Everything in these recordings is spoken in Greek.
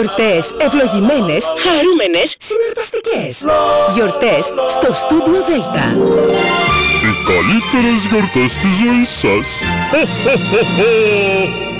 Γιορτές ευλογημένες, χαρούμενες, συναρπαστικές. Γιορτές στο Στούντιο Δέλτα. Οι καλύτερες γιορτές της ζωής σας.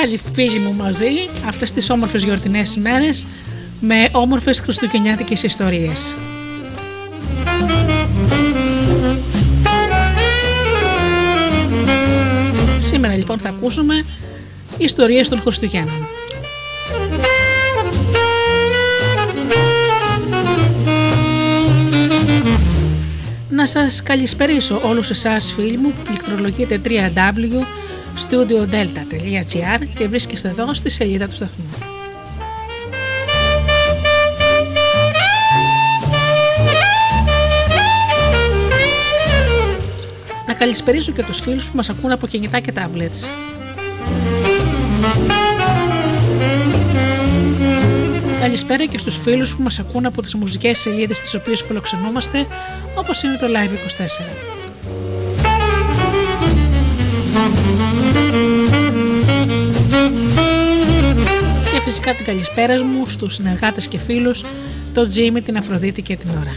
Πάλι φίλοι μου μαζί αυτές τις όμορφες γιορτινές ημέρες με όμορφες χριστουγεννιάτικες ιστορίες. Σήμερα λοιπόν θα ακούσουμε ιστορίες των Χριστουγέννων. Να σας καλησπερίσω όλους εσάς φίλοι μου που πληκτρολογείτε www.studiodelta.gr και βρίσκεστε εδώ στη σελίδα του σταθμού. Να καλησπερίσω και τους φίλους που μας ακούν από κινητά και tablets. Καλησπέρα και στους φίλους που μας ακούν από τις μουσικές σελίδες τις οποίες φιλοξενούμαστε όπως είναι το Live24. Και φυσικά την καλησπέρα μου στους συνεργάτες και φίλους, το Τζίμι, την Αφροδίτη και την Ωρα.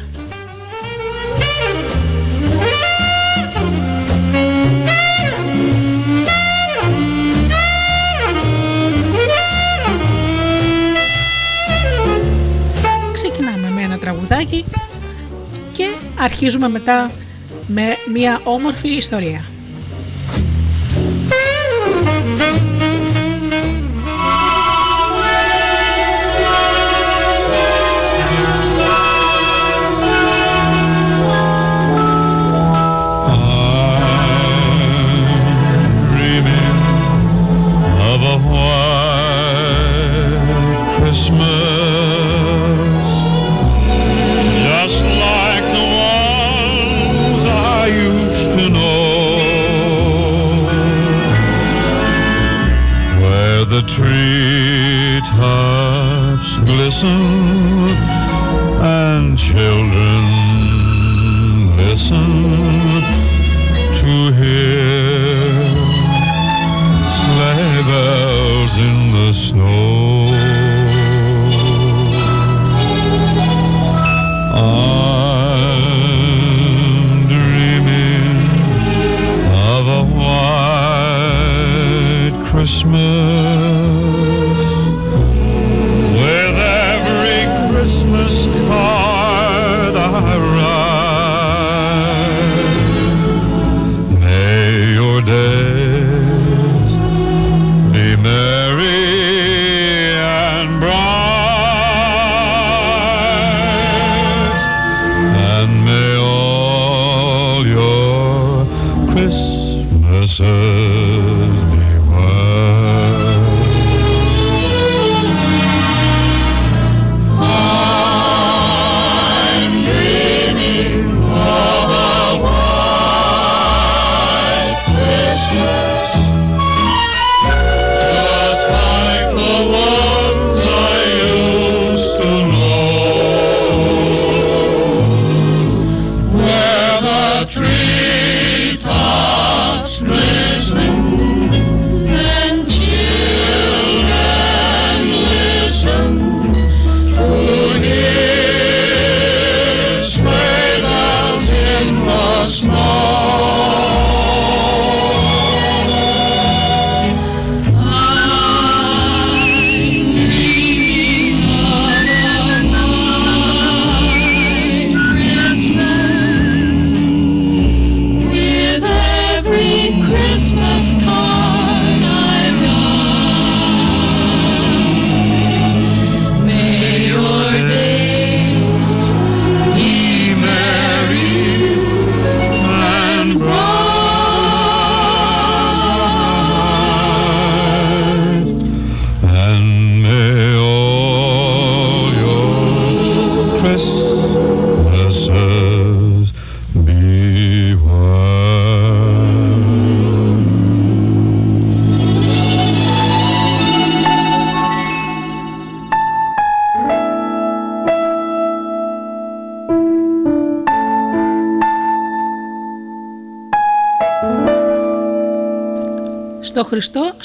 Ξεκινάμε με ένα τραγουδάκι και αρχίζουμε μετά με μια όμορφη ιστορία. Thank. Glisten and children listen to hear sleigh bells in the snow. I'm dreaming of a white Christmas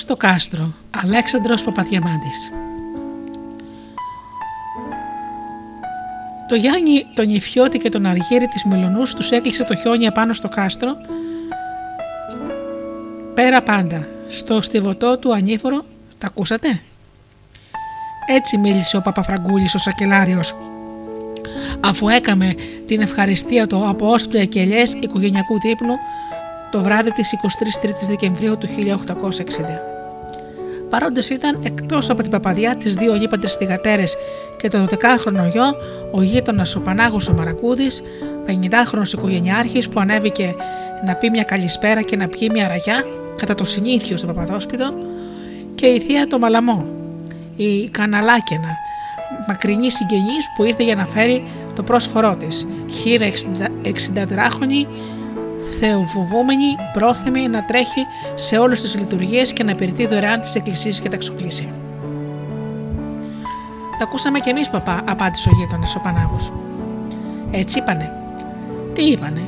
στο κάστρο. Αλέξανδρος Παπαδιαμάντης. Το Γιάννη, τον Ιφιώτη και τον Αργύρι της Μελονούς τους έκλεισε το χιόνι απάνω στο κάστρο πέρα πάντα, στο στιβωτό του ανήφορο, τα ακούσατε; Έτσι μίλησε ο Παπαφραγκούλης ο Σακελάριος αφού έκαμε την ευχαριστία του από όσπρια και ελιές οικογενειακού τύπνου το βράδυ της 23 Δεκεμβρίου του 1860. Παρόντε ήταν εκτός από την παπαδιά τι δύο λίπαντε θηγατέρε και το 12χρονο γιο, ο γείτονας ο Πανάγος ο Μαρακούδης, 50χρονο οικογενειάρχης που ανέβηκε να πει μια καλησπέρα και να πιει μια ραγιά κατά το συνήθιο στο Παπαδόσπιτο, και η θεία το Μαλαμό, η Καναλάκαινα, μακρινή συγγενής που ήρθε για να φέρει το πρόσφορό της, χείρα 63χρονη, θεοβοβούμενη, πρόθυμη να τρέχει σε όλες τις λειτουργίες και να υπηρετεί δωρεάν τις εκκλησίες και τα εξοπλίσια. Τα ακούσαμε κι εμείς, παπά, απάντησε ο γείτονας ο Πανάγος. Έτσι είπανε. Τι είπανε;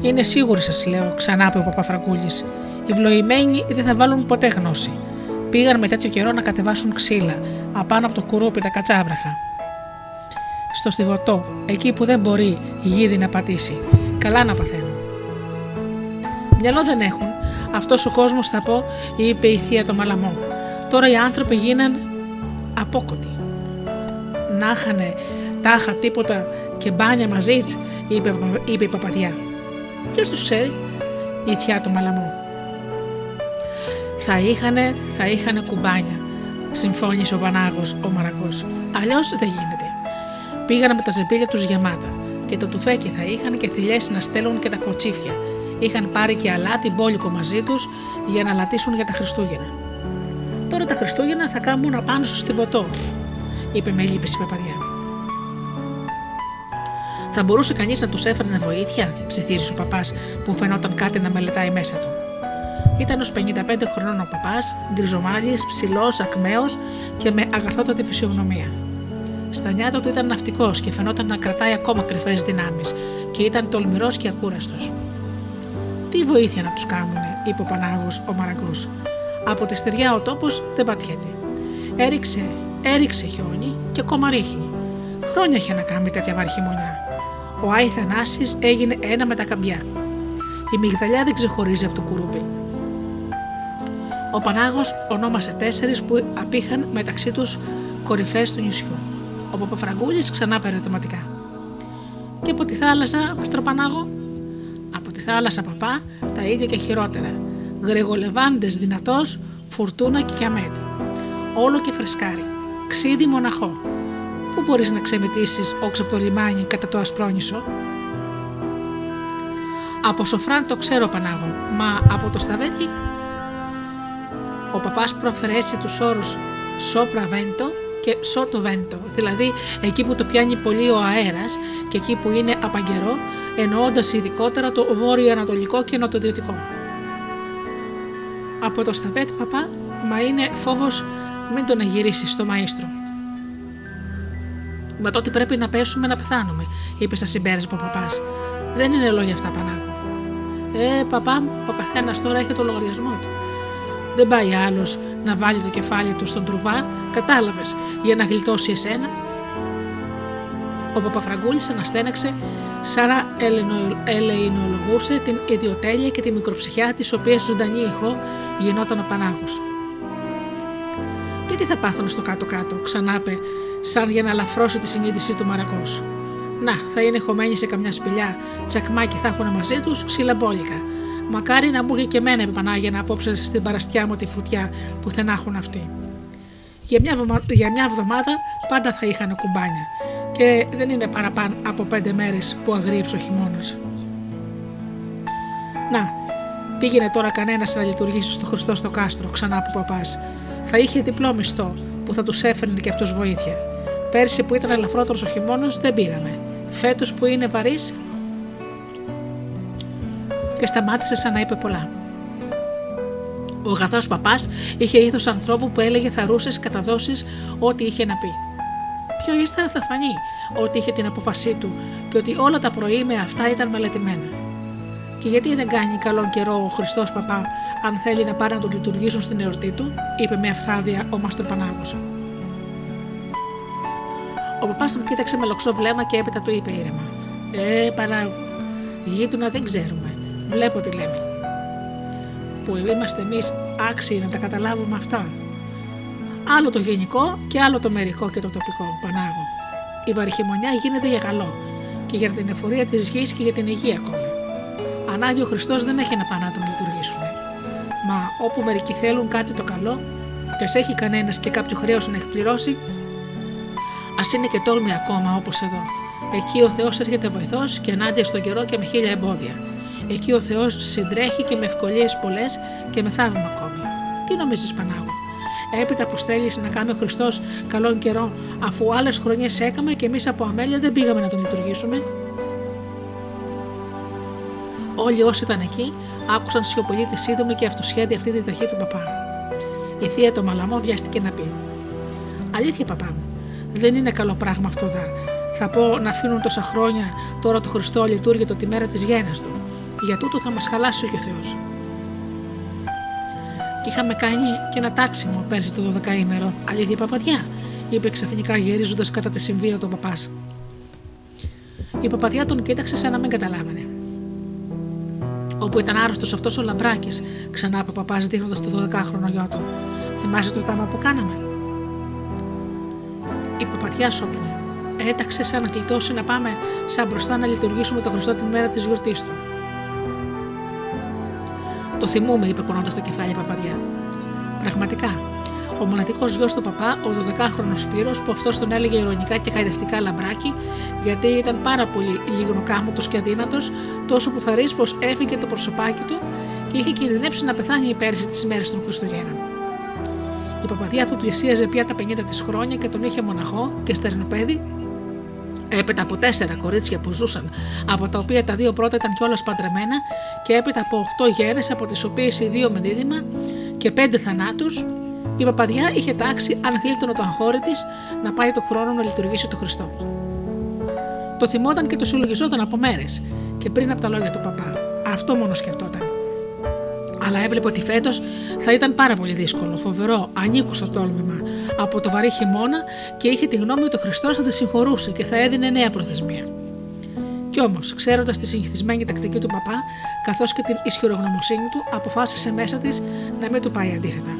Είναι σίγουροι, σας λέω, ξανά είπε ο Παπαφραγκούλης. Οι βλοημένοι δεν θα βάλουν ποτέ γνώση. Πήγαν με τέτοιο καιρό να κατεβάσουν ξύλα, απάνω από το κουρούπι τα κατσάβραχα. Στο στιβωτό, εκεί που δεν μπορεί γίδι να πατήσει. Καλά να παθαίνουν. Μυαλό δεν έχουν. Αυτός ο κόσμος θα πω, είπε η θεία το μαλαμό. Τώρα οι άνθρωποι γίναν απόκοτοι. Να είχανε τάχα τίποτα και μπάνια μαζί, είπε, είπε η παπαδιά. Ποιος τους ξέρει, η θεία του μαλαμό. Θα είχανε, θα είχανε κουμπάνια, συμφώνησε ο Πανάγος ο Μαρακός. Αλλιώς δεν γίνεται. Πήγαν με τα ζεμπίλια τους γεμάτα και το τουφέκι θα είχαν και θηλιές να στέλνουν και τα κοτσίφια είχαν πάρει και αλάτι μπόλικο μαζί τους για να λατήσουν για τα Χριστούγεννα. Τώρα τα Χριστούγεννα θα κάνουν απάνω στο στιβωτό, είπε με λύπηση η παπαδιά. Θα μπορούσε κανείς να τους έφερνε βοήθεια, ψιθύρισε ο παπάς που φαινόταν κάτι να μελετάει μέσα του. Ήταν ως 55 χρονών ο παπάς, γκριζομάλης, ψηλός, ακμαίος και με αγαθότατη φυσιογνωμία. Στα νιάτα του ήταν ναυτικός και φαινόταν να κρατάει ακόμα κρυφές δυνάμεις και ήταν τολμηρός και ακούραστος. Τι βοήθεια να τους κάνουν, είπε ο Πανάγος ο Μαραγκός. Από τη στεριά ο τόπος δεν πατιέται. Έριξε, έριξε χιόνι και ακόμα ρίχνει. Χρόνια είχε να κάνει τέτοια βαρύ χειμωνιά. Ο Άι Θανάσης έγινε ένα με τα καμπιά. Η μυγδαλιά δεν ξεχωρίζει από το κουρούπι. Ο Πανάγος ονόμασε τέσσερις που απήχαν μεταξύ τους κορυφές του νησιού. Ο Παπαφραγκούλης ξανά πήρε Και από τη θάλασσα, Μαστροπανάγο, από τη θάλασσα παπά τα ίδια και χειρότερα. Γρηγολεβάντες δυνατός, φουρτούνα και κιαμέτη. Όλο και φρεσκάρι. Ξίδι μοναχό. Πού μπορείς να ξεμετήσεις όξω από το λιμάνι κατά το ασπρόνισο; Από σοφράν το ξέρω Πανάγο, μα από το σταβέτι. Ο παπάς πρόφερε έτσι τους όρους σόπρα βέντο και σότο βέντο, δηλαδή εκεί που το πιάνει πολύ ο αέρας και εκεί που είναι απαγκερό εννοώντας ειδικότερα το βόρειο-ανατολικό και νοτιοδυτικό. Από το σταβέτ παπά, μα είναι φόβος μην τον γυρίσεις στο μαΐστρο. Μα τότε πρέπει να πέσουμε να πεθάνουμε, είπε στα συμπέρασμα ο παπάς. Δεν είναι λόγια αυτά, Πανάγο. Ε, παπά μου, ο καθένας τώρα έχει το λογαριασμό του. Δεν πάει άλλος να βάλει το κεφάλι του στον τρουβά, κατάλαβες, για να γλιτώσει εσένα. Ο Παπαφραγκούλης αναστέναξε σαν να ελεηνολογούσε την ιδιοτέλεια και τη μικροψυχιά της οποίας ζωντανή ηχό γινόταν ο Πανάγος. Και τι θα πάθουν στο κάτω-κάτω, ξανάπε, σαν για να λαφρώσει τη συνείδησή του Μαρακός. Να, θα είναι χωμένοι σε καμιά σπηλιά, τσακμάκι θα έχουν μαζί τους, ξυλαμπόλικα. Μακάρι να μου είχε και εμένα Πανάγια να απόψε στην παραστιά μου τη φωτιά που θα έχουν αυτοί. Για μια, για μια εβδομάδα πάντα θα είχαν κουμπάνια και δεν είναι παραπάνω από πέντε μέρες που αγρίεψε ο χειμώνας. Να, πήγαινε τώρα κανένας να λειτουργήσει στο Χριστό στο κάστρο, ξανά που παπάς. Θα είχε διπλό μισθό που θα τους έφερνε και αυτός βοήθεια. Πέρσι που ήταν ελαφρότερος ο χειμώνας δεν πήγαμε. Φέτος που είναι βαρύς. Και σταμάτησε σαν να είπε πολλά. Ο αγαθό παπάς είχε ήθος ανθρώπου που έλεγε θαρούσε καταδώσει ό,τι είχε να πει πιο ύστερα θα φανεί ότι είχε την απόφασή του και ότι όλα τα πρωί με αυτά ήταν μελετημένα. Και γιατί δεν κάνει καλό καιρό ο Χριστός Παπά αν θέλει να πάρει να τον λειτουργήσουν στην εορτή του, είπε με αυθάδεια ο Μαστροπανάγο. Ο παπάς τον κοίταξε με λοξό βλέμμα και έπειτα του είπε ήρεμα: Ε, παρά. Γείτονα δεν ξέρουμε. Βλέπω τι λέμε. Που είμαστε εμείς άξιοι να τα καταλάβουμε αυτά. Άλλο το γενικό και άλλο το μερικό και το τοπικό. Πανάγο. Η βαριχημονιά γίνεται για καλό και για την εφορία της γης και για την υγεία ακόμη. Ανάγκη ο Χριστός δεν έχει να πάνε να τον λειτουργήσουν. Μα όπου μερικοί θέλουν κάτι το καλό, και α έχει κανένας και κάποιο χρέος να εκπληρώσει, ας είναι και τόλμη ακόμα όπως εδώ. Εκεί ο Θεός έρχεται βοηθός και ενάντια στον καιρό και με χίλια εμπόδια. Εκεί ο Θεός συντρέχει και με ευκολίες πολλές και με θαύμα ακόμη. Τι νομίζεις, Πανάγο, έπειτα που στέλνεις να κάνει ο Χριστός καλόν καιρό, αφού άλλες χρονιές έκαμε και εμείς από αμέλεια δεν πήγαμε να τον λειτουργήσουμε. Όλοι όσοι ήταν εκεί άκουσαν σιωπηλή τη σύντομη και αυτοσχέδια αυτή τη ταχύ του παπά. Η θεία το μαλαμό βιάστηκε να πει: Αλήθεια, παπά μου, δεν είναι καλό πράγμα αυτό δα. Θα πω να αφήνουν τόσα χρόνια τώρα το Χριστό λειτουργήτο τη μέρα της γέννα του. Για τούτο θα μας χαλάσει ο Θεός. Και είχαμε κάνει και ένα τάξιμο πέρσι το 12ήμερο. Αλήθεια, παπαδιά, είπε ξαφνικά γυρίζοντας κατά τη συμβία του παπάς. Η παπαδιά τον κοίταξε σαν να μην καταλάβαινε. Όπου ήταν άρρωστος αυτός ο Λαμπράκης, ξανά είπε ο παπάς δείχνοντας το 12χρονο γιο του. Θυμάσαι το τάμα που κάναμε; Η παπαδιά σώπηνε. Έταξε σαν να γλιτώσει να πάμε σαν μπροστά να λειτουργήσουμε το Χριστό την μέρα της γιορτής του. Το θυμούμε, είπε κουνώντας το κεφάλι η παπαδιά. Πραγματικά, ο μοναδικός γιος του παπά, ο 12χρονο Σπύρος, που αυτός τον έλεγε ηρωνικά και χαϊδευτικά λαμπράκι, γιατί ήταν πάρα πολύ λιγνοκάμωτος και αδύνατος, τόσο που θα πως έφυγε το προσωπάκι του και είχε κινδυνεύσει να πεθάνει πέρυσι τι μέρε των Χριστουγέννων. Η παπαδιά που πλησίαζε πια τα 50 της χρόνια και τον είχε μοναχό και στερνοπέδι, έπειτα από τέσσερα κορίτσια που ζούσαν, από τα οποία τα δύο πρώτα ήταν κιόλας παντρεμένα, και έπειτα από 8 γέρε, από τις οποίες οι δύο με δίδυμα και πέντε θανάτους, η παπαδιά είχε τάξει, αν γλίτωνε το αγχώρι της, να πάει το χρόνο να λειτουργήσει το Χριστό. Το θυμόταν και το συλλογιζόταν από μέρες και πριν από τα λόγια του παπά. Αυτό μόνο σκεφτόταν. Αλλά έβλεπε ότι φέτος θα ήταν πάρα πολύ δύσκολο, φοβερό, ανήκουστο τόλμημα από το βαρύ χειμώνα και είχε τη γνώμη ότι ο Χριστός θα τη συγχωρούσε και θα έδινε νέα προθεσμία. Κι όμως, ξέροντας τη συνηθισμένη τακτική του παπά, καθώς και την ισχυρογνωμοσύνη του, αποφάσισε μέσα της να μην του πάει αντίθετα.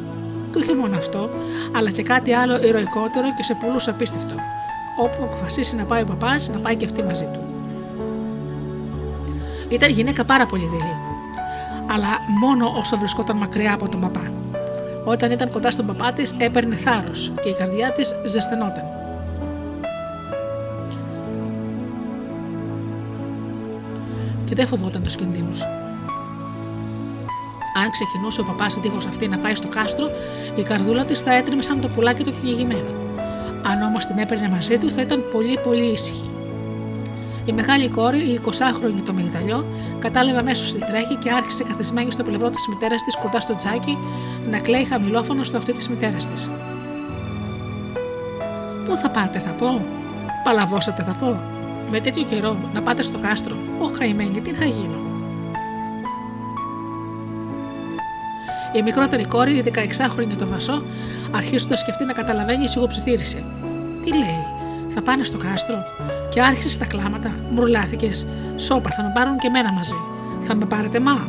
Και όχι μόνο αυτό, αλλά και κάτι άλλο ηρωικότερο και σε πολλούς απίστευτο. Όπου αποφασίσει να πάει ο παπάς, να πάει και αυτή μαζί του. Ήταν γυναίκα πάρα πολύ δειλή. Αλλά μόνο όσο βρισκόταν μακριά από τον παπά. Όταν ήταν κοντά στον παπά της, έπαιρνε θάρρος και η καρδιά της ζεσθενόταν. Και δεν φοβόταν τους κινδύνους. Αν ξεκινούσε ο παπάς δίχως αυτή να πάει στο κάστρο, η καρδούλα της θα έτρεμε σαν το πουλάκι το κυνηγημένο. Αν όμως την έπαιρνε μαζί του, θα ήταν πολύ πολύ ήσυχη. Η μεγάλη κόρη, η 20χρονη το Μιγδαλιό, κατάλαβε αμέσως τι τρέχει και άρχισε καθισμένη στο πλευρό της μητέρας της κοντά στο τζάκι να κλαίει χαμηλόφωνο στο αυτή της μητέρας της. Πού θα πάτε, θα πω. Παλαβώσατε, θα πω. Με τέτοιο καιρό να πάτε στο κάστρο. Ω χαϊμένη, τι θα γίνω. Η μικρότερη κόρη, η 16χρονη το Βασό, αρχίζοντας και αυτή να καταλαβαίνει, σιγοψιθύρισε. Τι λέει, θα πάνε στο κάστρο, και άρχισε τα κλάματα. Μουρλάθηκες. Σόπα, θα με πάρουν και μένα μαζί. Θα με πάρετε μα.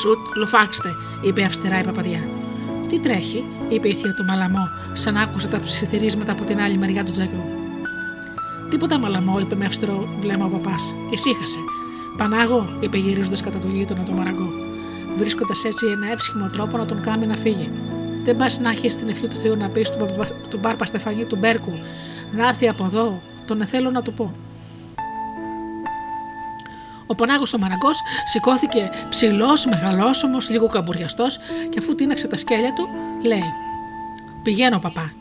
Σουτ, λουφάξτε, είπε αυστηρά η παπαδιά. Τι τρέχει, είπε η θεία του Μαλαμό, σαν άκουσε τα ψιθυρίσματα από την άλλη μεριά του τζακιού. Τίποτα Μαλαμό, είπε με αυστηρό βλέμμα ο παπάς. Ησύχασε. Πανάγο, είπε γυρίζοντας κατά το γείτονα το μαραγκό βρίσκοντας έτσι ένα εύσχυμο τρόπο να τον κάνει να φύγει. Δεν πας να έχεις την ευχή του Θεού να πεις του Μπάρπα Στεφανή του Μπέρκου να έρθει από εδώ, τον θέλω να του πω. Ο Πανάγο ο Μαραγκός σηκώθηκε ψηλός, μεγαλόσωμος, λίγο καμπουριαστός και αφού τίναξε τα σκέλια του, λέει: Πηγαίνω, παπά.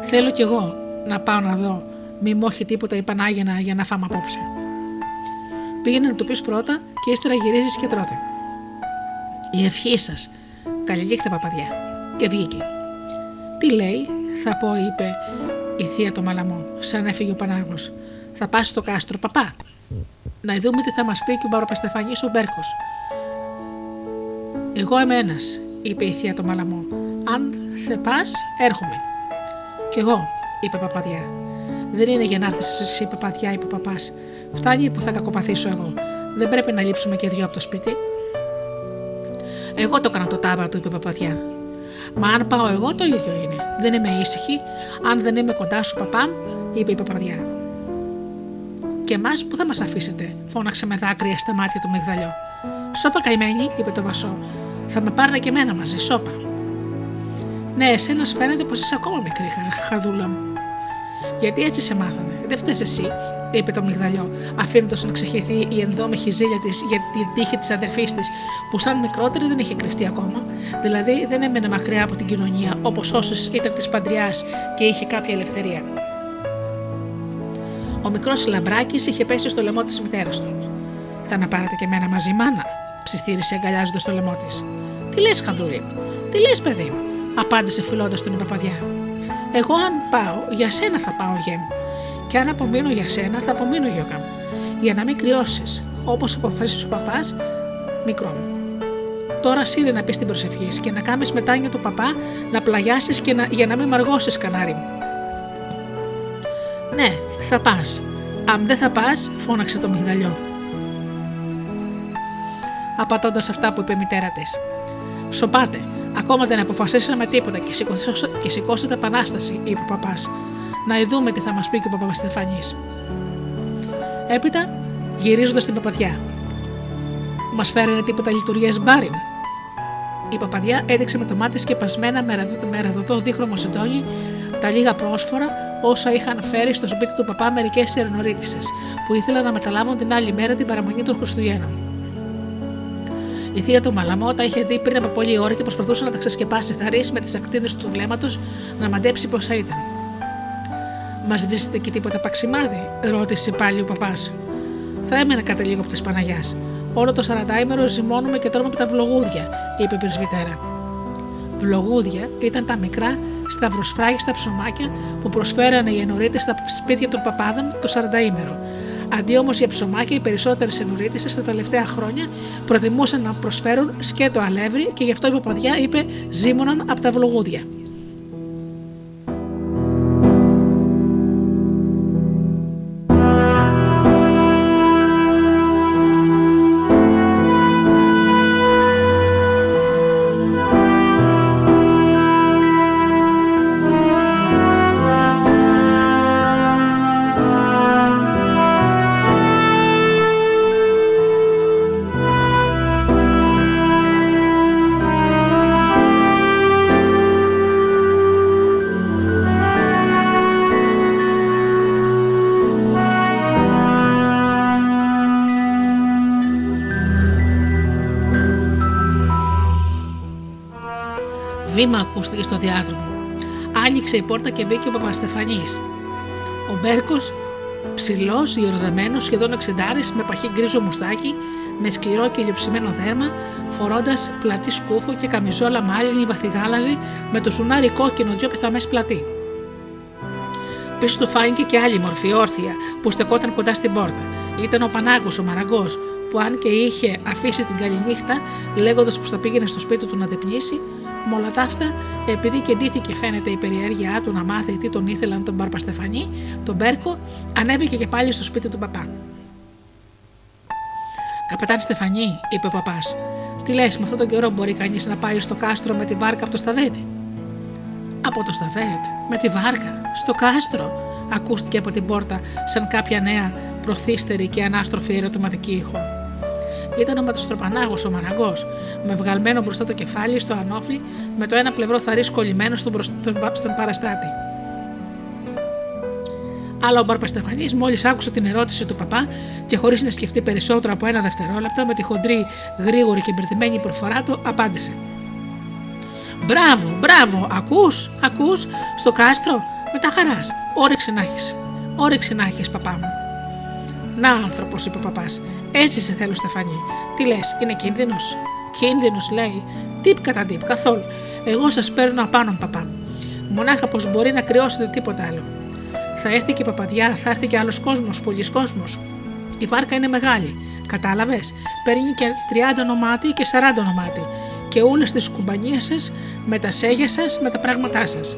Θέλω κι εγώ να πάω να δω, μη μου έχει τίποτα η Πανάγινα για να φάμε απόψε. Πήγαινε να του πεις πρώτα και ύστερα γυρίζεις και τρώτε. Η ευχή σας. Καλή παπαδιά. Και βγήκε. Τι λέει, θα πω, είπε η θεία το μαλαμό, σαν έφυγε ο Πανάγος. Θα πας στο κάστρο, παπά. Να δούμε τι θα μας πει και ο Μπαροπαστεφανή ο Μπέρκος. Εγώ είμαι ένας, είπε η θεία το μαλαμό. Αν θε πας, έρχομαι. Κι εγώ, είπε παπαδιά. Δεν είναι για να έρθεις εσύ, παπαδιά, είπε ο παπάς. Φτάνει που θα κακοπαθήσω εγώ. Δεν πρέπει να λείψουμε και δυο από το σπίτι. Εγώ το έκανα το τάβα του, είπε η παπαδιά. Μα αν πάω εγώ το ίδιο είναι. Δεν είμαι ήσυχη. Αν δεν είμαι κοντά σου, παπά, είπε η παπαδιά. Και εμάς που θα μας αφήσετε, φώναξε με δάκρυα στα μάτια του Μιγδαλιό. Σώπα καημένη, είπε το βασό. Θα με πάρουν και εμένα μαζί, σώπα. Ναι, εσένα φαίνεται πως είσαι ακόμα μικρή, χαδούλα μου. Γιατί έτσι σε μάθανε. Δεν φταίει εσύ, είπε το μυγδαλιό, αφήνοντας να ξεχυθεί η ενδόμηχη ζήλια της για την τύχη της αδερφής της, που σαν μικρότερη δεν είχε κρυφτεί ακόμα, δηλαδή δεν έμενε μακριά από την κοινωνία όπως όσες ήταν της παντριάς και είχε κάποια ελευθερία. Ο μικρός λαμπράκι είχε πέσει στο λαιμό της μητέρας του. Θα με πάρετε και εμένα μαζί, μάνα, ψιθύρισε αγκαλιάζοντας το λαιμό της. Τι λες, Χαδούρι, τι λες, παιδί μου, απάντησε φιλώντα τον παπαδιά. Εγώ αν πάω, για σένα θα πάω, γέμ. Και αν απομείνω για σένα, θα απομείνω, γιώκα μου. Για να μην κρυώσεις, όπως αποφάσισε ο παπάς, μικρό μου. Τώρα σύρε να πεις την προσευχής και να κάνει μετάνια του παπά να πλαγιάσεις και να, για να μην μαργώσεις, κανάρι μου. Ναι, θα πας. Αν δεν θα πας, φώναξε το μυγδαλιό. Απατώντας αυτά που είπε η μητέρα της. Σοπάτε, ακόμα δεν αποφασίσαμε τίποτα και σηκώσατε επανάσταση, είπε ο παπάς. Να δούμε τι θα μας πει και ο παπάς Στεφανής. Έπειτα, γυρίζοντας την παπαδιά. Μας φέρανε τίποτα λειτουργίε μπάριν. Η παπαδιά έδειξε με το μάτι σκεπασμένα με ραδωτό δίχρωμο σεντόνι τα λίγα πρόσφορα όσα είχαν φέρει στο σπίτι του παπά μερικές ερνορίτησε που ήθελαν να μεταλάβουν την άλλη μέρα την παραμονή των Χριστουγέννων. Η θεία του Μαλαμότα είχε δει πριν από πολλή ώρα και προσπαθούσε να τα ξεσκεπάσει θαρής με τις ακτίνε του βλέμματος να μαντέψει πόσα ήταν. Μας βρίσκεται και τίποτα παξιμάδι, ρώτησε πάλι ο παπάς. Θα έμενα κατά λίγο από τη Παναγιάς. Όλο το σαραντάιμερο ζυμώνουμε και τρώμε από τα βλογούδια, είπε η πρεσβυτέρα. Βλογούδια ήταν τα μικρά σταυροσφράγιστα ψωμάκια που προσφέρανε οι ενωρίτες στα σπίτια των παπάδων το σαρανταήμερο. Αντί όμως για ψωμάκια, οι περισσότερες ενωρίτησες τα τελευταία χρόνια προτιμούσαν να προσφέρουν σκέτο αλεύρι και γι' αυτό η παπαδιά είπε ζήμωναν από τα βλογούδια. Βήμα ακούστηκε στο διάδρομο. Άνοιξε η πόρτα και μπήκε ο Παπαστεφανής. Ο Μπέρκος, ψηλός, γεροδεμένο, σχεδόν εξεντάρι, με παχύ γκρίζο μουστάκι, με σκληρό και λιψημένο δέρμα, φορώντας πλατή σκούφο και καμιζόλα μάλινη βαθυγάλαζη με το σουνάρι κόκκινο δυο πιθαμέ πλατή. Πίσω του φάνηκε και άλλη μορφή, όρθια, που στεκόταν κοντά στην πόρτα. Ήταν ο Πανάγκος, ο Μαραγκός, που αν και είχε αφήσει την καληνύχτα, λέγοντας πως θα πήγαινε στο σπίτι του να δεπνήσει, με όλα τα αυτά, επειδή και ντύθηκε φαίνεται η περιέργειά του να μάθει τι τον ήθελαν τον Μπαρπαστεφανή, τον Μπέρκο, ανέβηκε και πάλι στο σπίτι του παπά. Καπετάν Στεφανή, είπε ο παπάς, τι λες, με αυτόν τον καιρό μπορεί κανείς να πάει στο κάστρο με τη βάρκα από το Σταβέτ. Από το Σταβέτ, με τη βάρκα, στο κάστρο, ακούστηκε από την πόρτα σαν κάποια νέα προθύστερη και ανάστροφη ερωτηματική ήχο. Ήταν ο ματοστροπανάγο, ο μαραγκός, με βγαλμένο μπροστά το κεφάλι στο ανώφλι, με το ένα πλευρό θαρής κολλημένο στον, στον παραστάτη. Αλλά ο Μπαρπαστεφανή, μόλις άκουσε την ερώτηση του παπά και χωρίς να σκεφτεί περισσότερο από ένα δευτερόλεπτο, με τη χοντρή, γρήγορη και μπερδεμένη προφορά του, απάντησε. Μπράβο, μπράβο, ακούς, ακούς, στο κάστρο, με τα χαράς. Όρεξη να έχεις. Όρεξη να έχεις, παπά μου. Να, άνθρωπος, είπε ο παπάς, έτσι σε θέλω, Στεφανή. Τι λες, είναι κίνδυνος; Κίνδυνος, λέει. Τύπ κατά τύπ, καθόλου. Εγώ σας παίρνω απάνω, παπά. Μονάχα πως μπορεί να κρυώσετε τίποτα άλλο. Θα έρθει και η παπαδιά, θα έρθει και άλλος κόσμος, πολλή κόσμος. Η βάρκα είναι μεγάλη. Κατάλαβες, παίρνει και 30 νομάτι και 40 νομάτι. και όλες τις κουμπανίες σας, με τα σέγια σας, με τα πράγματά σας.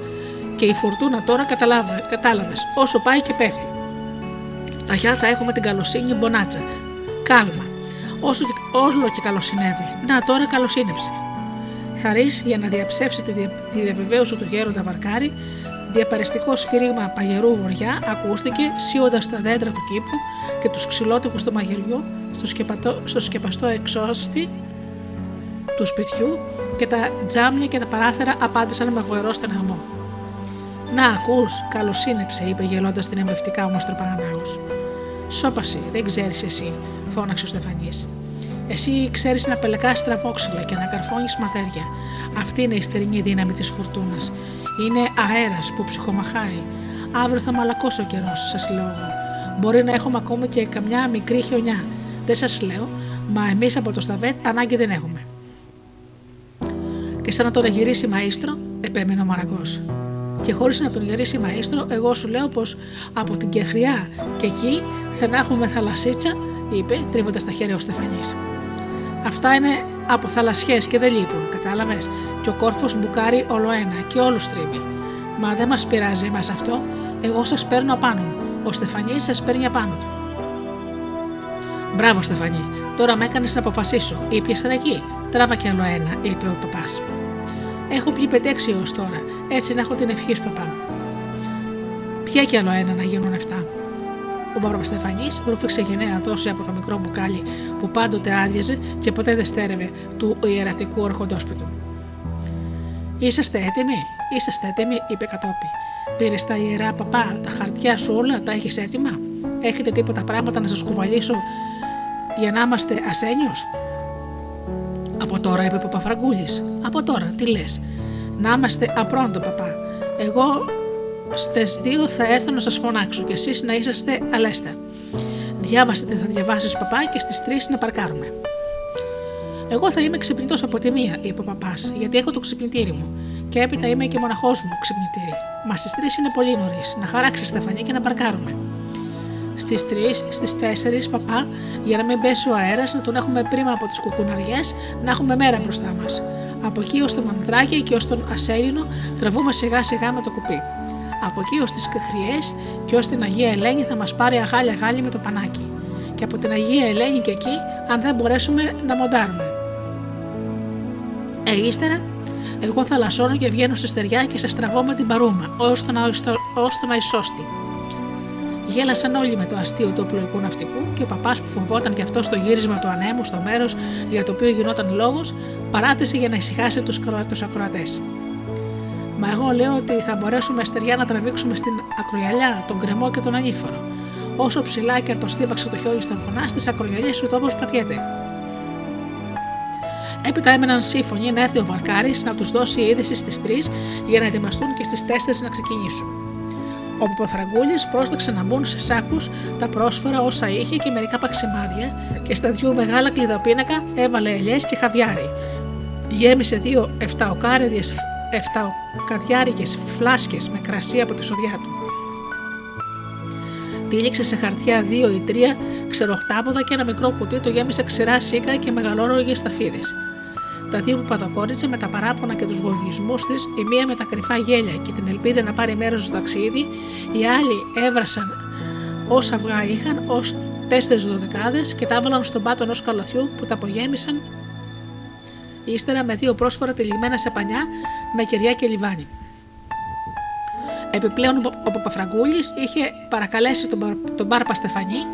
Και η φουρτούνα τώρα κατάλαβες, όσο πάει και πέφτει. Ταχιά θα έχουμε την καλοσύνη μπονάτσα. Κάλμα. Όσο και, όλο και καλοσυνεύει. Να τώρα καλοσύνεψε. Θαρή για να διαψεύσει τη, τη διαβεβαίωση του γέροντα Βαρκάρη, διαπαριστικό σφύριγμα παγερού βοριά ακούστηκε σύοντα τα δέντρα του κήπου και τους ξυλότικους του μαγειριού στο, σκεπατό, στο σκεπαστό εξώστη του σπιτιού και τα τζάμια και τα παράθυρα απάντησαν με γοερό στεναγμό. Να ακούς, καλοσύνεψε, είπε γελώντας την εμβευτικά όμω τροπανανάγο. Σώπαση, δεν ξέρεις εσύ, φώναξε ο Στεφανής. Εσύ ξέρεις να πελεκάς τραβόξυλα και να καρφώνεις ματέρια. Αυτή είναι η στερινή δύναμη της φουρτούνας. Είναι αέρας που ψυχομαχάει. Αύριο θα μαλακώσει ο καιρός, σας λέω εγώ. Μπορεί να έχουμε ακόμη και καμιά μικρή χιονιά. Δεν σας λέω, μα εμείς από το Σταβέτ ανάγκη δεν έχουμε. Και σαν να τον γυρίσει μαΐστρο, επέμενε ο Μαραγκός. Και χωρίς να τον γυρίσει μαΐστρο, εγώ σου λέω πως από την Κεχριά και εκεί θα να έχουμε θαλασσίτσα, είπε, τρίβοντας τα χέρια ο Στεφανής. Αυτά είναι από θαλασσιές και δεν λείπουν, κατάλαβες; Και ο κόρφος μπουκάρει όλο ένα και όλους τρίβει. Μα δεν μας πειράζει εμάς αυτό, εγώ σας παίρνω απάνω μου. Ο Στεφανής σας παίρνει απάνω του. Μπράβο, Στεφανή, τώρα με έκανες να αποφασίσω. Ήπια εκεί. Τράβα κι άλλο ένα, είπε ο παπάς. Έχω πιει πεντέξι έως τώρα, έτσι να έχω την ευχή σου, παπά. Πια κι άλλο ένα να γίνουν 7. Ο Παπαστεφανή ρούφηξε γενναία δόση από το μικρό μπουκάλι που πάντοτε άδειαζε και ποτέ δεν στέρευε του ιερατικού ορχοντόσπιτου. Είσαστε έτοιμοι, είσαστε έτοιμοι, είπε κατόπι. Πήρες τα ιερά παπά, τα χαρτιά σου όλα, τα έχεις έτοιμα. Έχετε τίποτα πράγματα να σας κουβαλήσω για να είμαστε ασένιος; Από τώρα, είπε ο Παπαφραγκούλης. Από τώρα, τι λες. Να είμαστε απρόντο, παπά. Εγώ Στις δύο θα έρθω να σας φωνάξω και εσείς να είσαστε αλέστα. Διάβασε τι θα διαβάσεις, παπά, και στις τρεις να παρκάρουμε. Εγώ θα είμαι ξυπνητός από τη μία, είπε ο παπάς, γιατί έχω το ξυπνητήρι μου. Και έπειτα είμαι και μοναχός μου ξυπνητήρι. Μα στις τρεις είναι πολύ νωρίς. Να χαράξεις στεφανή και να παρκάρουμε. Στις 3, στις 4, παπά, για να μην πέσει ο αέρας, να τον έχουμε πρίμα από τις κουκουναριές, να έχουμε μέρα μπροστά μας. Από εκεί ως το μανδράκι και ως τον ασέλινο τραβούμε σιγά σιγά με το κουπί. Από εκεί ως τις Κεχριέ και ως την Αγία Ελένη θα μας πάρει αγάλια γάλη με το πανάκι. Και από την Αγία Ελένη και εκεί, αν δεν μπορέσουμε να μοντάρουμε. Ε, ύστερα, εγώ θα λασώνω και βγαίνω στη στεριά και σα τραβώ με την παρούμα, ως τον Αϊσώστη. Γέλασαν όλοι με το αστείο του οπλοϊκού ναυτικού και ο παπάς που φοβόταν και αυτό στο γύρισμα του ανέμου στο μέρος για το οποίο γινόταν λόγος, παράτησε για να ησυχάσει τους ακροατές. Μα εγώ λέω ότι θα μπορέσουμε στεριά να τραβήξουμε στην ακρογιαλιά τον κρεμό και τον ανήφορο. Όσο ψηλά και αν το στίβαξε το χιόνι στον φωνά, στις ακρογιαλιέ ο τόπος πατιέται. Έπειτα έμεναν σύμφωνοι να έρθει ο Βαρκάρης να τους δώσει είδηση στις 3 για να ετοιμαστούν και στις 4 να ξεκινήσουν. Ο Παπαφραγκούλη πρόσταξε να μπουν σε σάκους τα πρόσφορα όσα είχε και μερικά παξιμάδια και στα δυο μεγάλα κλειδοπίνακα έβαλε ελιές και χαβιάρι. Γέμισε δύο εφταοκάρεδιε εφταοκαδιάρικες φλάσκες με κρασί από τη σοδιά του. Τύλιξε σε χαρτιά δύο ή τρία ξεροχτάποδα και ένα μικρό κουτί το γέμισε ξηρά σίκα και μεγαλόρογε σταφίδες. Τα δύο που παδοκόριζε με τα παράπονα και τους γογισμού της, η μία με τα κρυφά γέλια και την ελπίδα να πάρει μέρος στο ταξίδι, οι άλλοι έβρασαν όσα αυγά είχαν ως τέσσερις δωδεκάδες και τα έβαλαν στον πάτο ενός καλαθιού που τα απογέμισαν ύστερα με δύο πρόσφορα τυλιγμένα σε πανιά με κεριά και λιβάνι. Επιπλέον ο Παπαφραγκούλης είχε παρακαλέσει τον, τον Μπάρπα Στεφανή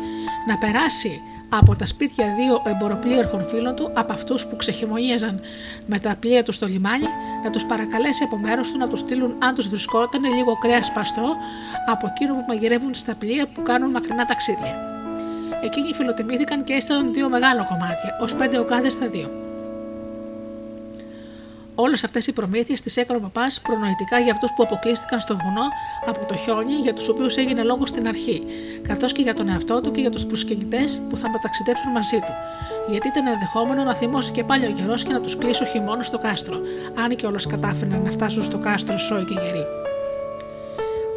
να περάσει από τα σπίτια δύο εμποροπλήρχων φίλων του, από αυτούς που ξεχυμονίαζαν με τα πλοία τους στο λιμάνι, να τους παρακαλέσει από μέρο του να τους στείλουν, αν τους βρισκόταν, λίγο κρέας παστό από εκείνο που μαγειρεύουν στα πλοία που κάνουν μακρινά ταξίδια. Εκείνοι φιλοτιμήθηκαν και έστειλαν δύο μεγάλα κομμάτια, ως πέντε οκάδες στα δύο. Όλες αυτές οι προμήθειες τις έκανε ο παπάς προνοητικά για αυτούς που αποκλείστηκαν στο βουνό από το χιόνι, για τους οποίους έγινε λόγος στην αρχή, καθώς και για τον εαυτό του και για τους προσκυνητές που θα μεταξιδέψουν μαζί του. Γιατί ήταν ενδεχόμενο να θυμώσει και πάλι ο καιρός και να τους κλείσει ο χειμώνας στο κάστρο, αν και όλες κατάφεραν να φτάσουν στο κάστρο σόι και γεροί.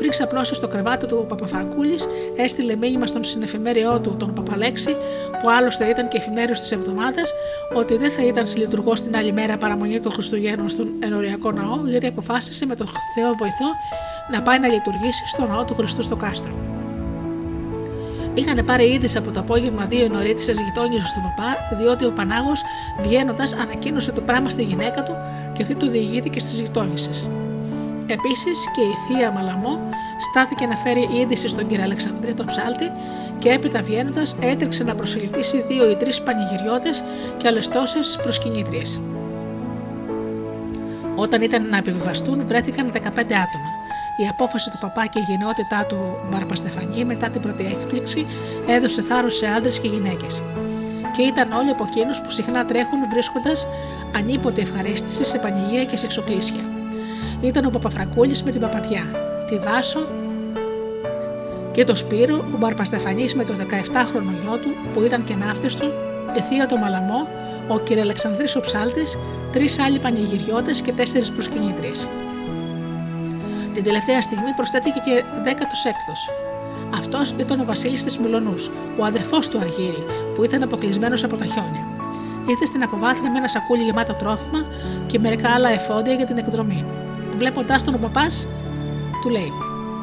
Πριν ξαπλώσει στο κρεβάτι του, ο Παπαφραγκούλη έστειλε μήνυμα στον συνεφημέριό του, τον Παπαλέξη, που άλλωστε ήταν και εφημέριος της εβδομάδας, ότι δεν θα ήταν συλλειτουργός την άλλη μέρα παραμονή των Χριστουγέννων στον ενοριακό ναό, γιατί αποφάσισε με τον Θεό βοηθό να πάει να λειτουργήσει στο ναό του Χριστού στο κάστρο. Είχαν πάρει είδηση από το απόγευμα δύο ενορίτησε γειτόνιζε στον παπά, διότι ο Πανάγος βγαίνοντας ανακοίνωσε το πράγμα στη γυναίκα του και αυτή το διηγήθηκε στις γειτόνισες. Επίσης και η θεία Μαλαμό στάθηκε να φέρει είδηση στον κύριο Αλεξανδρή τον ψάλτη και έπειτα βγαίνοντας έτρεξε να προσελκύσει δύο ή τρεις πανηγυριώτες και άλλε τόσε προσκυνήτριες. Όταν ήταν να επιβιβαστούν, βρέθηκαν 15 άτομα. Η απόφαση του παπά και η γενναιότητά του Μπαρπαστεφανή μετά την πρώτη έκπληξη έδωσε θάρρος σε άντρες και γυναίκες. Και ήταν όλοι από εκείνους που συχνά τρέχουν βρίσκοντας ανίποτε ευχαρίστηση σε πανηγύρια και σε εξοκλήσια. Ήταν ο Παπαφρακούλης με την Παπατιά, τη Βάσο και το Σπύρο, ο Μπαρπαστεφανής με το 17χρονο γιο του που ήταν και ναύτη του, η θεία το Μαλαμό, ο κ. Αλεξανδρής ο Ψάλτης, τρεις άλλοι πανηγυριώτες και τέσσερις προσκυνήτριες. Την τελευταία στιγμή προσθέθηκε και 16ο. Αυτός ήταν ο Βασίλης της Μιλονού, ο αδερφός του Αργύρι, που ήταν αποκλεισμένος από τα χιόνια. Ήρθε στην αποβάθρα με ένα σακούλι γεμάτο τρόφιμα και μερικά άλλα εφόδια για την εκδρομή. Βλέποντάς τον ο παπάς, του λέει: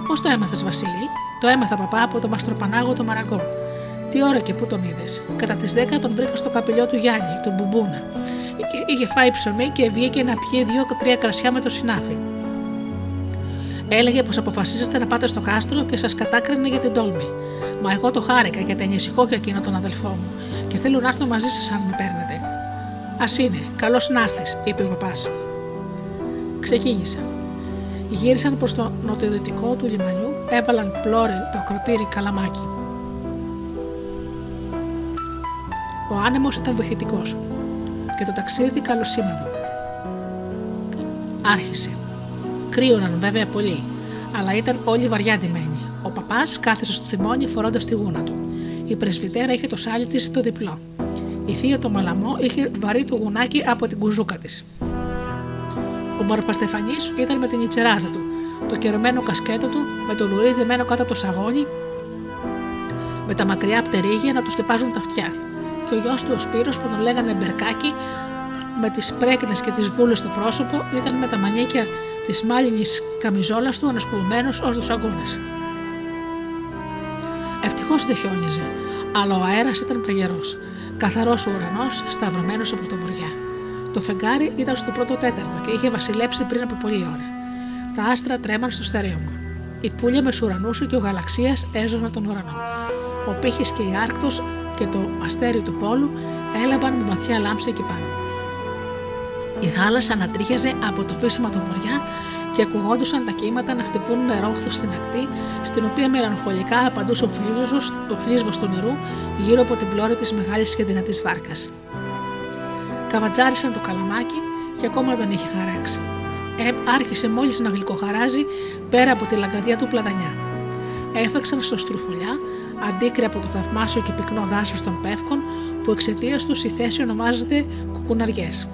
Πώς το έμαθες, Βασίλη, Το έμαθα, παπά, από το μαστροπανάγο το μαραγκό. Τι ώρα και πού τον είδες; Κατά τις 10 τον βρήκα στο καπηλιό του Γιάννη, τον Μπουμπούνα. Είχε φάει ψωμί και βγήκε να πιει δύο-τρία κρασιά με το συνάφι. Έλεγε πως αποφασίζεστε να πάτε στο κάστρο και σας κατάκρινε για την τόλμη. Μα εγώ το χάρηκα γιατί ανησυχώ για εκείνο τον αδελφό μου και θέλω να έρθω μαζί σας αν με παίρνετε. Α είναι, καλώς να έρθεις, είπε ο παπάς. Ξεκίνησαν. Γύρισαν προς το νοτιοδυτικό του λιμανιού, έβαλαν πλώρη το ακροτήρι καλαμάκι. Ο άνεμος ήταν βοηθητικός και το ταξίδι καλοσήμαδο. Άρχισε. Κρύωναν βέβαια πολύ, αλλά ήταν όλοι βαριά ντυμένοι. Ο παπάς κάθισε στο τιμόνι φορώντας τη γούνα του. Η πρεσβυτέρα είχε το σάλι της στο διπλό. Η θεία το μαλαμό είχε βαρύ το γουνάκι από την κουζούκα της. Ο Μπαρπαστεφανή ήταν με την ιτσεράδα του, το κερωμένο κασκέτο του, με το λουρί δεμένο κάτω από το σαγόνι, με τα μακριά πτερίγια να τους σκεπάζουν τα αυτιά. Και ο γιος του ο Σπύρος που τον λέγανε Μπερκάκι, με τις πρέκνες και τις βούλες στο πρόσωπο, ήταν με τα μανίκια της μάλινης καμιζόλας του ανασκουμπμένο ως τους αγώνες. Ευτυχώς δεν χιόνιζε, αλλά ο αέρας ήταν παγερός, καθαρός ο ουρανός, σταυρωμένος από το βοριά. Το φεγγάρι ήταν στο πρώτο τέταρτο και είχε βασιλέψει πριν από πολλή ώρα. Τα άστρα τρέμαν στο στερέωμα. Η πουλια με σουρανούσου και ο γαλαξίας έζωναν τον ουρανό. Ο πύχης και η άρκτος και το αστέρι του πόλου έλαβαν με βαθιά λάμψη εκεί πάνω. Η θάλασσα ανατρίχιαζε από το φύσιμα του βοριά και ακουγόντουσαν τα κύματα να χτυπούν με ρόχθος στην ακτή, στην οποία μελαγχολικά απαντούσε ο φλίσβος, ο φλίσβος του νερού γύρω από την πλώρη της μεγάλης και δυνατή βάρκας. Καβατζάρισαν το καλαμάκι και ακόμα δεν είχε χαράξει. Ε, άρχισε μόλις να γλυκοχαράζει πέρα από τη λαγκαδιά του πλατανιά. Έφεξαν στο στρουφουλιά, αντίκρι από το θαυμάσιο και πυκνό δάσος των πεύκων, που εξαιτίας τους η θέση ονομάζεται κουκουναριές.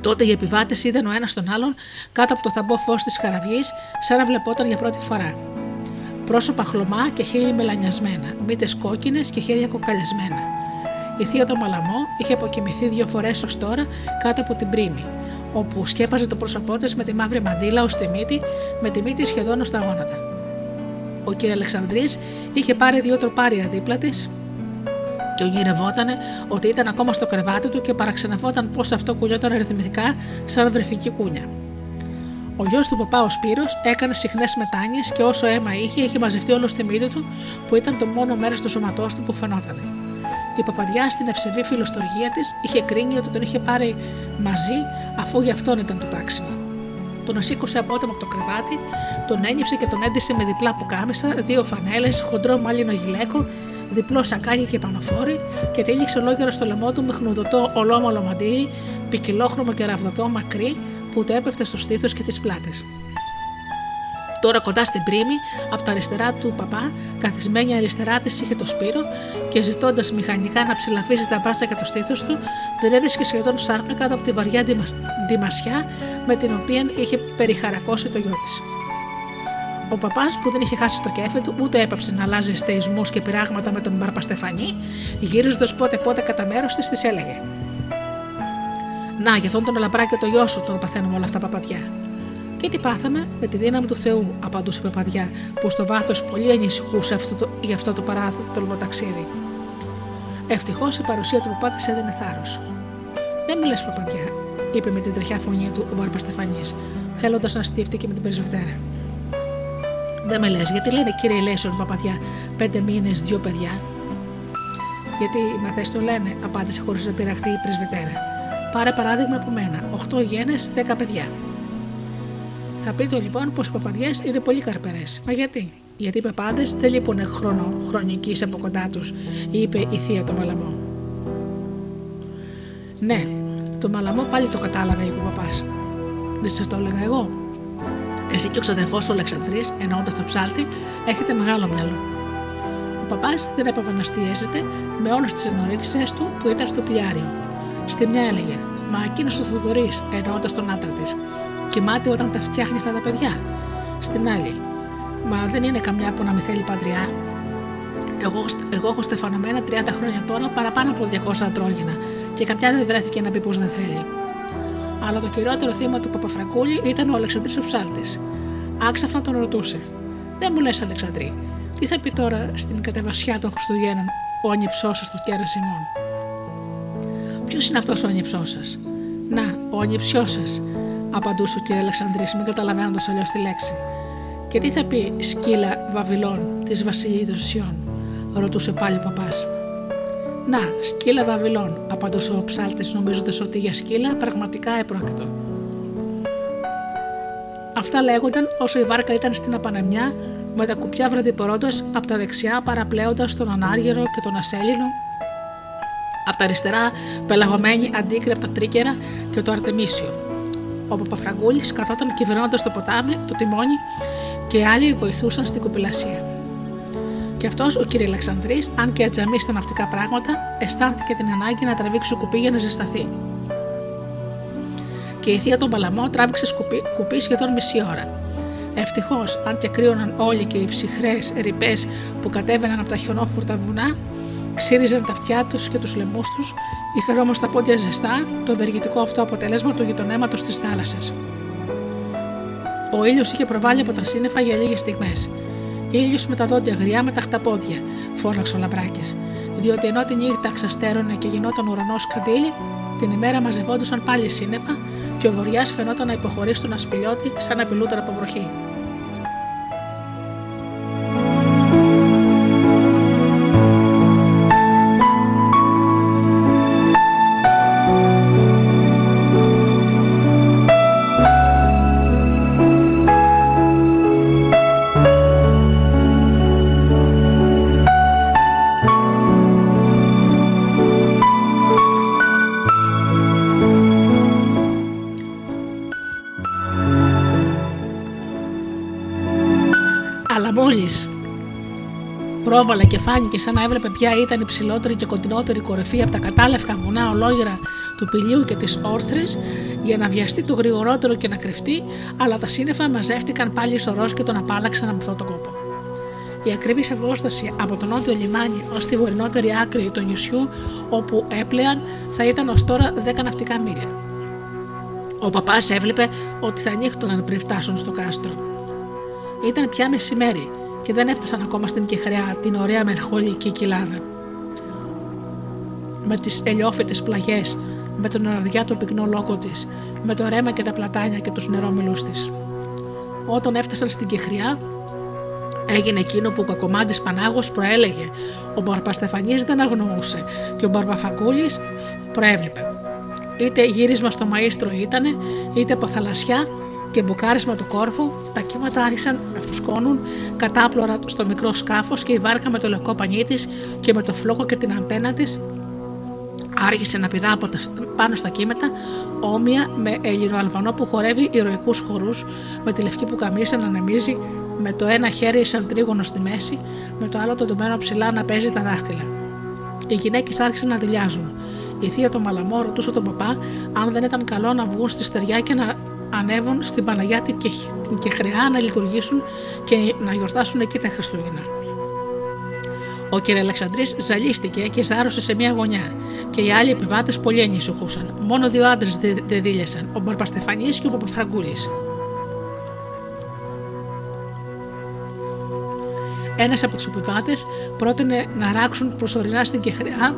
Τότε οι επιβάτες είδαν ο ένας τον άλλον κάτω από το θαμπό φως της καραβιή, σαν να βλεπόταν για πρώτη φορά. Πρόσωπα χλωμά και χείλη μελανιασμένα, μύτες κόκκινες και χέρια κοκαλιασμένα. Η θεία το Μαλαμό είχε αποκοιμηθεί δύο φορές ως τώρα κάτω από την πρίμη, όπου σκέπαζε το πρόσωπό της με τη μαύρη μαντήλα ως τη μύτη, με τη μύτη σχεδόν ως τα γόνατα. Ο κ. Αλεξανδρής είχε πάρει δύο τροπάρια δίπλα της και ονειρευότανε ότι ήταν ακόμα στο κρεβάτι του και παραξενευόταν πω αυτό κουλιόταν αριθμητικά σαν βρεφική κούνια. Ο γιος του παπά ο Σπύρος έκανε συχνές μετάνιε και όσο αίμα είχε, είχε μαζευτεί όλος στη μύτη του που ήταν το μόνο μέρος του σώματό του που φαινότανε. Η παπαδιά στην ευσεβή φιλοστοργία της είχε κρίνει ότι τον είχε πάρει μαζί αφού γι' αυτόν ήταν το τάξιμο. Τον σήκωσε απότομα από το κρεβάτι, τον ένιψε και τον έντυσε με διπλά που κάμισα, δύο φανέλες, χοντρό μάλινο γυλαίκο διπλό σακάκι και πανοφόρι και τύλιξε ολόκληρο στο λαιμό του με χνουδωτό ολόμαλο μαντίλι, ποικιλόχρωμο και ραβδοτό μακρύ που το έπεφτε στο στήθος και τις πλάτες. Τώρα κοντά στην πρίμη, από τα αριστερά του παπά, καθισμένη αριστερά της είχε το σπύρο και ζητώντας μηχανικά να ψηλαφίσει τα μπράτσα και το στήθο του, δεν έβρισκε σχεδόν σάρκα κάτω από τη βαριά ντυμασιά με την οποία είχε περιχαρακώσει το γιο της. Ο παπάς που δεν είχε χάσει το κέφι του, ούτε έπαψε να αλλάζει στεϊσμούς και πειράγματα με τον Μπαρπαστεφανή, γυρίζοντας πότε πότε κατά μέρος της, της έλεγε: Να, για αυτόν τον λαμπράκι το γιο σου τον παθαίνουμε όλα αυτά παπαδιά. Και τι πάθαμε, με τη δύναμη του Θεού, απαντούσε η παπαδιά, που στο βάθος πολύ ανησυχούσε αυτό το, για αυτό το παράθυρο ταξίδι. Ευτυχώς η παρουσία του παπά της έδινε θάρρος. Δεν μιλέ, παπαδιά, είπε με την τρεχιά φωνή του ο Μπαρπαστεφανή, θέλοντας να στήφτει και με την πρεσβυτέρα. Δεν με λες, γιατί λένε κύριε Λέισον, παπαδιά, πέντε μήνες, δύο παιδιά. Γιατί μα θε το λένε, απάντησε χωρίς να πειραχτεί η πρεσβυτέρα. Πάρε παράδειγμα από μένα, 8 γένες, 10 παιδιά. Θα πείτε λοιπόν πως οι παπαδιέ είναι πολύ καρπερές. Μα γιατί, γιατί οι παπάδε δεν λείπουν χρόνο χρονικής από κοντά τους, είπε η θεία το μαλαμό. Ναι, το μαλαμό πάλι το κατάλαβε, είπε ο παπάς. Δεν σας το έλεγα εγώ. Εσύ και ο ξαδερφός ο Αλεξανδρής, εννοώντας το ψάλτη, έχετε μεγάλο μυαλό. Ο παπάς δεν έπαβε να στιέζεται με όλες τις ενορίτησε του που ήταν στο πλιάριο. Στη μια έλεγε: Μα εκείνος ο Θοδωρής, εννοώντας τον άντρα της, κοιμάται όταν τα φτιάχνει αυτά τα παιδιά. Στην άλλη, Μα δεν είναι καμιά που να με θέλει παντριά. Εγώ, εγώ έχω στεφανωμένα 30 χρόνια τώρα παραπάνω από 200 αντρόγυνα και κάποια δεν βρέθηκε να πει πως δεν θέλει αλλά το κυριότερο θύμα του Παπαφρακούλη ήταν ο Αλεξανδρής ο ψάλτης. Άξαφνα τον ρωτούσε: Δεν μου λες, Αλεξανδρή, τι θα πει τώρα στην κατεβασιά των Χριστουγέννων ο ανυψό σα του κέρας Σιμών; Ποιος είναι αυτός ο ανυψό σα, Να, ο ανυψιός σας, απαντούσε ο κύριε Αλεξανδρής, μην καταλαβαίνοντας αλλιώς τη λέξη. Και τι θα πει σκύλα Βαβυλών της Βασιλίδο Σιών, ρωτούσε πάλι ο παπάς. Να, σκύλα Βαβυλών, απαντούσε ο ψάλτης, νομίζοντας ότι για σκύλα πραγματικά επρόκειτο. Αυτά λέγονταν όσο η βάρκα ήταν στην απανεμιά με τα κουπιά βραδιπορώντα από τα δεξιά παραπλέοντας τον Ανάργυρο και τον Ασέλινο, από τα αριστερά πελαγωμένη αντίκρεπτα τρίκερα και το Αρτεμίσιο. Ο Παπαφραγκούλης καθόταν κυβερνώντας το ποτάμι, το τιμόνι και οι άλλοι βοηθούσαν στην κοπηλασία. Και αυτός ο κ. Αλεξανδρής, αν και ατζαμί στα ναυτικά πράγματα, αισθάνθηκε την ανάγκη να τραβήξει κουπί για να ζεσταθεί. Και η θεία τον Παλαμό τράβηξε σκουπί, κουπί σχεδόν μισή ώρα. Ευτυχώς, αν και κρύωναν όλοι και οι ψυχρές ρηπές που κατέβαιναν από τα χιονόφουρτα βουνά, ξύριζαν τα αυτιά τους και τους λαιμούς τους, είχαν όμως τα πόδια ζεστά, το ευεργετικό αυτό αποτέλεσμα του γειτονέματος της θάλασσας. Ο ήλιος είχε προβάλει από τα σύννεφα για λίγες στιγμές ήλιος με τα δόντια γριά με τα χταπόδια, φώναξε ο Λαμπράκης. Διότι ενώ τη νύχτα ξαστέρωνε και γινόταν ουρανός καντήλι, την ημέρα μαζευόντουσαν πάλι σύννεφα και ο βοριά φαινόταν να υποχωρεί στον ασπιλιώτη σαν να απειλούταν από βροχή. Πρόβαλε και φάνηκε σαν να έβλεπε ποια ήταν η ψηλότερη και κοντινότερη κορυφή από τα κατάλευκα βουνά ολόγερα του πηλίου και της όρθρης, για να βιαστεί το γρηγορότερο και να κρυφτεί, αλλά τα σύννεφα μαζεύτηκαν πάλι σωρός και τον απάλαξαν από αυτόν τον κόπο. Η ακριβή απόσταση από το νότιο λιμάνι ως τη βορεινότερη άκρη του νησιού, όπου έπλεαν, θα ήταν ως τώρα 10 ναυτικά μίλια. Ο παπάς έβλεπε ότι θα ανοίχτωναν πριν φτάσουν στο κάστρο. Ήταν πια μεσημέρι και δεν έφτασαν ακόμα στην Κεχριά, την ωραία μελχόλικη κοιλάδα. Με τις ελιόφυτες πλαγιές, με τον το πυκνό λόγο της, με το ρέμα και τα πλατάνια και τους νερόμιλους της. Όταν έφτασαν στην Κεχριά, έγινε εκείνο που ο κακομάτη Πανάγος προέλεγε. Ο Μπαρπαστεφανής δεν αγνοούσε και ο Μπαρπαφαγκούλης προέβλεπε. Είτε γύρισμα στο μαΐστρο ήτανε, είτε από θαλασσιά και μπουκάρισμα του κόρφου, τα κύματα άρχισαν να φουσκώνουν κατάπλωρα στο μικρό σκάφος και η βάρκα με το λευκό πανί της και με το φλόκο και την αντένα της άρχισε να πηδά από τα, πάνω στα κύματα, όμοια με Ελληνοαλβανό που χορεύει ηρωικούς χορούς, με τη λευκή που καμίσα να ανεμίζει, με το ένα χέρι σαν τρίγωνο στη μέση, με το άλλο το ντομένο ψηλά να παίζει τα δάχτυλα. Οι γυναίκες άρχισαν να δηλιάζουν. Η θεία του Μαλαμό ρωτούσε τον παπά αν δεν ήταν καλό να βγουν στη στεριά και να ανέβουν στην Παναγιά την Κεχρεά να λειτουργήσουν και να γιορτάσουν εκεί τα Χριστούγεννα. Ο κ. Αλεξανδρής ζαλίστηκε και ζάρωσε σε μια γωνιά και οι άλλοι επιβάτες πολύ ανησυχούσαν. Μόνο δύο άντρες δεν δίλιασαν, ο Μπαρπαστεφανής και ο Παπαφραγκούλης. Ένας από τους επιβάτες πρότεινε να ράξουν προσωρινά στην Κεχρεά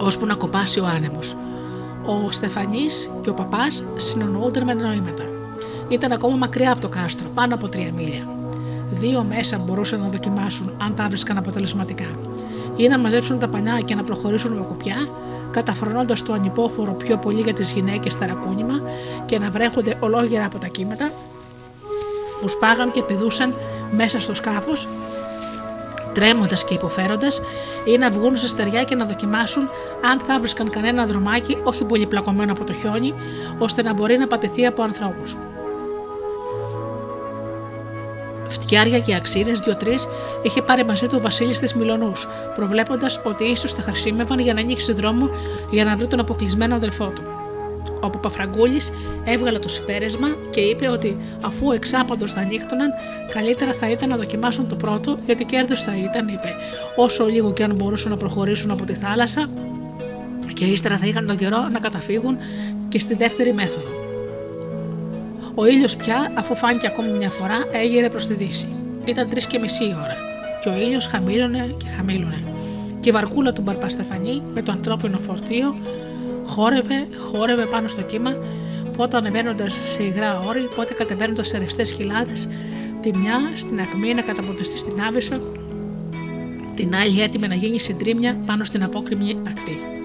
ώσπου να κοπάσει ο άνεμος. Ο Στεφανής και ο παπάς συνονοούνταν με νοήματα. Ήταν ακόμα μακριά από το κάστρο, πάνω από τρία μίλια. Δύο μέσα μπορούσαν να δοκιμάσουν αν τα βρίσκαν αποτελεσματικά. Ή να μαζέψουν τα πανιά και να προχωρήσουν με κουπιά, καταφρονώντας το ανυπόφορο πιο πολύ για τις γυναίκες ταρακούνημα και να βρέχονται ολόγερα από τα κύματα που σπάγαν και πηδούσαν μέσα στο σκάφος, τρέμοντα και υποφέροντας, ή να βγουν σε στεριά και να δοκιμάσουν αν θα βρίσκαν κανένα δρομάκι όχι πολύ πλακωμένο από το χιόνι, ώστε να μπορεί να πατεθεί από ανθρώπους φτιάρια και αξίδες, δύο-τρει, είχε πάρει μαζί του ο Βασίλης της Μιλονού, προβλέποντας ότι ίσως θα χρησιμεύαν για να ανοίξει δρόμο για να βρει τον αποκλεισμένο αδελφό του. Ο Παπαφραγκούλη έβγαλε το συμπέρασμα και είπε ότι αφού εξάπαντος θα ανοίχτωναν, καλύτερα θα ήταν να δοκιμάσουν το πρώτο, γιατί κέρδος θα ήταν, είπε, όσο λίγο και αν μπορούσαν να προχωρήσουν από τη θάλασσα και ύστερα θα είχαν τον καιρό να καταφύγουν και στη δεύτερη μέθοδο. Ο ήλιος πια, αφού φάνηκε ακόμη μια φορά, έγειρε προς τη δύση. Ήταν τρεις και μισή ώρα, και ο ήλιος χαμήλωνε και χαμήλωνε. Και η βαρκούλα του Μπαρπαστεφανή με το ανθρώπινο φορτίο χόρευε, χόρευε πάνω στο κύμα, πότε ανεβαίνοντας σε υγρά όρη, πότε κατεβαίνοντας σε ρευστές χιλάδε, τη μια στην ακμή να καταποντεστεί στην Άβυσσο, την άλλη έτοιμη να γίνει συντρίμια πάνω στην απόκριμη ακτή.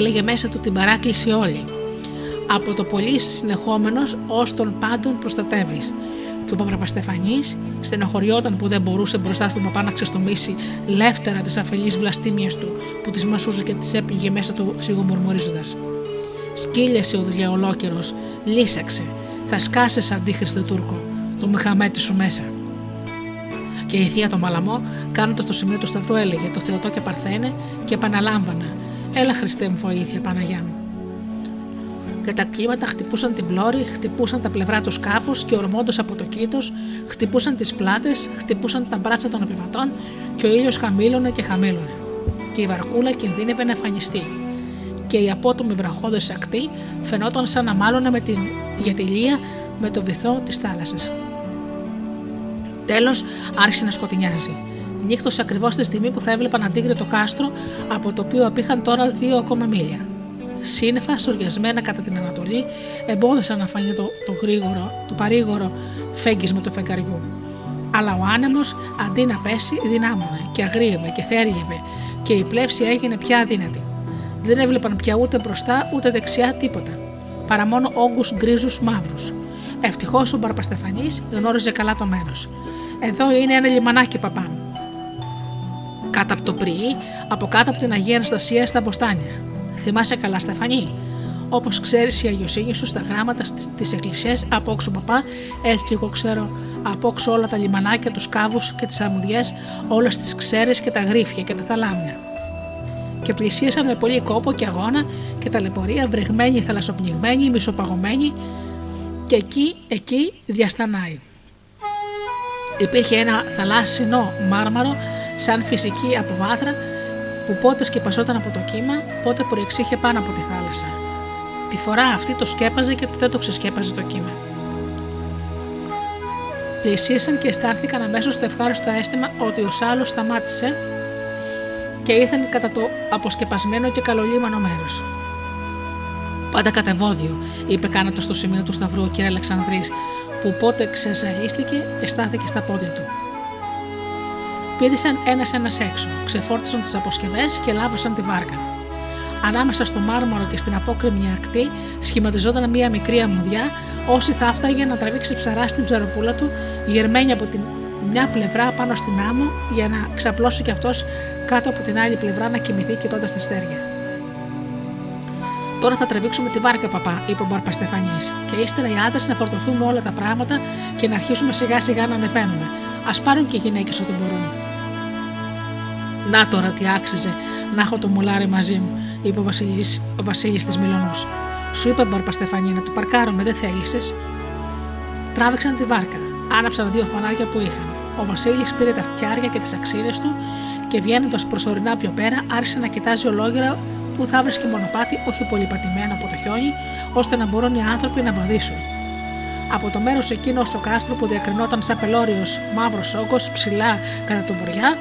Έλεγε μέσα του την παράκληση όλη. Από το πολύ συνεχόμενος ως τον πάντων προστατεύεις. Και ο Παπαπαστεφανή στενοχωριόταν που δεν μπορούσε μπροστά του παπά να ξεστομίσει λεύτερα τις αφελείς βλαστήμιες του που τις μασούσε και τις έπληγε μέσα του σιγομορμορίζοντα. Σκύλιασε ο διαολόκερο, λύσαξε, θα σκάσεις αντίχρηστο Τούρκο, το Μεχαμέτη σου μέσα. Και η θεία το Μαλαμό, κάνοντας το σημείο του Σταυρού, έλεγε το Θεοτό και Παρθένε και επαναλάμβανα Έλα Χριστέ μου βοήθεια Παναγιά μου. Και τα κύματα χτυπούσαν την πλώρη, χτυπούσαν τα πλευρά τους σκάφους και ορμώντας από το κήτος, χτυπούσαν τις πλάτες, χτυπούσαν τα μπράτσα των επιβατών και ο ήλιος χαμήλωνε και χαμήλωνε. Και η βαρκούλα κινδύνευε να εμφανιστεί. Και η απότομη βραχώδες ακτή φαινόταν σαν να μάλωνε με την γιατηλία με το βυθό της θάλασσας. Τέλος άρχισε να σκοτεινιάζει νύχτωσε ακριβώς τη στιγμή που θα έβλεπαν αντίγρετο κάστρο από το οποίο απήχαν τώρα δύο ακόμα μίλια. Σύννεφα, σοριασμένα κατά την Ανατολή, εμπόδισαν να φανεί το, το, γρήγορο, το παρήγορο φέγγισμα του φεγγαριού. Αλλά ο άνεμος αντί να πέσει, δυνάμωνε και αγρίευε και θέργευε και η πλεύση έγινε πια αδύνατη. Δεν έβλεπαν πια ούτε μπροστά ούτε δεξιά τίποτα, παρά μόνο όγκους γκρίζους μαύρους. Ευτυχώς ο Μπαρπαστεφανής γνώριζε καλά το μέρος. Εδώ είναι ένα λιμανάκι, παπά κάτω από το πρι, από κάτω από την Αγία Αναστασία στα Μποστάνια. Θυμάσαι καλά, Στεφανή; Όπως ξέρεις, η αγιοσύνη σου στα γράμματα τη εκκλησία από όξω παπά, έτσι και εγώ ξέρω από όξω όλα τα λιμανάκια, τους κάβους και τις αμμουδιέ, όλες τις ξέρες και τα γρίφια και τα θαλάμια. Και πλησίασαν με πολύ κόπο και αγώνα και ταλαιπωρία, βρεγμένοι, θαλασσοπνιγμένοι, μισοπαγωμένοι, και εκεί, εκεί διαστανάει. Υπήρχε ένα θαλάσσινο μάρμαρο σαν φυσική αποβάθρα που πότε σκεπασόταν από το κύμα, πότε προεξήχε πάνω από τη θάλασσα. Τη φορά αυτή το σκέπαζε και δεν το ξεσκέπαζε το κύμα. Πλησίασαν και αισθάνθηκαν αμέσως το ευχάριστο αίσθημα ότι ο Σάλος σταμάτησε και ήρθαν κατά το αποσκεπασμένο και καλολίμανο μέρος. Πάντα κατεβόδιο, είπε κάνατος στο σημείο του Σταυρού ο κ. Αλεξανδρής, που πότε ξεζαλίστηκε και στάθηκε στα πόδια του. Πήδησαν ένα-ένα έξω, ξεφόρτισαν τις αποσκευές και λάβωσαν τη βάρκα. Ανάμεσα στο μάρμαρο και στην απόκρημη ακτή σχηματιζόταν μία μικρή αμμουδιά, όσοι θα έφταγε να τραβήξει ψαρά στην ψαροπούλα του, γερμένη από την μια πλευρά πάνω στην άμμο για να ξαπλώσει κι αυτός κάτω από την άλλη πλευρά να κοιμηθεί κοιτώντας τα αστέρια. Τώρα θα τραβήξουμε τη βάρκα, παπά, είπε ο Μπαρπα Στεφανής, και ύστερα οι άντρες να φορτωθούμε όλα τα πράγματα και να αρχίσουμε σιγά σιγά να ανεβαίνουμε. Α πάρουν και οι γυναίκες ό,τι μπορούν. Να τώρα τι άξιζε να έχω το μουλάρι μαζί μου, είπε ο Βασίλης της Μιλονού. Σου είπε Μπαρπα Στεφανή να του παρκάρουμε, δεν θέλησες. Τράβηξαν τη βάρκα, άναψαν τα δύο φανάρια που είχαν. Ο Βασίλης πήρε τα φτιάρια και τις αξίρε του και βγαίνοντας προσωρινά πιο πέρα, άρχισε να κοιτάζει ολόγερα που θα βρίσκει μονοπάτι όχι πολύ πατημένο από το χιόνι, ώστε να μπορούν οι άνθρωποι να βαδίσουν. Από το μέρος εκείνο στο κάστρο που διακρινόταν σαν πελώριος μαύρος όγκος ψηλά κατά τον βοριά,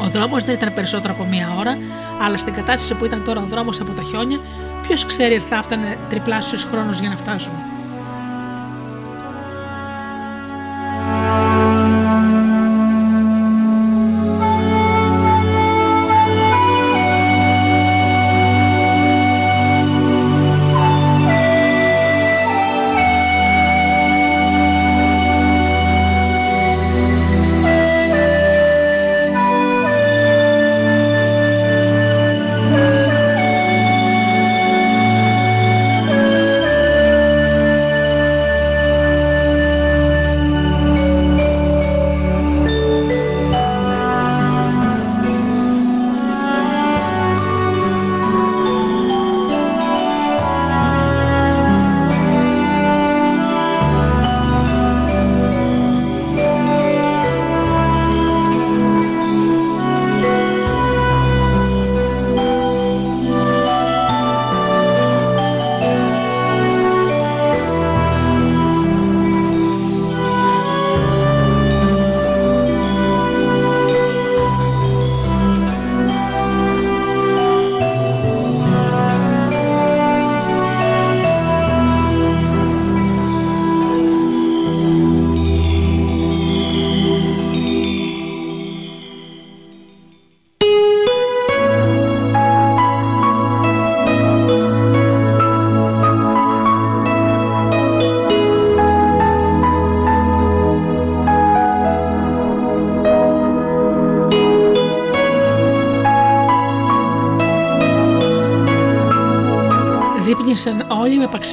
ο δρόμος δεν ήταν περισσότερο από μία ώρα, αλλά στην κατάσταση που ήταν τώρα ο δρόμος από τα χιόνια, ποιος ξέρει θα έφτανε τριπλάσιος χρόνος για να φτάσουν.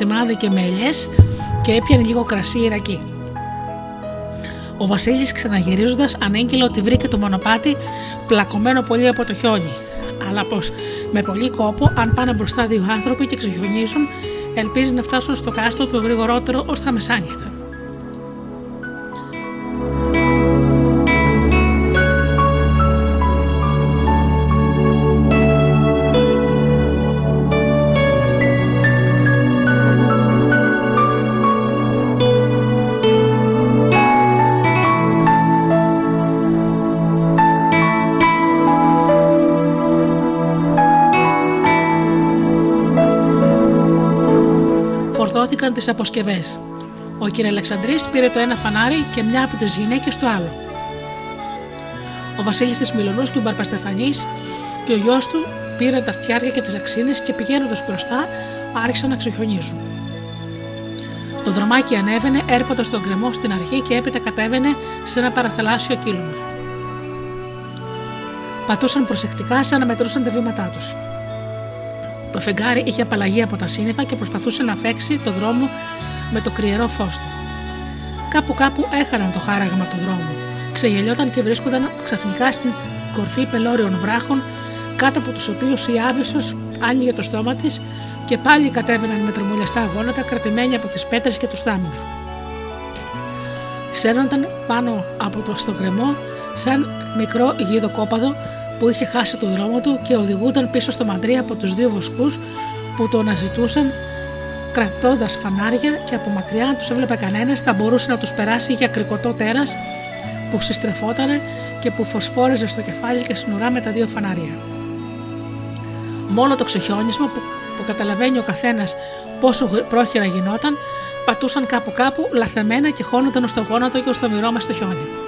Όλοι με παξιμάδι και μέλιες και έπιανε λίγο κρασί Ιρακή. Ο Βασίλης ξαναγυρίζοντας ανέγγειλε ότι βρήκε το μονοπάτι πλακωμένο πολύ από το χιόνι, αλλά πως με πολύ κόπο αν πάνε μπροστά δύο άνθρωποι και ξεχιονίζουν ελπίζει να φτάσουν στο κάστρο το γρηγορότερο ως τα μεσάνυχτα. Φορτώθηκαν τις αποσκευές. Ο κ. Αλεξανδρής πήρε το ένα φανάρι και μια από τις γυναίκες το άλλο. Ο Βασίλης της Μιλονού και ο Μπαρπαστεφανής και ο γιος του πήραν τα φτιάρια και τις αξίνες και πηγαίνοντας μπροστά άρχισαν να ξεχιονίζουν. Το δρομάκι ανέβαινε έρποντας τον κρεμό στην αρχή και έπειτα κατέβαινε σε ένα παραθαλάσσιο κύλωμα. Πατούσαν προσεκτικά σαν να μετρούσαν τα βήματά τους. Το φεγγάρι είχε απαλλαγή από τα σύννεφα και προσπαθούσε να φέξει το δρόμο με το κρυερό φως του. Κάπου κάπου έχαναν το χάραγμα του δρόμου. Ξεγελιόταν και βρίσκονταν ξαφνικά στην κορφή πελώριων βράχων, κάτω από τους οποίους η Άβυσο άνοιγε το στόμα της και πάλι κατέβαιναν με τρομουλιαστά γόνατα κρατημένοι από τις πέτρες και τους θάμους. Σέρνονταν πάνω από το στο κρεμό σαν μικρό γίδο-κόπαδο που είχε χάσει το δρόμο του και οδηγούνταν πίσω στο μαντρί από τους δύο βοσκούς που το αναζητούσαν κρατώντας φανάρια και από μακριά αν τους έβλεπε κανένας θα μπορούσε να τους περάσει για κρικωτό τέρας που συστρεφότανε και που φωσφόριζε στο κεφάλι και στην ουρά με τα δύο φανάρια. Μόνο το ξεχιόνισμα που, που καταλαβαίνει ο καθένας πόσο πρόχειρα γινόταν πατούσαν κάπου κάπου λαθεμένα και χώνονταν ως το γόνατο και ως το μυρό στο χιόνι.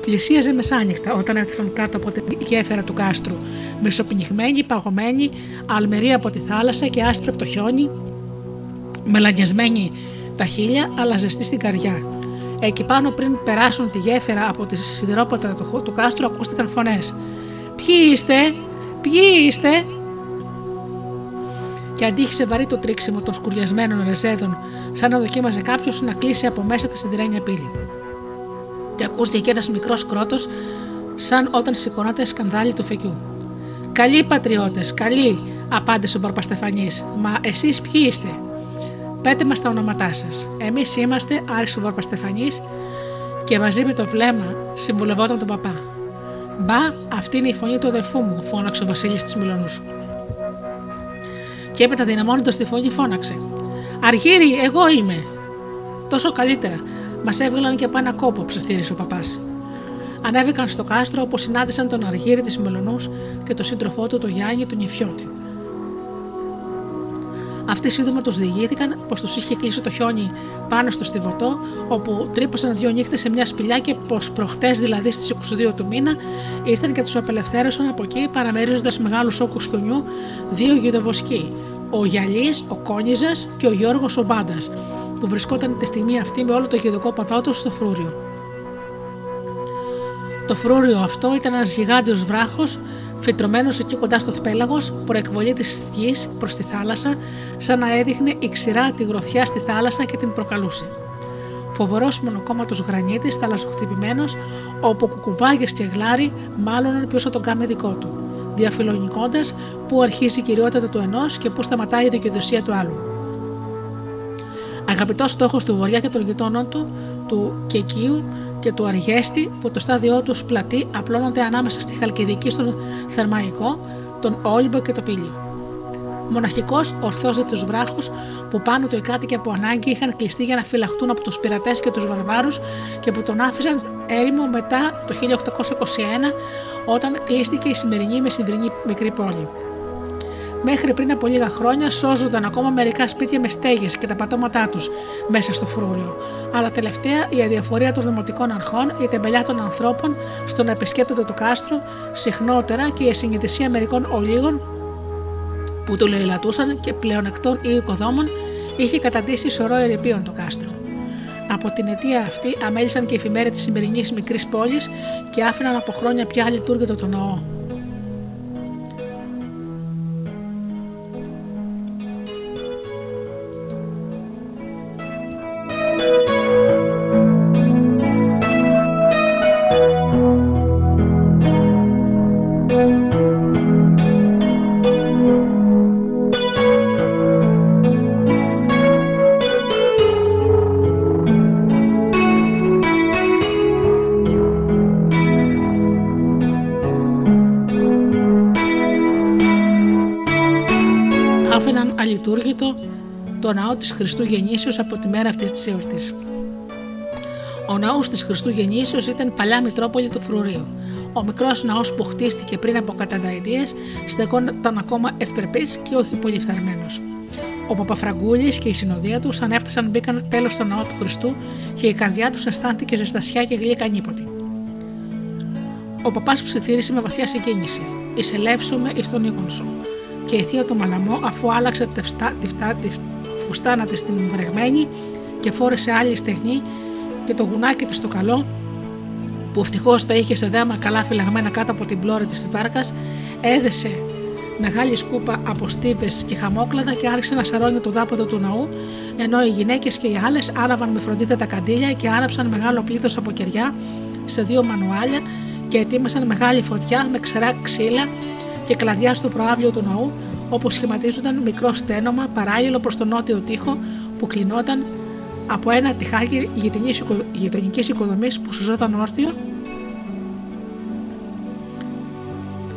Πλησίαζε μεσάνυχτα όταν έφτασαν κάτω από τη γέφυρα του κάστρου, μισοπνιγμένη, παγωμένη, αλμερή από τη θάλασσα και άσπρη το χιόνι, μελανιασμένη τα χείλια, αλλά ζεστή στην καρδιά. Εκεί πάνω, πριν περάσουν τη γέφυρα από τη σιδηρόπατα του, του κάστρου, ακούστηκαν φωνές. Ποιοι είστε, ποιοι είστε, και αντίχησε βαρύ το τρίξιμο των σκουριασμένων ρεζέδων, σαν να δοκίμαζε κάποιος να κλείσει από μέσα τη σιδηρένια πύλη. Και ακούστηκε ένας μικρός κρότος, σαν όταν σηκωνόταν σκανδάλι του φεκιού. Καλοί πατριώτες, καλοί, απάντησε ο Μπαρπαστεφανής. Μα εσείς ποιοι είστε; Πέτε μας τα ονόματά σας. Εμείς είμαστε, άρχισε ο Μπαρπαστεφανής και μαζί με το βλέμμα συμβουλευόταν τον παπά. Μπα, αυτή είναι η φωνή του αδερφού μου, φώναξε ο Βασίλης της Μιλονού. Και έπειτα δυναμώνοντας τη φωνή, φώναξε. Αργύρι, εγώ είμαι. Τόσο καλύτερα. Μας έβγαλαν και από ένα κόπο, ψιθύρισε ο παπάς. Ανέβηκαν στο κάστρο όπου συνάντησαν τον Αργύρι της Μελονού και τον σύντροφό του, τον Γιάννη, τον Ιφιώτη. Αυτοί σύντομα τους διηγήθηκαν πως τους είχε κλείσει το χιόνι πάνω στο στιβωτό, όπου τρύπωσαν δύο νύχτες σε μια σπηλιά και πως προχτές, δηλαδή στις 22 του μήνα, ήρθαν και τους απελευθέρωσαν από εκεί παραμερίζοντας μεγάλους όκους χιονιού δύο γιδοβοσκοί, ο Γιαλής, ο Κόνιζας και ο Γιώργος ο Μπάντας, που βρισκόταν τη στιγμή αυτή με όλο το γιδοκό πατό του στο φρούριο. Το φρούριο αυτό ήταν ένας γιγάντιος βράχος, φυτρωμένος εκεί κοντά στο θπέλαγος, προεκβολή της γης προς τη θάλασσα, σαν να έδειχνε η ξηρά τη γροθιά στη θάλασσα και την προκαλούσε. Φοβερός μονοκόμματος γρανίτης, θαλασσοχτυπημένος, όπου κουκουβάγες και γλάρι μάλλον ποιο θα τον κάνει δικό του, διαφιλονικώντας πού αρχίζει η κυριότητα του ενός και πού σταματάει η δικαιοδοσία του άλλου. Αγαπητός στόχος του Βοριά και των γειτόνων του, του Κεκίου και του Αργέστη, που το στάδιό τους πλατή απλώνονται ανάμεσα στη Χαλκιδική στον Θερμαϊκό, τον Όλυμπο και το Πύλιο. Μοναχικός ορθόζετου βράχους που πάνω του οι κάτοικοι από ανάγκη είχαν κλειστεί για να φυλαχτούν από τους πειρατές και τους βαρβάρους και που τον άφησαν έρημο μετά το 1821 όταν κλείστηκε η σημερινή μεσημβρινή μικρή πόλη. Μέχρι πριν από λίγα χρόνια σώζονταν ακόμα μερικά σπίτια με στέγες και τα πατώματά τους μέσα στο φρούριο. Αλλά τελευταία η αδιαφορία των δημοτικών αρχών, η τεμπελιά των ανθρώπων στο να επισκέπτονται το κάστρο, συχνότερα και η ασυνειδησία μερικών ολίγων που το λαιλατούσαν και πλεονεκτών ή οικοδόμων, είχε καταντήσει σωρό ερηπείων το κάστρο. Από την αιτία αυτή αμέλησαν και οι εφημέρια της σημερινής μικρής πόλης και άφηναν από χρόνια πια λειτουργήτο το ναό. Το ναό της Χριστού Γεννήσεως από τη μέρα αυτής της εορτής. Ο ναός της Χριστού Γεννήσεως ήταν παλιά Μητρόπολη του Φρουρίου. Ο μικρός ναός που χτίστηκε πριν από κατανταετίες στεκόταν ακόμα ευπρεπής και όχι πολύ φθαρμένος. Ο Παπαφραγκούλης και η συνοδεία τους, αν έφτασαν, μπήκαν τέλος στο ναό του Χριστού και η καρδιά τους αισθάνθηκε ζεστασιά και γλύκα ανίποτη. Ο παπάς ψιθύρισε με βαθιά συγκίνηση. Εισελεύσουμε εις τον οίκον σου και η θεία του Μαλαμό, αφού άλλαξε τη, φστά, τη, φτά, τη φουστάνα τη στην βρεγμένη και φόρεσε άλλη στεγνή και το γουνάκι της στο καλό, που ευτυχώς τα είχε σε δέμα καλά φυλαγμένα κάτω από την πλώρη της βάρκας, έδεσε μεγάλη σκούπα από στίβες και χαμόκλαδα και άρχισε να σαρώνει το δάποδο του ναού, ενώ οι γυναίκες και οι άλλες άναβαν με φροντίδα τα καντήλια και άναψαν μεγάλο πλήθος από κεριά σε δύο μανουάλια και ετοίμασαν μεγάλη φωτιά με ξερά ξύλα και κλαδιά στο προάβλιο του ναού, όπου σχηματίζονταν μικρό στένομα παράλληλο προς τον νότιο τοίχο που κλεινόταν από ένα τυχάκι γειτονικής οικοδομής που σουζόταν όρθιο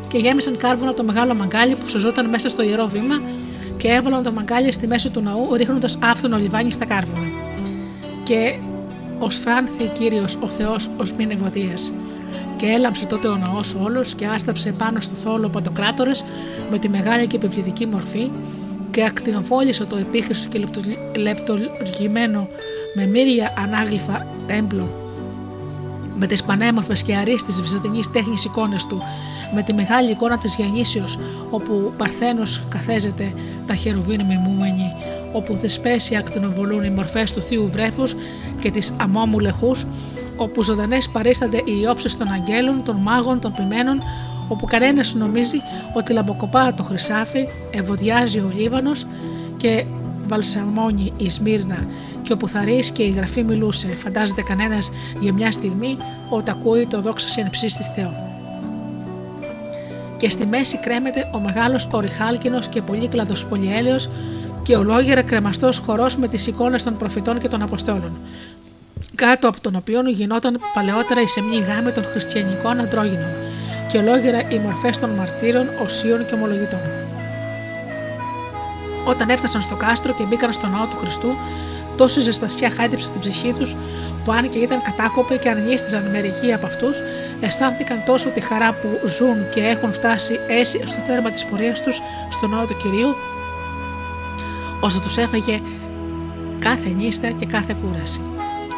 και γέμισαν κάρβουνα το μεγάλο μαγκάλι που σουζόταν μέσα στο ιερό βήμα και έβαλαν το μαγκάλι στη μέση του ναού ρίχνοντας άφθονο λιβάνι στα κάρβουνα. Και ως φράνθη κύριος ο Θεός ως μην ευωδίας και έλαμψε τότε ο ναός όλος και άσταψε πάνω στο θόλο παντοκράτορε με τη μεγάλη και επιβλητική μορφή και ακτινοβόλησε το επίχρηστο και λεπτολογημένο με μύρια ανάγλυφα έμπλο. Με τις πανέμορφες και αρίστες βυζαντινής τέχνης εικόνες του, με τη μεγάλη εικόνα της Γιαννήσεως όπου Παρθένος καθέζεται τα χερουβίν μιμούμενοι, όπου δεσπέσια ακτινοβολούν οι μορφές του θείου βρέφους και της αμόμου λεχούς, όπου ζωντανές παρίστανται οι όψει των αγγέλων, των μάγων, των ποιμένων, όπου κανένας νομίζει ότι λαμποκοπά το χρυσάφι, ευωδιάζει ο Λίβανος και βαλσαμώνει η Σμύρνα. Και όπου θα και η γραφή μιλούσε, φαντάζεται κανένας για μια στιγμή ότι ακούει το δόξα συνεψή της Θεό. Και στη μέση κρέμεται ο μεγάλος οριχάλκινος και πολύκλαδος πολυέλαιο και ολόγερα κρεμαστός χορός με τις εικόνες των προφητών και των Αποστόλων, κάτω από τον οποίο γινόταν παλαιότερα η σεμνή γάμη των χριστιανικών αντρόγινων και ολόγερα οι μορφές των μαρτύρων, οσίων και ομολογητών. Όταν έφτασαν στο κάστρο και μπήκαν στο ναό του Χριστού, τόση ζεστασιά χάιδεψε στην ψυχή τους, που αν και ήταν κατάκοποι και αρνίστηκαν μερικοί από αυτούς, αισθάνθηκαν τόσο τη χαρά που ζουν και έχουν φτάσει έτσι στο τέρμα της πορείας τους στο ναό του κυρίου, ώστε τους έφαγε κάθε νύστα και κάθε κούραση.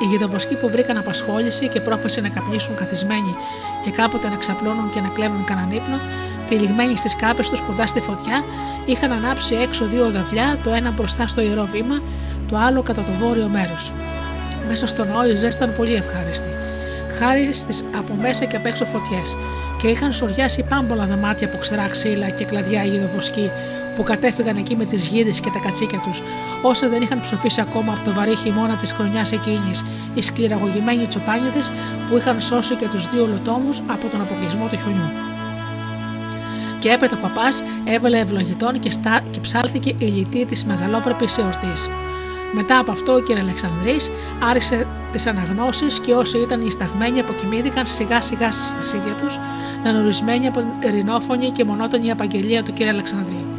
Οι γεδοβοσκοί που βρήκαν απασχόληση και πρόφαση να καπνίσουν καθισμένοι και κάποτε να ξαπλώνουν και να κλέβουν κανέναν ύπνο, τυλιγμένοι στις κάπες τους κοντά στη φωτιά, είχαν ανάψει έξω δύο δαυλιά, το ένα μπροστά στο ιερό βήμα, το άλλο κατά το βόρειο μέρος. Μέσα στον νόη η ζέστη ήταν πολύ ευχάριστη, χάρη στις από μέσα και απ' έξω φωτιές, και είχαν σοριάσει πάμπολα δωμάτια από ξερά ξύλα και κλαδιά γεδοβοσκοί που κατέφυγαν εκεί με τις γίδες και τα κατσίκια τους, όσα δεν είχαν ψοφήσει ακόμα από το βαρύ χειμώνα της χρονιάς εκείνης, οι σκληραγωγημένοι τσοπάνιδες που είχαν σώσει και τους δύο λωτόμου από τον αποκλεισμό του χιονιού. Και έπειτα ο παπάς έβαλε ευλογητών και, στα... και ψάλθηκε η λυτή της μεγαλόπρεπης εορτής. Μετά από αυτό ο κ. Αλεξανδρής άρχισε τις αναγνώσεις και όσοι ήταν ισταγμένοι αποκοιμήθηκαν σιγά σιγά στα στασίδια τους, να από την ερηνόφωνη και μονότονη απαγγελία του κ. Αλεξανδρή.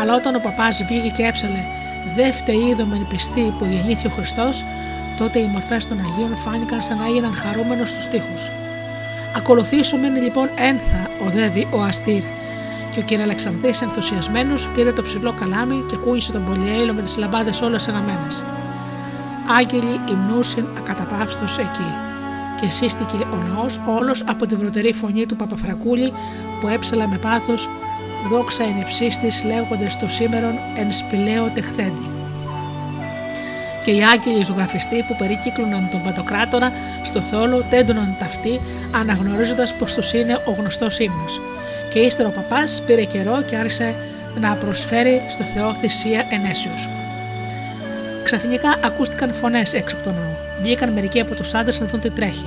Αλλά όταν ο παπάς βγήκε και έψαλε Δε φταίει είδομεν πιστή που γεννήθη ο Χριστός, τότε οι μορφές των Αγίων φάνηκαν σαν να έγιναν χαρούμενος στους τοίχους. Ακολουθήσουμε λοιπόν ένθα, οδεύει ο Αστήρ. Και ο κ. Αλεξανδρή, ενθουσιασμένος, πήρε το ψηλό καλάμι και κούνησε τον πολυέλο με τις λαμπάδες όλες αναμένε. Άγγελοι υμνούσιν ακαταπαύστος εκεί. Και σύστηκε ο ναός όλος από τη βρωτερή φωνή του Παπαφρακούλη που έψαλα με πάθος δόξα εν υψίστης λέγοντες το σήμερον εν σπηλαίο τεχθέντη. Και οι άγγελοι ζωγραφιστοί που περικύκλωναν τον Παντοκράτορα στο θόλο τέντωναν ταυτί αναγνωρίζοντας πως τους είναι ο γνωστός ύμνος. Και ύστερα ο παπάς πήρε καιρό και άρχισε να προσφέρει στο Θεό θυσία ενέσεως. Ξαφνικά ακούστηκαν φωνές έξω από τον ναό. Βγήκαν μερικοί από τους άντρες να δουν τι τρέχει.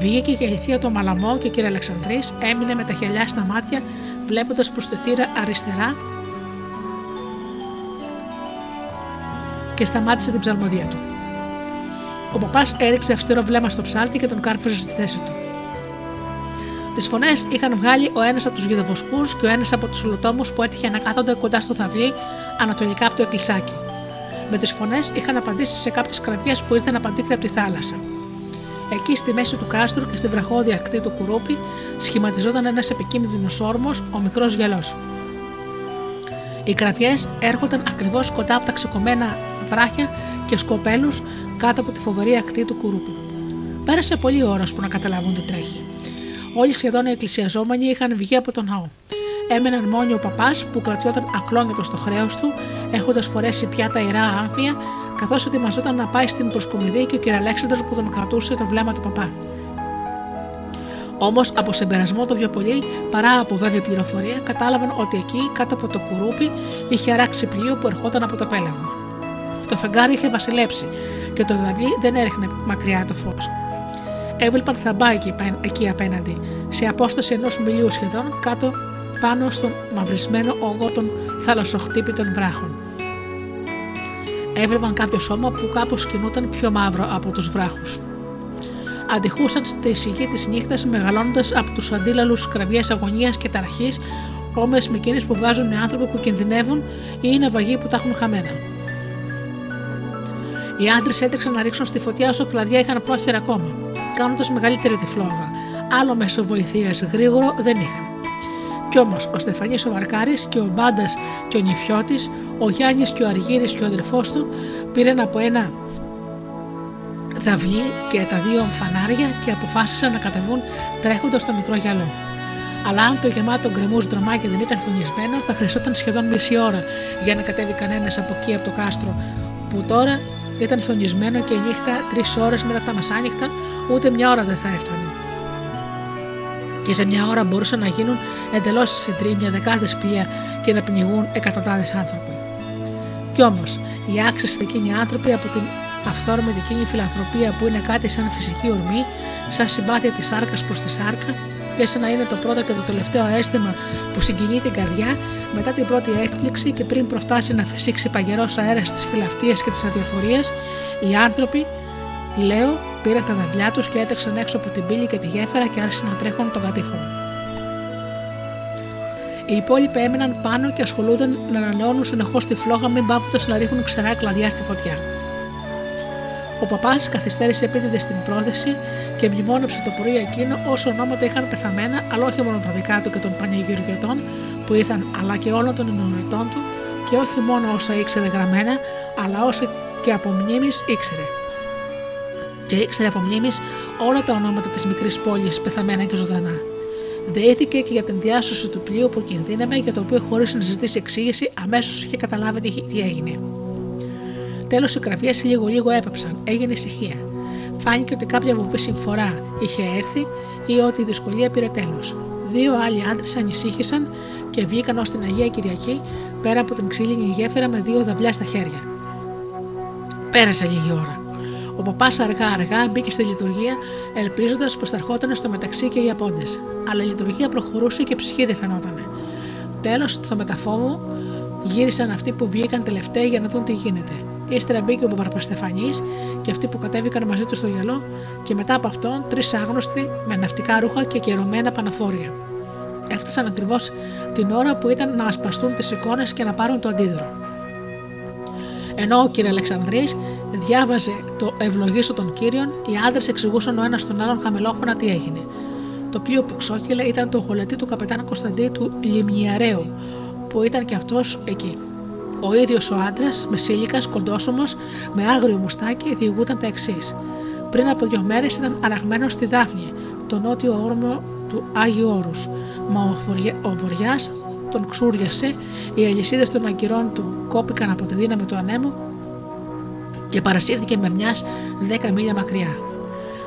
Βγήκε και η θεία του Μαλαμό και ο κ. Αλεξανδρής έμεινε με τα χελιά στα μάτια βλέποντας προς τη θύρα αριστερά και σταμάτησε την ψαλμοδία του. Ο παπάς έριξε αυστηρό βλέμμα στο ψάλτη και τον κάρφωσε στη θέση του. Τις φωνές είχαν βγάλει ο ένας από τους γεδοβοσκού και ο ένας από τους ολοτόμου που έτυχε να κάθονται κοντά στο θαυλί ανατολικά από το εκκλησάκι. Με τις φωνές είχαν απαντήσει σε κάποιες κραυγές που ήρθαν απαντήκρι από τη θάλασσα. Εκεί στη μέση του κάστρου και στη βραχώδια ακτή του κουρούπι σχηματιζόταν ένας επικίνδυνος όρμος, ο μικρός γυαλός. Οι κραυγέ έρχονταν ακριβώς κοντά από τα ξεκομμένα βράχια και σκοπέλους κάτω από τη φοβερή ακτή του κουρούπι. Πέρασε πολλή ώρα που να καταλάβουν τι τρέχει. Όλοι σχεδόν οι εκκλησιαζόμενοι είχαν βγει από τον ναό. Έμεναν μόνοι ο παπάς που κρατιόταν ακλόνητος στο χρέος του, έχοντας φορέσει πια τα ιερά άμφια καθώς ετοιμαζόταν να πάει στην προσκομιδή και ο κ. Αλέξανδρος που τον κρατούσε το βλέμμα του παπά. Όμως από συμπερασμό το πιο πολύ, παρά από βέβαιη πληροφορία, κατάλαβαν ότι εκεί, κάτω από το κουρούπι, είχε αράξει πλοίο που ερχόταν από το πέλαγο. Το φεγγάρι είχε βασιλέψει και το δαυλί δεν έριχνε μακριά το φως. Έβλεπαν θαμπάκι εκεί απέναντι, σε απόσταση ενός μιλιού σχεδόν, κάτω πάνω στον μαυρισμένο όγκο των θαλασσοχτύπητων βράχων έβλεπαν κάποιο σώμα που κάπως κινούταν πιο μαύρο από τους βράχους. Αντιχούσαν στη σιγή της νύχτας μεγαλώνοντας από τους αντίλαλους κραυγές αγωνίας και ταραχής, όμε με εκείνες που βγάζουν οι άνθρωποι που κινδυνεύουν ή είναι βαγοί που τα έχουν χαμένα. Οι άντρες έτρεξαν να ρίξουν στη φωτιά όσο κλαδιά είχαν πρόχειρα ακόμα, κάνοντας μεγαλύτερη τη φλόγα. Άλλο μέσο βοηθείας γρήγορο δεν είχαν. Κι όμω ο Στεφανής ο Βαρκάρης και ο Μπάντας και ο Νιφιώτη, ο Γιάννης και ο Αργύρης και ο αδερφός του πήραν από ένα δαυλί και τα δύο φανάρια και αποφάσισαν να κατεβούν τρέχοντας στο μικρό γυαλό. Αλλά αν το γεμάτο γκρεμού δρομάκι δεν ήταν χωνισμένο, θα χρειαζόταν σχεδόν μισή ώρα για να κατέβει κανένας από εκεί από το κάστρο, που τώρα ήταν χιονισμένο και η νύχτα τρεις ώρες μετά τα μεσάνυχτα, ούτε μια ώρα δεν θα έφτανε. Και σε μια ώρα μπορούσαν να γίνουν εντελώς συντρίμια δεκάδες πλοία και να πνιγούν εκατοντάδες άνθρωποι. Κι όμως, οι άξιστοι εκείνοι άνθρωποι από την αυθόρμητη εκείνη φιλανθρωπία που είναι κάτι σαν φυσική ορμή, σαν συμπάθεια της σάρκας προς τη σάρκα και σαν να είναι το πρώτο και το τελευταίο αίσθημα που συγκινεί την καρδιά μετά την πρώτη έκπληξη και πριν προφτάσει να φυσήξει παγερός αέρας της φιλαυτία και της αδιαφορίας, οι άνθρωποι, λέω, πήραν τα δαυλιά τους και έτρεξαν έξω από την πύλη και τη γέφυρα και άρχισαν να τρέχουν τον κατήφορο. Οι υπόλοιποι έμειναν πάνω και ασχολούνταν να ανανεώνουν συνεχώς τη φλόγα, μην πάποντα να ρίχνουν ξερά κλαδιά στη φωτιά. Ο παπάς καθυστέρησε επίτηδες στην πρόθεση και μνημόνεψε το πρωί εκείνο όσο ονόματα είχαν πεθαμένα, αλλά όχι μόνο τα δικά του και των πανηγυριωτών που ήρθαν, αλλά και όλων των ενωριτών του και όχι μόνο όσα ήξερε γραμμένα, αλλά όσα και από μνήμης ήξερε. Και ήξερε από μνήμης όλα τα ονόματα της μικρής πόλης πεθαμένα και ζωντανά. Δεήθηκε και για την διάσωση του πλοίου που κινδύναμε, για το οποίο χωρίς να ζητήσει εξήγηση αμέσως είχε καταλάβει τι έγινε. Τέλος οι κραυγές λίγο-λίγο έπαψαν, έγινε ησυχία. Φάνηκε ότι κάποια βουβή συμφορά είχε έρθει ή ότι η δυσκολία πήρε τέλος. Δύο άλλοι άντρες ανησύχησαν και βγήκαν ως την Αγία Κυριακή πέρα από την ξύλινη γέφυρα με δύο δαυλιά στα χέρια. Πέρασε λίγη ώρα. Ο παπάς αργά-αργά μπήκε στη λειτουργία, ελπίζοντας πως θα ερχόταν στο μεταξύ και οι απόντε. Αλλά η λειτουργία προχωρούσε και ψυχή δεν φαινόταν. Τέλος, στο μεταφόβο, γύρισαν αυτοί που βγήκαν τελευταίοι για να δουν τι γίνεται. Ύστερα μπήκε ο Παπαρπαστεφανή και αυτοί που κατέβηκαν μαζί του στο γυαλό, και μετά από αυτόν τρεις άγνωστοι με ναυτικά ρούχα και καιρωμένα παναφόρια. Έφτασαν ακριβώς την ώρα που ήταν να ασπαστούν τις εικόνες και να πάρουν το αντίδρο. Ενώ ο κ. Αλεξανδρής διάβαζε το Ευλογήσω των κύριων, οι άντρες εξηγούσαν ο ένας τον άλλον χαμηλόφωνα τι έγινε. Το πλοίο που ξόχυλε ήταν το γολετή του καπετάν Κωνσταντή του Λιμνιαρέου, που ήταν και αυτός εκεί. Ο ίδιος ο άντρας, με σύλικα, κοντόσωμος, με άγριο μουστάκι, διηγούταν τα εξής. Πριν από δύο μέρες ήταν αραγμένο στη Δάφνη, το νότιο όρμο του Άγιου Όρους. Μα ο βοριάς τον ξούριασε, οι αλυσίδες των αγκυρών του κόπηκαν από τη δύναμη του ανέμου και παρασύρθηκε με μιας δέκα μίλια μακριά.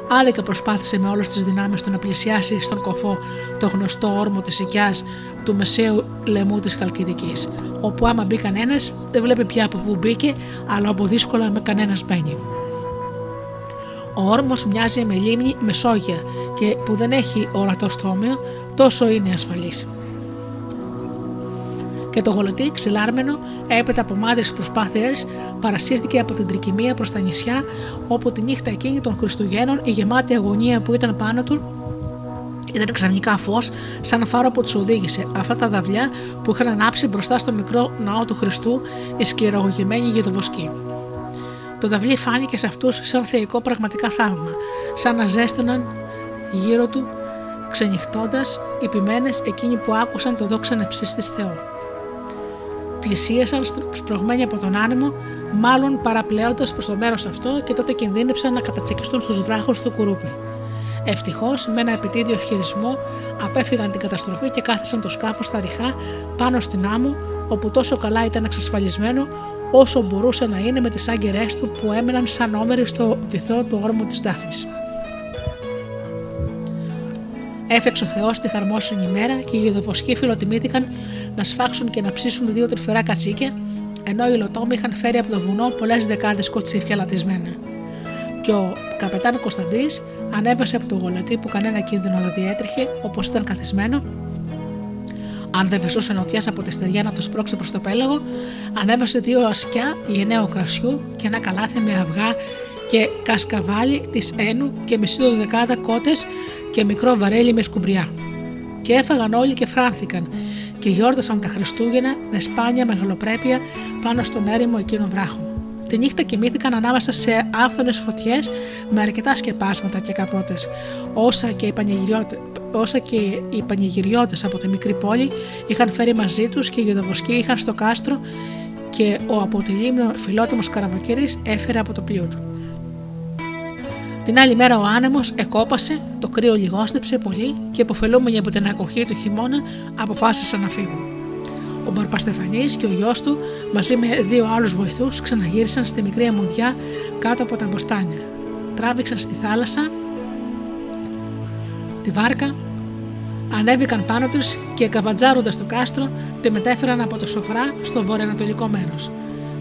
Άδικα προσπάθησε με όλες τις δυνάμεις του να πλησιάσει στον κοφό το γνωστό όρμο της οικιάς του μεσαίου λαιμού της Χαλκιδικής, όπου άμα μπει κανένας δεν βλέπει πια από πού μπήκε, αλλά από δύσκολα με κανένας μπαίνει. Ο όρμος μοιάζει με λίμνη Μεσόγεια και που δεν έχει ορατό στόμιο, τόσο είναι ασφαλής και το γολωτή ξυλάρμενο έπειτα από μάδε προσπάθειες παρασύρθηκε από την τρικυμία προς τα νησιά, όπου τη νύχτα εκείνη των Χριστουγέννων η γεμάτη αγωνία που ήταν πάνω του ήταν ξαφνικά φως, σαν φάρο που τους οδήγησε αυτά τα δαυλιά που είχαν ανάψει μπροστά στο μικρό ναό του Χριστού η σκληρογωγημένη γεδοβοσκή. Το δαυλί φάνηκε σε αυτούς σαν θεϊκό πραγματικά θαύμα, σαν να ζέστοναν γύρω του ξενυχτώντας οι εκείνοι που άκουσαν το δόξα να ψήσει Θεό πλησίασαν σπρωγμένοι από τον άνεμο, μάλλον παραπλέοντας προς το μέρος αυτό και τότε κινδύνεψαν να κατατσεκιστούν στους βράχους του κουρούπι. Ευτυχώς, με ένα επιτίδιο χειρισμό, απέφυγαν την καταστροφή και κάθισαν το σκάφος στα ριχά πάνω στην άμμο, όπου τόσο καλά ήταν εξασφαλισμένο όσο μπορούσε να είναι με τις άγκυρές του που έμεναν σαν όμεροι στο βυθό του όρμου της Δάφνης. Έφεξε ο Θεός τη χαρμόσυνη ημέρα και οι γεδοφοσκοί φιλοτιμήθηκαν να σφάξουν και να ψήσουν δύο τρυφερά κατσίκια, ενώ οι λοτόμοι είχαν φέρει από το βουνό πολλές δεκάδες κοτσίφια λατισμένα. Και ο καπετάν Κωνσταντής ανέβασε από το γολετή που κανένα κίνδυνο δεν διέτρεχε, όπως ήταν καθισμένο. Αν δεν βεσούσε νοτιάς από τη στεριά να το σπρώξει προς το πέλαγο, ανέβασε δύο ασκιά γενναίου κρασιού και ένα καλάθι με αυγά και κασκαβάλι της Ένου και μισή δεκάδα κότες και μικρό βαρέλι με σκουμπριά. Και έφαγαν όλοι και φράνθηκαν και γιόρτασαν τα Χριστούγεννα με σπάνια μεγαλοπρέπεια πάνω στον έρημο εκείνο βράχο. Τη νύχτα κοιμήθηκαν ανάμεσα σε άφθονες φωτιές με αρκετά σκεπάσματα και καπότες, όσα και οι όσα και οι πανηγυριώτες από τη μικρή πόλη είχαν φέρει μαζί τους και οι γεδοβοσκοί είχαν στο κάστρο και ο από τη λίμνο φιλότιμος Καραβοκύρης έφερε από το πλοίο του. Την άλλη μέρα ο άνεμος εκόπασε, το κρύο λιγόστεψε πολύ και υποφελούμενοι από την ακοχή του χειμώνα αποφάσισαν να φύγουν. Ο Μπαρπαστεφανής και ο γιος του μαζί με δύο άλλους βοηθούς ξαναγύρισαν στη μικρή αμμουδιά κάτω από τα μποστάνια. Τράβηξαν στη θάλασσα τη βάρκα, ανέβηκαν πάνω τους και καβατζάροντας το κάστρο τη μετέφεραν από το σοφρά στο βορειοανατολικό μέρος.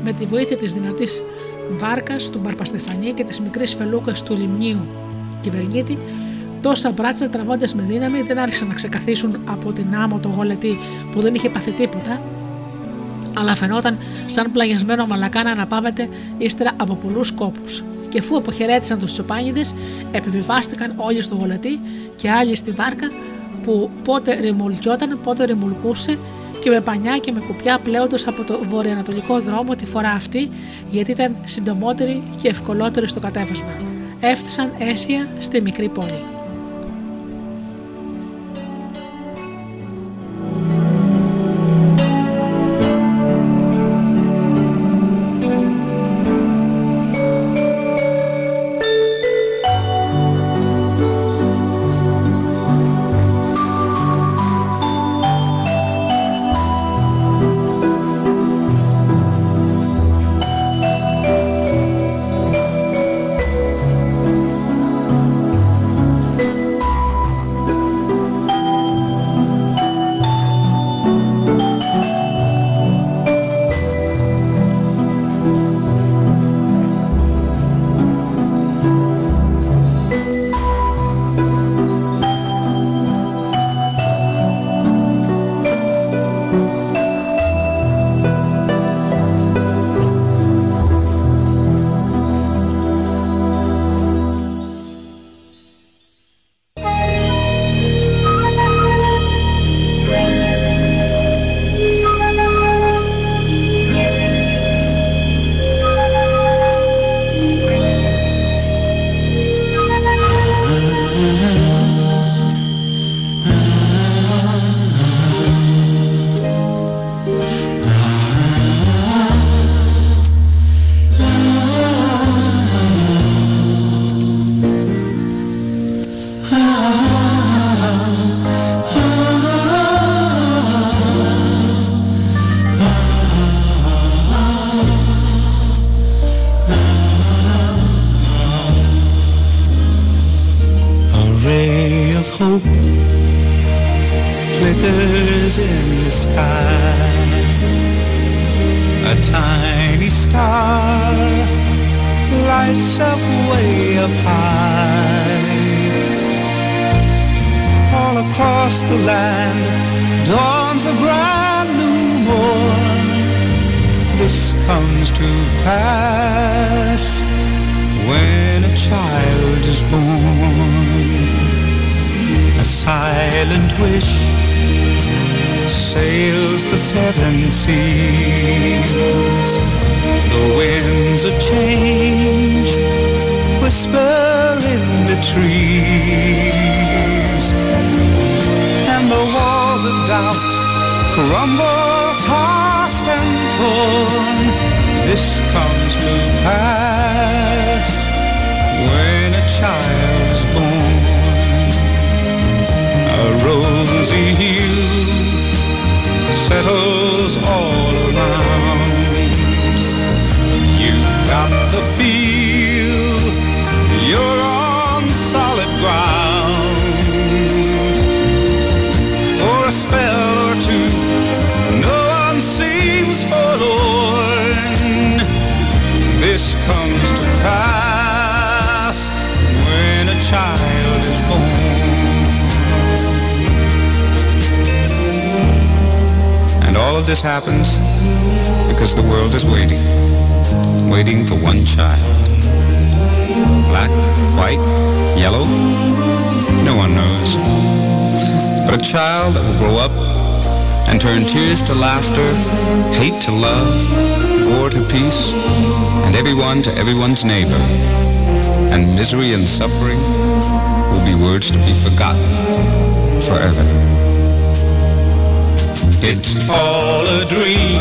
Με τη βοήθεια της δυνατής βάρκα του Μπαρπαστεφανή και τη μικρή φελούκα του λιμνίου κυβερνήτη, τόσα μπράτσα τραβώντας με δύναμη δεν άρχισαν να ξεκαθίσουν από την άμμο το γολετή που δεν είχε πάθει τίποτα, αλλά φαινόταν σαν πλαγιασμένο μαλακά να αναπάβεται ύστερα από πολλούς κόπους. Και αφού αποχαιρέτησαν τους τσοπάνιδες, επιβιβάστηκαν όλοι στο γολετή και άλλοι στη βάρκα που πότε ρημουλκιόταν, πότε ρημουλκούσε και με πανιά και με κουπιά πλέοντος από το βορειοανατολικό δρόμο τη φορά αυτή γιατί ήταν συντομότερη και ευκολότερη στο κατέβασμα. Έφτασαν αίσια στη μικρή πόλη. this happens because the world is waiting, waiting for one child. Black, white, yellow, no one knows. But a child that will grow up and turn tears to laughter, hate to love, war to peace, and everyone to everyone's neighbor. And misery and suffering will be words to be forgotten forever. It's all a dream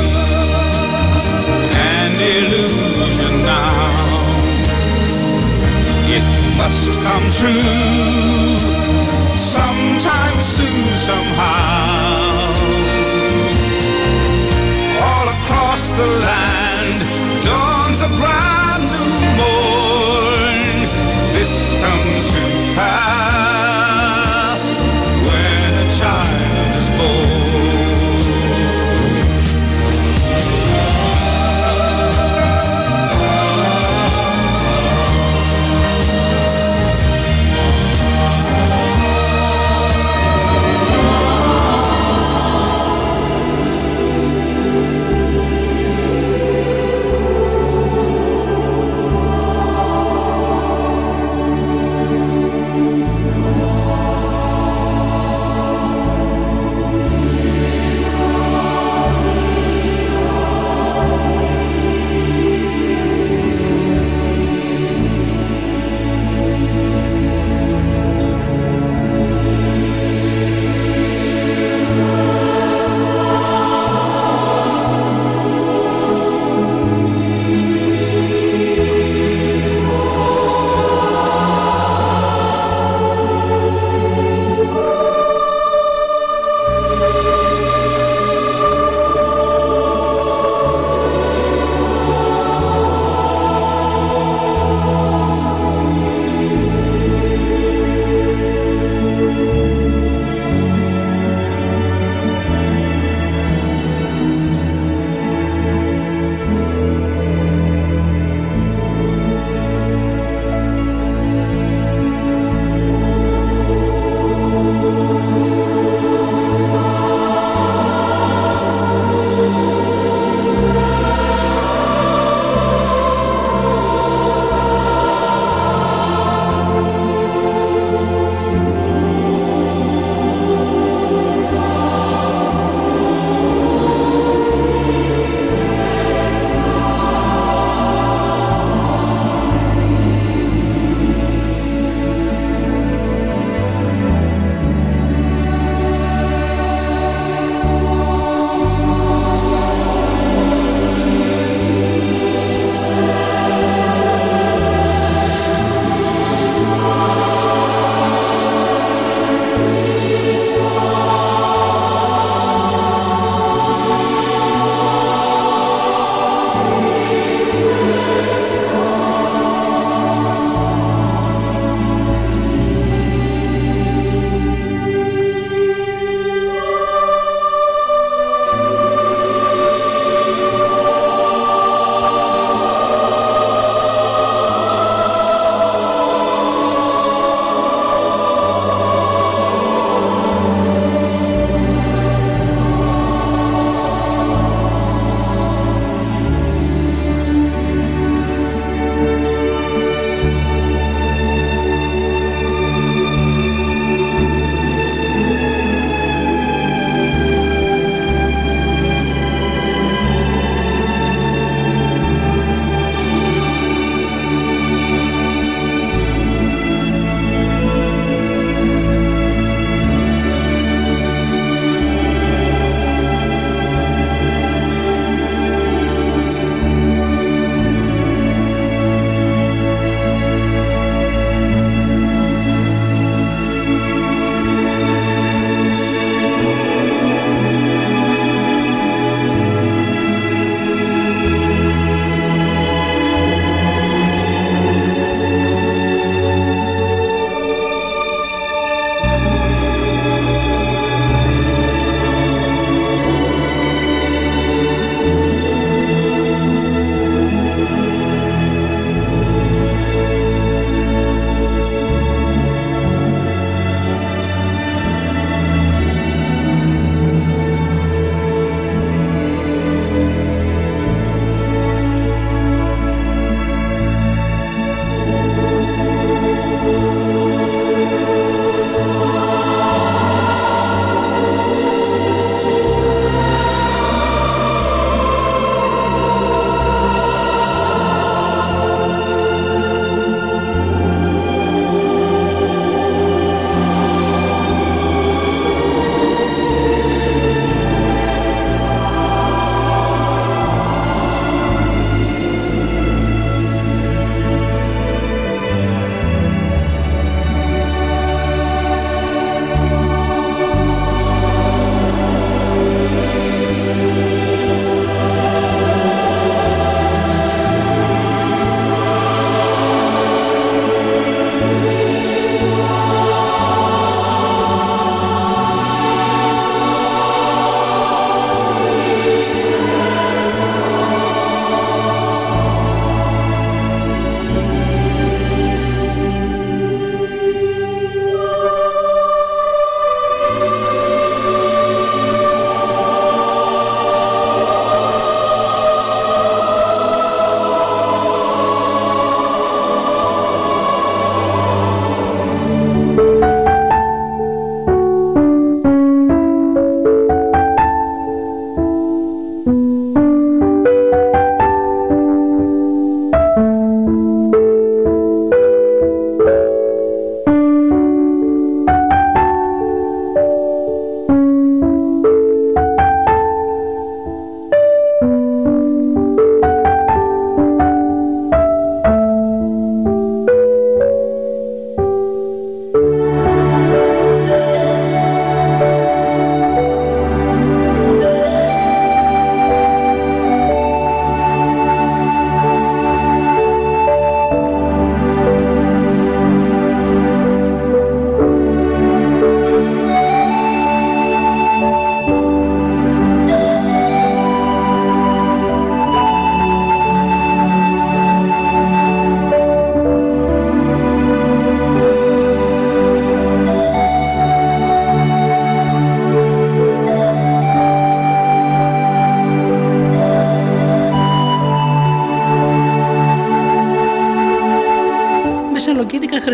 and illusion now. It must come true sometime soon, somehow. All across the land dawns a brand new morn. This comes to pass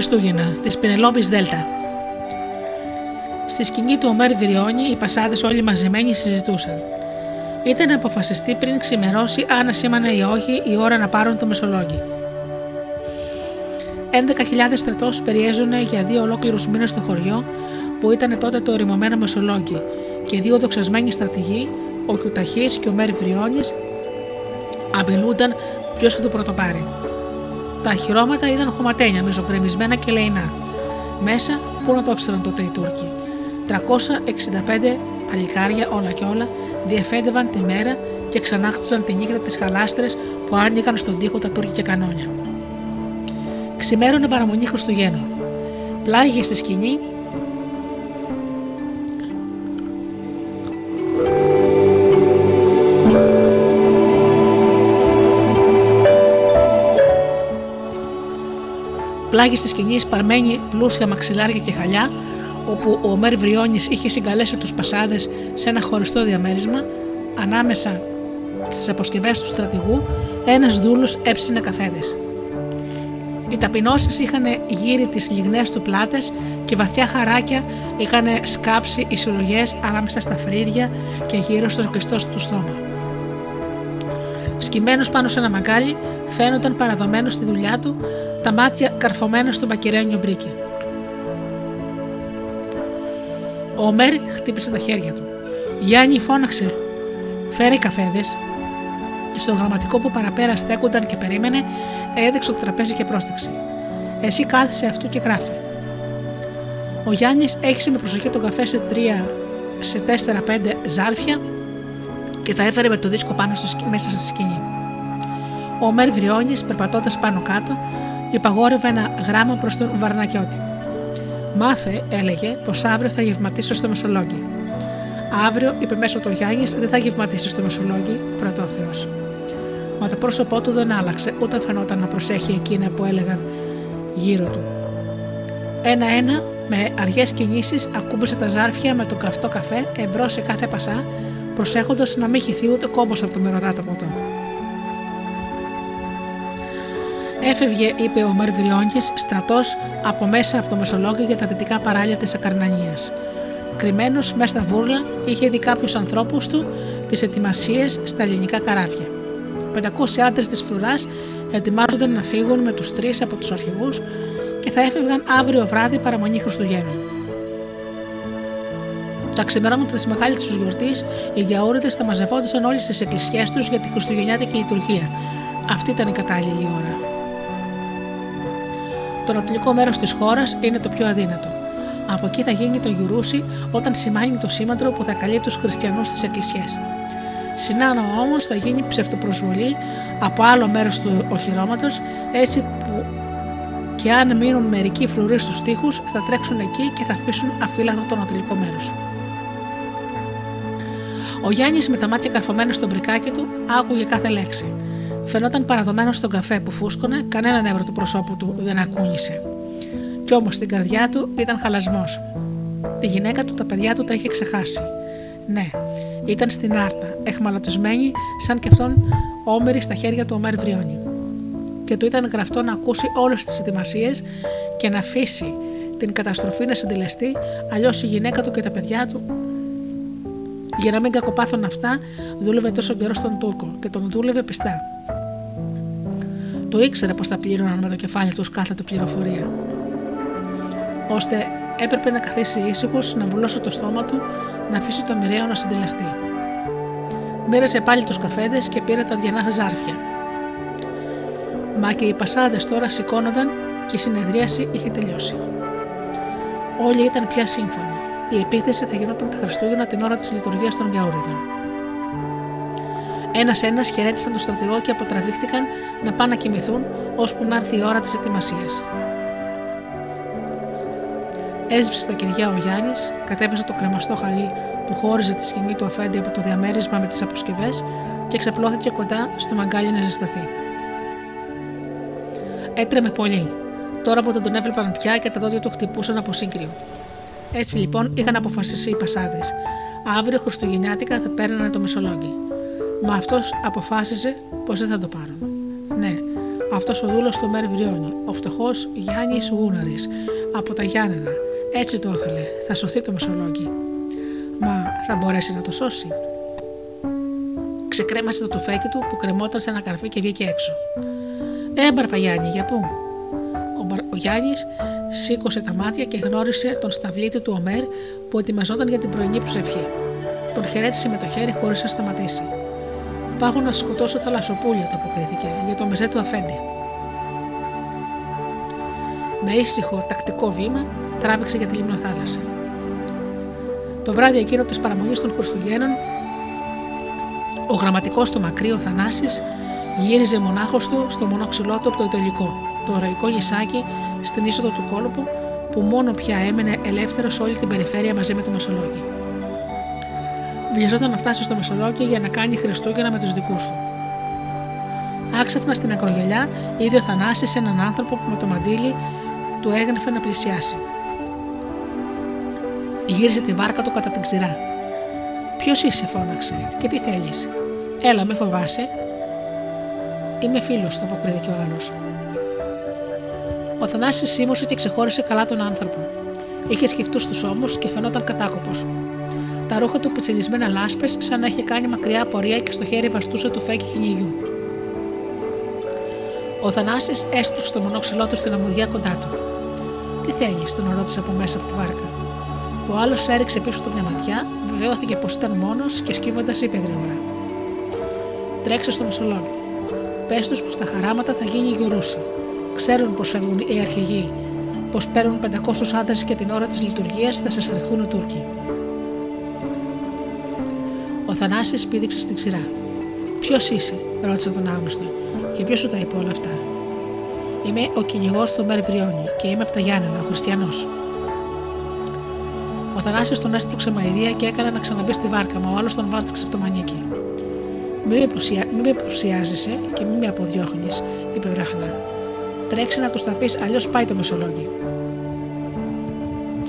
Χριστούγεννα της Πινελόπη Δέλτα. Στη σκηνή του Ομέρ Βιριώνη, οι πασάδες όλοι μαζεμένοι συζητούσαν. Ήταν να αποφασιστεί πριν ξημερώσει αν ασήμανε ή όχι η ώρα να πάρουν το μεσολόγιο. 11.000 στρατός περιέζουν για δύο ολόκληρους μήνες στο χωριό που ήταν τότε το οριμωμένο Μεσολόγγι και δύο δοξασμένοι στρατηγοί, ο Κιουταχής και ο Μέρ Βριώνη, απειλούνταν ποιος θα το πρωτοπάρει. Τα χειρώματα ήταν χωματένια, μεζοκρεμισμένα και λεϊνά. Μέσα, πού να το ήξεραν τότε οι Τούρκοι. 365 παλικάρια όλα και όλα διεφέντευαν τη μέρα και ξανάχτιζαν τη νύχτα τις χαλάστρες που άνοιγαν στον τοίχο τα τουρκικά κανόνια. Ξημέρωνε παραμονή Χριστουγέννων. Πλάγια στη σκηνή πλάγι τη σκηνής παρμένη πλούσια μαξιλάρια και χαλιά, όπου ο Ομέρ Βριώνη είχε συγκαλέσει τους πασάδες σε ένα χωριστό διαμέρισμα, ανάμεσα στις αποσκευές του στρατηγού, ένας δούλος έψινε καφέδες. Οι ταπεινώσεις είχαν γύρει τις λιγνές του πλάτες και βαθιά χαράκια είχαν σκάψει οι συλλογές ανάμεσα στα φρύδια και γύρω στο κλειστό του στόμα. Σκυμμένος πάνω σε ένα μαγκάλι, φαίνονταν παραδομένος στη δουλειά του, τα μάτια καρφωμένα στο μακυρένιο μπρίκι. Ο Ομέρ χτύπησε τα χέρια του. Γιάννη φώναξε. Φέρε καφέδες. Και στο γραμματικό που παραπέρα στέκονταν και περίμενε, έδειξε το τραπέζι και πρόσταξε. Εσύ κάθισε αυτού και γράφει. Ο Γιάννης έχισε με προσοχή τον καφέ σε τρία, σε τέσσερα-πέντε ζάρφια και τα έφερε με το δίσκο πάνω στο, μέσα στη σκηνή. Ο Μέρ Βριώνης, περπατώντας πάνω κάτω, υπαγόρευε ένα γράμμα προς τον Βαρνακιώτη. Μάθε, έλεγε, πως αύριο θα γευματίσω στο Μεσολόγγι. Αύριο, είπε μέσω το Γιάννη, δεν θα γευματίσει στο Μεσολόγγι, πρωτό Θεός. Μα το πρόσωπό του δεν άλλαξε, ούτε φαινόταν να προσέχει εκείνα που έλεγαν γύρω του. Ένα-ένα, με αργές κινήσεις, ακούμπησε τα ζάρφια με τον καυτό καφέ εμπρός σε κάθε πασά, προσέχοντας να μην χυθεί ούτε κόμπο από το μυρωδάτο ποτό. Έφευγε, είπε ο Μαρβριόνγκη, στρατός από μέσα από το Μεσολόγιο για τα δυτικά παράλια της Ακαρνανίας. Κρυμμένος μέσα στα βούρλα, είχε δει κάποιους ανθρώπους του τις ετοιμασίες στα ελληνικά καράβια. 500 άντρες της φρουράς ετοιμάζονταν να φύγουν με τους τρεις από τους αρχηγούς και θα έφευγαν αύριο βράδυ παραμονή Χριστουγέννων. Τα ξημερώματα της μεγάλη του γιορτής, οι γιαούριδε θα μαζευόντουσαν όλες τις εκκλησιές τους για τη Χριστουγεννιάτικη λειτουργία. Αυτή ήταν η κατάλληλη ώρα. Το νοτιλικό μέρος της χώρας είναι το πιο αδύνατο. Από εκεί θα γίνει το γιουρούσι όταν σημάνει το σήμαντρο που θα καλεί τους χριστιανούς στις εκκλησιές. Συνάνω όμως θα γίνει ψευτοπροσβολή από άλλο μέρος του οχυρώματος, έτσι που και αν μείνουν μερικοί φρουροί στους τοίχους, θα τρέξουν εκεί και θα αφήσουν αφύλακτο το νοτιλικό μέρος. Ο Γιάννης με τα μάτια καρφωμένα στο μπρικάκι του άκουγε κάθε λέξη. Φαινόταν παραδομένος στον καφέ που φούσκωνε, κανένα νεύρο του προσώπου του δεν ακούνησε. Κι όμως στην καρδιά του ήταν χαλασμός. Τη γυναίκα του, τα παιδιά του τα είχε ξεχάσει. Ναι, ήταν στην άρτα, εχμαλωτισμένη σαν και αυτόν όμερη στα χέρια του Ομέρ Βριώνη. Και του ήταν γραφτό να ακούσει όλες τις ετοιμασίες και να αφήσει την καταστροφή να συντελεστεί, αλλιώς η γυναίκα του και τα παιδιά του για να μην κακοπάθουν αυτά, δούλευε τόσο καιρό στον Τούρκο και τον δούλευε πιστά. Το ήξερε πως θα πλήρωναν με το κεφάλι τους κάθε του πληροφορία. ώστε έπρεπε να καθίσει ήσυχος, να βουλώσει το στόμα του, να αφήσει το μοιραίο να συντελεστεί. Μοίρασε πάλι τους καφέδες και πήρε τα διανά ζάρφια. Μα και οι πασάδε τώρα σηκώνονταν και η συνεδρίαση είχε τελειώσει. Όλοι ήταν πια σύμφωνοι. Η επίθεση θα γινόταν τα Χριστούγεννα την ώρα της λειτουργίας των Γιαουρίδων. Ένα-ένα χαιρέτησαν τον στρατηγό και αποτραβήχτηκαν να πάνε να κοιμηθούν ώσπου να έρθει η ώρα της ετοιμασίας. Έσβησε τα κεριά ο Γιάννης, κατέβασε το κρεμαστό χαλί που χώριζε τη σκηνή του αφέντη από το διαμέρισμα με τις αποσκευές και ξαπλώθηκε κοντά στο μαγκάλι να ζεσταθεί. Έτρεμε πολύ. Τώρα που δεν τον έβλεπαν πια και τα δόντια του χτυπούσαν από σύγκριο. Έτσι λοιπόν είχαν αποφασίσει οι πασάδες. Αύριο Χριστουγεννιάτικα θα παίρνανε το Μεσολόγγι. Μα αυτός αποφάσισε πως δεν θα το πάρουν. Ναι, αυτός ο δούλος του Μέρ Βριώνη, ο φτωχός Γιάννης Γούναρης, από τα Γιάννενα. Έτσι το ήθελε, θα σωθεί το Μεσολόγγι. Μα θα μπορέσει να το σώσει. Ξεκρέμασε το τουφέκι του που κρεμόταν σε ένα καρφί και βγήκε έξω. Ε, Μπαρπαγιάννη, για πού; Ο, ο Γιάννης σήκωσε τα μάτια και γνώρισε τον σταυλίτη του Ομέρ που ετοιμαζόταν για την πρωινή προσευχή. Τον χαιρέτησε με το χέρι χωρίς να σταματήσει. Πάγω να σκοτώσω θαλασσοπούλια, το αποκρίθηκε, για το μεζέ του αφέντη. Με ήσυχο, τακτικό βήμα τράβηξε για τη λιμνοθάλασσα. Το βράδυ εκείνο της παραμονής των Χριστουγέννων, ο γραμματικός του μακρύ, ο Θανάσης, γύριζε μονάχος του στο μονόξυλό του από το Ιταλικό, το ηρωικό νησάκι στην είσοδο του κόλπου, που μόνο πια έμενε ελεύθερος σε όλη την περιφέρεια μαζί με το Μεσολόγιο. Βιαζόταν να φτάσει στο Μεσολόγιο για να κάνει Χριστούγεννα με τους δικούς του. Άξαφνα στην ακρογελιά είδε ο Θανάσης έναν άνθρωπο που με το μαντίλι του έγνεφε να πλησιάσει. Γύρισε τη βάρκα του κατά την ξηρά. Ποιος είσαι, φώναξε, και τι θέλεις; Έλα, με φοβάσαι. Είμαι φίλος του, αποκρίθηκε ο άλλος. Ο Θανάσης σίμωσε και ξεχώρισε καλά τον άνθρωπο. Είχε σκεφτού στους ώμους και φαινόταν κατάκοπος. Τα ρούχα του πιτσελισμένα λάσπες, σαν να είχε κάνει μακριά πορεία και στο χέρι βαστούσε το φέκι χινιγιού. Ο Θανάσης έστρωξε το μονόξυλό του στην αμμουδιά κοντά του. Τι θέλεις, τον ρώτησε από μέσα από τη βάρκα. Ο άλλος έριξε πίσω του μια ματιά, βεβαιώθηκε πως ήταν μόνος και σκύβοντας είπε γρήγορα. Τρέξε στο μουσολόν. Πες τους πως τα χαράματα θα γίνει γιουρούση. Ξέρουν πως φεύγουν οι αρχηγοί, πως παίρνουν 500 άντρες και την ώρα της λειτουργίας θα σε στρεχθούν οι Τούρκοι. Ο Θανάσης πήδηξε στην ξηρά. Ποιος είσαι, ρώτησε τον άγνωστο, και ποιος σου τα είπε όλα αυτά; Είμαι ο κυνηγός του Μερβριώνη και είμαι από τα Γιάννενα, ο Χριστιανός. Ο Θανάσης τον έστρωξε μαϊδία και έκανε να ξαναμπεί στη βάρκα, μα ο άλλος τον βάστηξε από το μανίκι. Μην με, πουσια... με πουσιάζεσαι και μην με αποδιώχνεις, είπε βράχνα. Τρέξε να τους τα πεις, αλλιώς πάει το μεσολόγιο.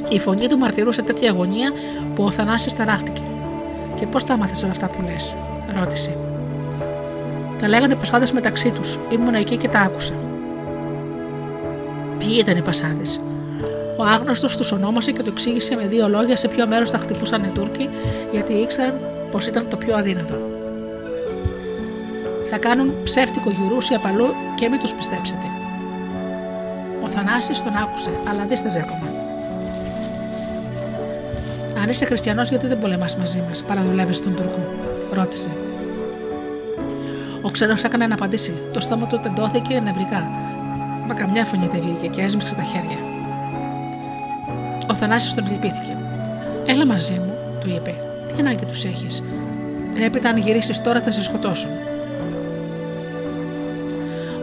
Η φωνή του μαρτυρούσε τέτοια αγωνία που ο Θανάσης ταράχτηκε. Και πώς τα μάθες όλα αυτά που λες, ρώτησε. Τα λέγανε πασάδε μεταξύ τους. Ήμουν εκεί και τα άκουσα. Ποιοι ήταν οι πασάδε. Ο άγνωστος τους ονόμασε και του εξήγησε με δύο λόγια σε ποιο μέρος θα χτυπούσαν οι Τούρκοι, γιατί ήξεραν πως ήταν το πιο αδύνατο. Θα κάνουν ψεύτικο γιουρούσι απαλού και μην τους πιστέψετε. Ο Θανάσης τον άκουσε, αλλά δίσταζε ακόμα. Αν είσαι χριστιανός, γιατί δεν πολεμάς μαζί μας, παραδουλεύει τον Τουρκού, ρώτησε. Ο ξένος έκανε να απαντήσει. Το στόμα του τεντώθηκε νευρικά. Μα καμιά φωνή δεν βγήκε και έσμιξε τα χέρια. Ο Θανάσης τον λυπήθηκε. Έλα μαζί μου, του είπε. Τι ανάγκη τους έχεις; Έπειτα αν γυρίσεις τώρα θα σε σκοτώσουν.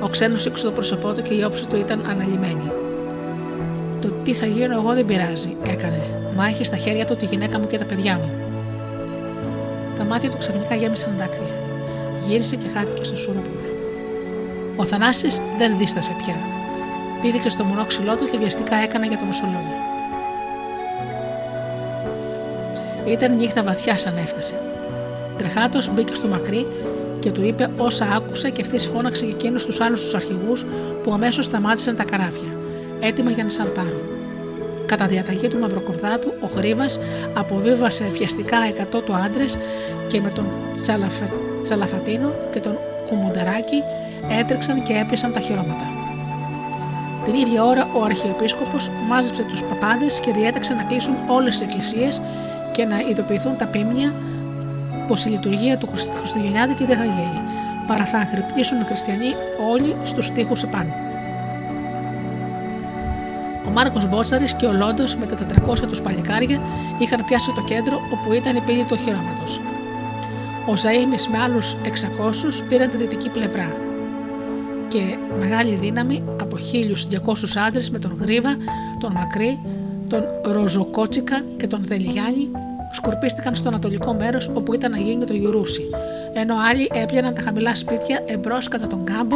Ο ξένος σήκωσε το πρόσωπό του και η όψη του ήταν αναλυμένη. Το τι θα γίνω εγώ δεν πειράζει, έκανε. Μα έχει στα χέρια του τη γυναίκα μου και τα παιδιά μου. Τα μάτια του ξαφνικά γέμισαν δάκρυα. Γύρισε και χάθηκε στο σούρουπο. Ο Θανάσης δεν δίστασε πια. Πήδηξε στο μονόξυλό του και βιαστικά έκανε για το μεσολόγιο. Ήταν νύχτα βαθιά σαν έφτασε. Τρεχάτος μπήκε στο μακρύ και του είπε όσα άκουσε και ευθύ φώναξε για εκείνου τους άλλους τους αρχηγούς που αμέσως σταμάτησαν τα καράβια, έτοιμα για να σαλπάρουν. Κατά διαταγή του Μαυροκορδάτου, ο Γρήβα αποβίβασε βιαστικά 100 του άντρες και με τον Τσαλαφε... Τσαλαφατίνο και τον Κουμουνταράκη έτρεξαν και έπιασαν τα χειρώματα. Την ίδια ώρα ο Αρχιεπίσκοπος μάζεψε τους παπάδες και διέταξε να κλείσουν όλες τις εκκλησίες και να ειδοποιηθούν τα πίμνια πως η λειτουργία του Χριστουγεννιάτικη δεν θα γίνει, παρά θα αγρυπνήσουν οι χριστιανοί όλοι στους τοίχου επάνω. Ο Μάρκος Μπότσαρης και ο Λόντος με τα 400 τους παλικάρια είχαν πιάσει το κέντρο όπου ήταν η πύλη του οχυρώματος. Ο Ζαήμι με άλλους 600 πήραν τη δυτική πλευρά και μεγάλη δύναμη από 1200 άντρες με τον Γρίβα, τον Μακρύ, τον Ροζοκότσικα και τον Δελιγιάννη σκορπίστηκαν στο ανατολικό μέρος όπου ήταν να γίνει το Γιουρούσι, ενώ άλλοι έπιαναν τα χαμηλά σπίτια εμπρός κατά τον κάμπο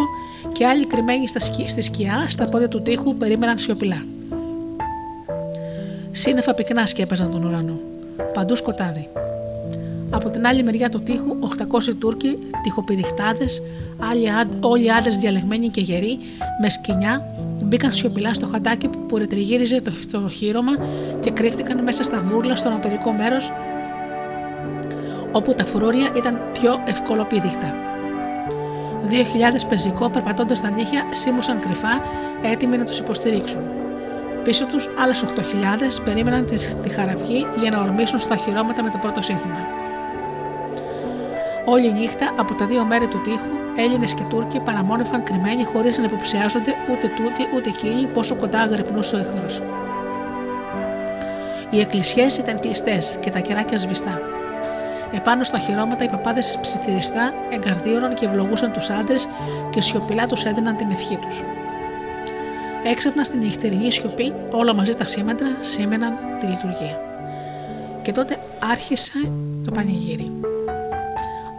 και άλλοι κρυμμένοι στη σκιά στα πόδια του τείχου περίμεναν σιωπηλά. Σύννεφα πυκνά σκέπαζαν τον ουρανό. Παντού σκοτάδι. Από την άλλη μεριά του τείχου, 800 Τούρκοι, τυχοπηδιχτάδε, όλοι άντρες διαλεγμένοι και γεροί, με σκηνιά, μπήκαν σιωπηλά στο χαντάκι που ρετριγύριζε το, το χείρωμα και κρύφτηκαν μέσα στα βούρλα στο ανατολικό μέρος όπου τα φρούρια ήταν πιο ευκολοπίδικτα. Δύο χιλιάδες πεζικό περπατώντας στα νύχια σίμωσαν κρυφά, έτοιμοι να τους υποστηρίξουν. Πίσω τους άλλες 8.000 περίμεναν τη χαραυγή για να ορμήσουν στα χειρώματα με το πρώτο σύνθημα. Όλη νύχτα από τα δύο μέρη του τείχου, Έλληνες και Τούρκοι παραμόνευαν κρυμμένοι χωρίς να υποψιάζονται ούτε τούτοι ούτε εκείνοι πόσο κοντά αγρυπνούσε ο εχθρό. Οι εκκλησιέ ήταν κλειστές και τα κεράκια σβηστά. Επάνω στα χειρώματα οι παπάδες ψιθυριστά εγκαρδίωναν και ευλογούσαν τους άντρες και σιωπηλά τους έδιναν την ευχή τους. Έξαπνα στην νυχτερινή σιωπή, όλα μαζί τα σήματα σήμαιναν τη λειτουργία. Και τότε άρχισε το πανηγύρι.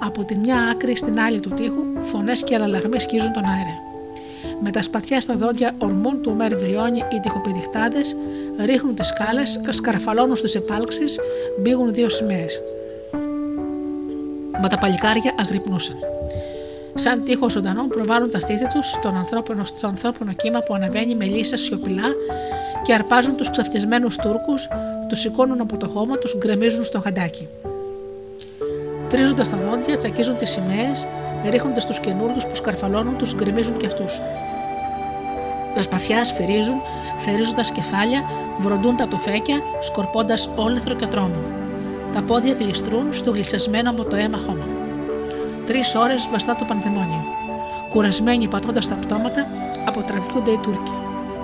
Από τη μια άκρη στην άλλη του τείχου, φωνές και αλλαλαγμοί σκίζουν τον αέρα. Με τα σπαθιά στα δόντια ορμούν του μέρ βριώνει οι τυχοπηδιχτάδε, ρίχνουν τις σκάλες, σκαρφαλώνουν στις επάλξεις, μπήγουν δύο σημαίες. Μα τα παλικάρια αγρυπνούσαν. Σαν τείχο ζωντανό προβάλλουν τα στήθη τους στον ανθρώπινο, στο ανθρώπινο κύμα που αναβαίνει με λύσα σιωπηλά και αρπάζουν τους ξαφνισμένου Τούρκους, τους σηκώνουν από το χώμα, τους γκρεμίζουν στο χαντάκι. Τρίζοντας τα δόντια, τσακίζουν τις σημαίες, ρίχνοντας τους καινούριους που σκαρφαλώνουν, τους γκρεμίζουν κι αυτούς. Τα σπαθιά σφυρίζουν, θερίζοντας κεφάλια, βροντούν τα τουφέκια, σκορπώντας όλεθρο και τρόμο. Τα πόδια γλιστρούν στο γλισσασμένο από το αίμα χώμα. Τρεις ώρες βαστά το πανδαιμόνιο. Κουρασμένοι πατώντας τα πτώματα, αποτραβιούνται οι Τούρκοι.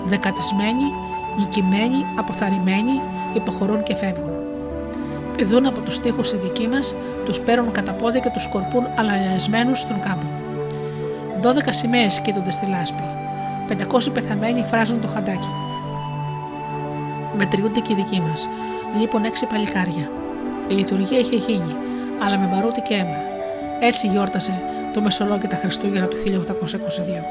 Δεκατισμένοι, νικημένοι, αποθαρρυμένοι, υποχωρούν και φεύγουν. Πηδούν από τους τοίχου οι δικοί μας, τους παίρνουν κατά πόδια και τους σκορπούν αλαλιασμένου στον κάμπο. Δώδεκα σημαίες κοίτονται στη λάσπη. Πεντακόσοι πεθαμένοι φράζουν το χαντάκι. Μετριούνται και οι δικοί μας. Λείπουν έξι παλικάρια. Η λειτουργία είχε γίνει, αλλά με μπαρούτι και αίμα. Έτσι γιόρτασε το Μεσολόγγιτα Χριστούγεννα του 1822.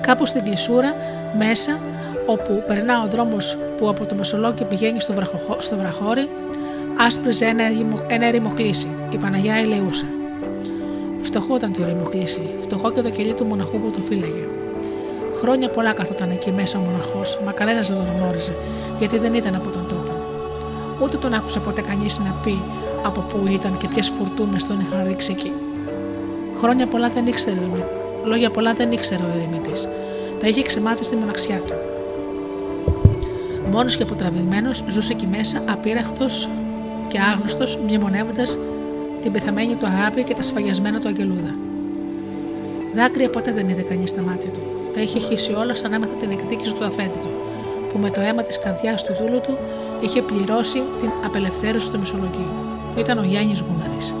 Κάπου στην κλεισούρα, μέσα, όπου περνά ο δρόμος που από το Μεσολόγγι πηγαίνει στο, βραχοχώ, στο βραχώρι, άσπριζε ένα, ένα ερημοκλήσι, η Παναγιά ελεούσε. Φτωχό ήταν το ερημοκλήσι, φτωχό και το κελί του μοναχού που το φύλαγε. Χρόνια πολλά καθόταν εκεί μέσα ο μοναχός, μα κανένας δεν τον γνώριζε, γιατί δεν ήταν από τον τόπο. Ούτε τον άκουσε ποτέ κανείς να πει από πού ήταν και ποιες φουρτούνες τον είχαν ρίξει εκεί. Χρόνια πολλά δεν ήξερε, λόγια πολλά δεν ήξερε ο ερημητή. Τα είχε ξεμάθει στη μοναξιά του. Μόνος και αποτραβηγμένος ζούσε εκεί μέσα, απείραχτος και άγνωστος, μνημονεύοντας την πεθαμένη του αγάπη και τα σφαγιασμένα του αγγελούδα. Δάκρυα ποτέ δεν είδε κανείς στα μάτια του. Τα είχε χύσει όλα σαν έμαθα την εκδίκηση του αφέντη του, που με το αίμα της καρδιάς του δούλου του είχε πληρώσει την απελευθέρωση του Μεσολογγίου. Ήταν ο Γιάννης Γούναρης.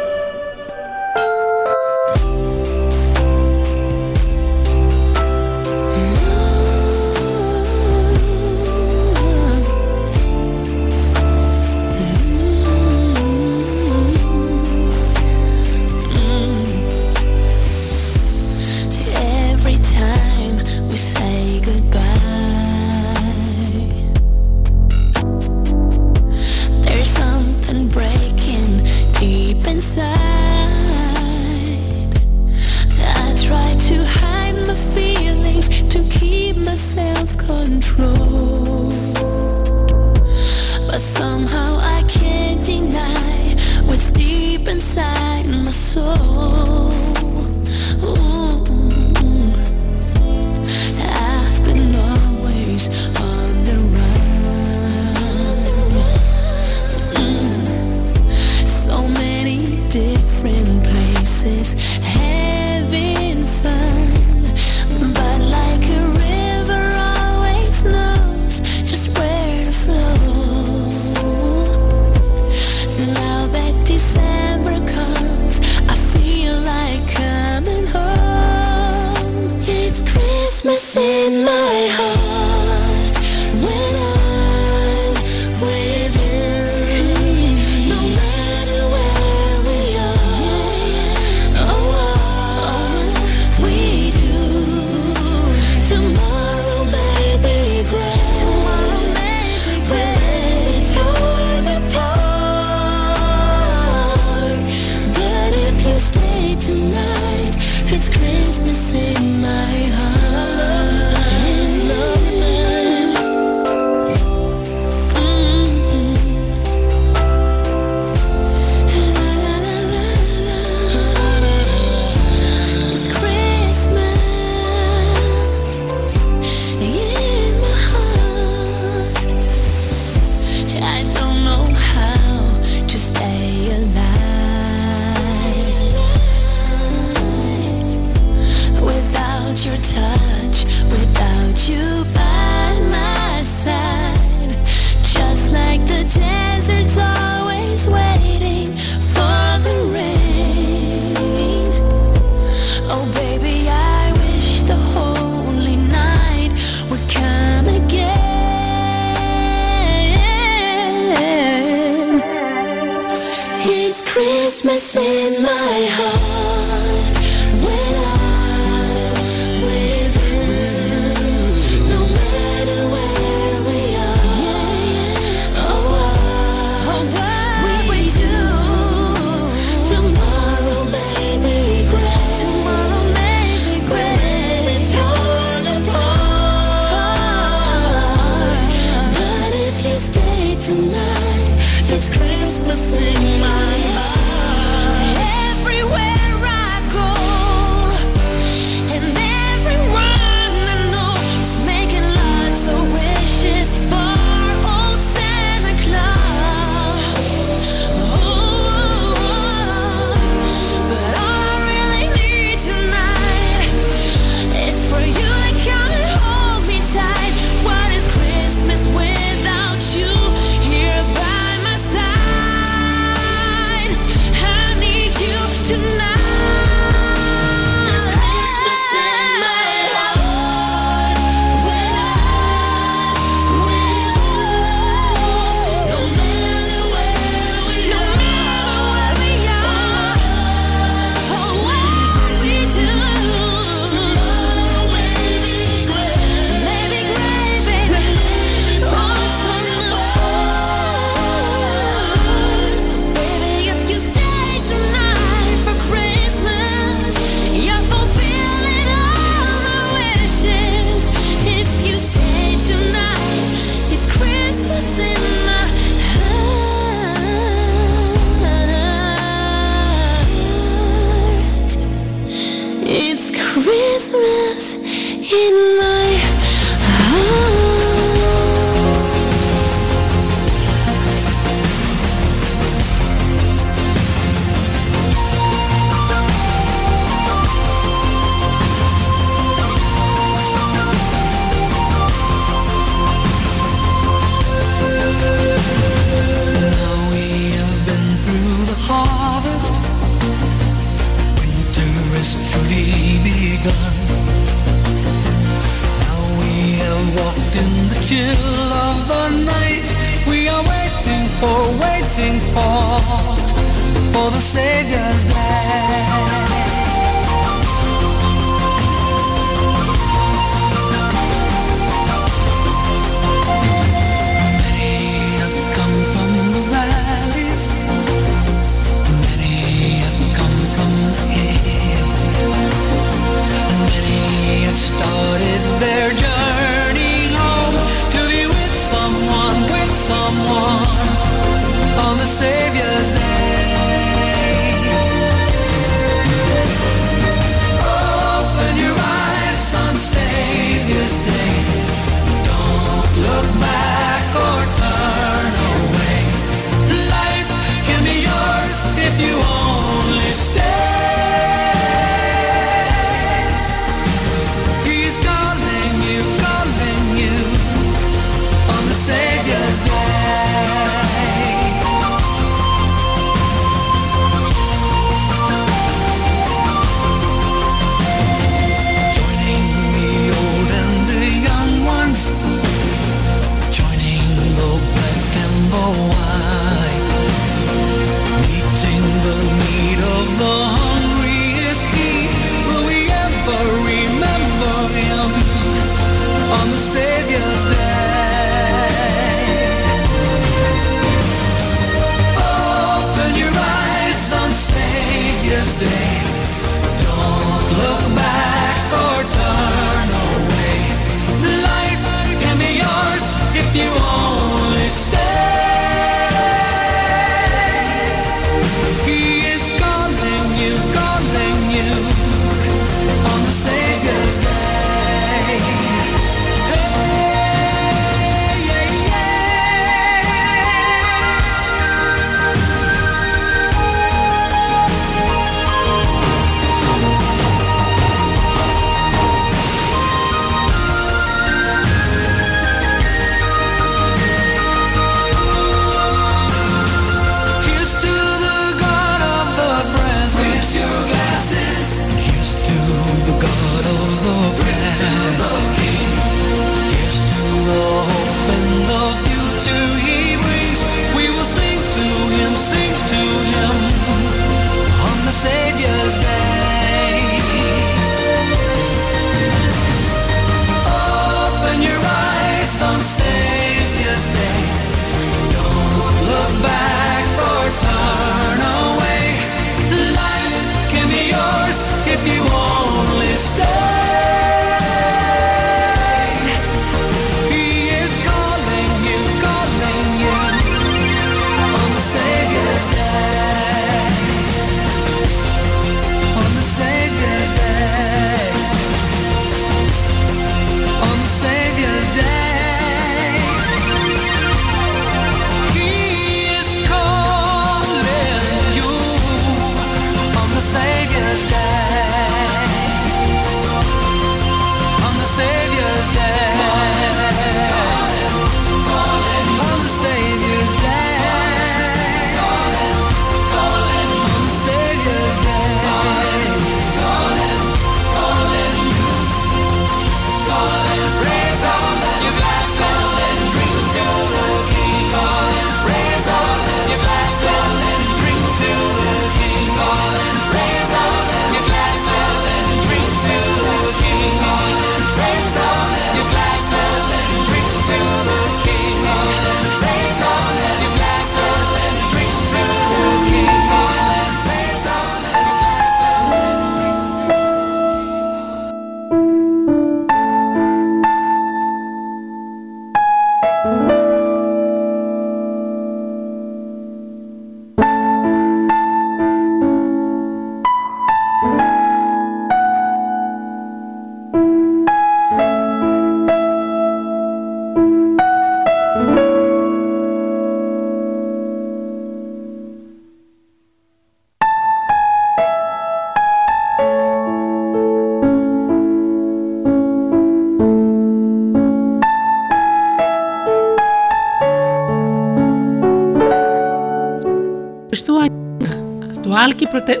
Του Άλκη, προτε...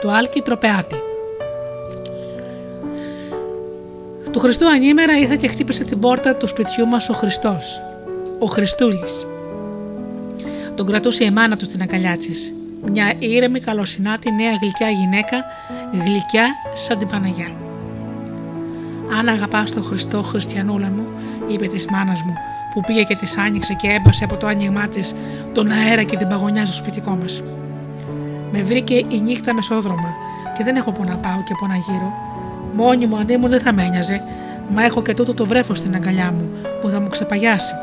του Άλκη Τροπεάτη. Του Χριστού ανήμερα ήρθε και χτύπησε την πόρτα του σπιτιού μας ο Χριστός, ο Χριστούλης. Τον κρατούσε η μάνα του στην αγκαλιά της. Μια ήρεμη, καλοσυνάτη, νέα γλυκιά γυναίκα, γλυκιά σαν την Παναγιά. Αν αγαπάς τον Χριστό, Χριστιανούλα μου, είπε της μάνας μου, που πήγε και της άνοιξε και έμπασε από το άνοιγμά της τον αέρα και την παγωνιά στο σπιτικό μας. Με βρήκε η νύχτα μεσόδρομα και δεν έχω που να πάω και που να γύρω. Μόνη μου αν ήμουν δεν θα με ένοιαζε, μα έχω και τούτο το βρέφος στην αγκαλιά μου που θα μου ξεπαγιάσει.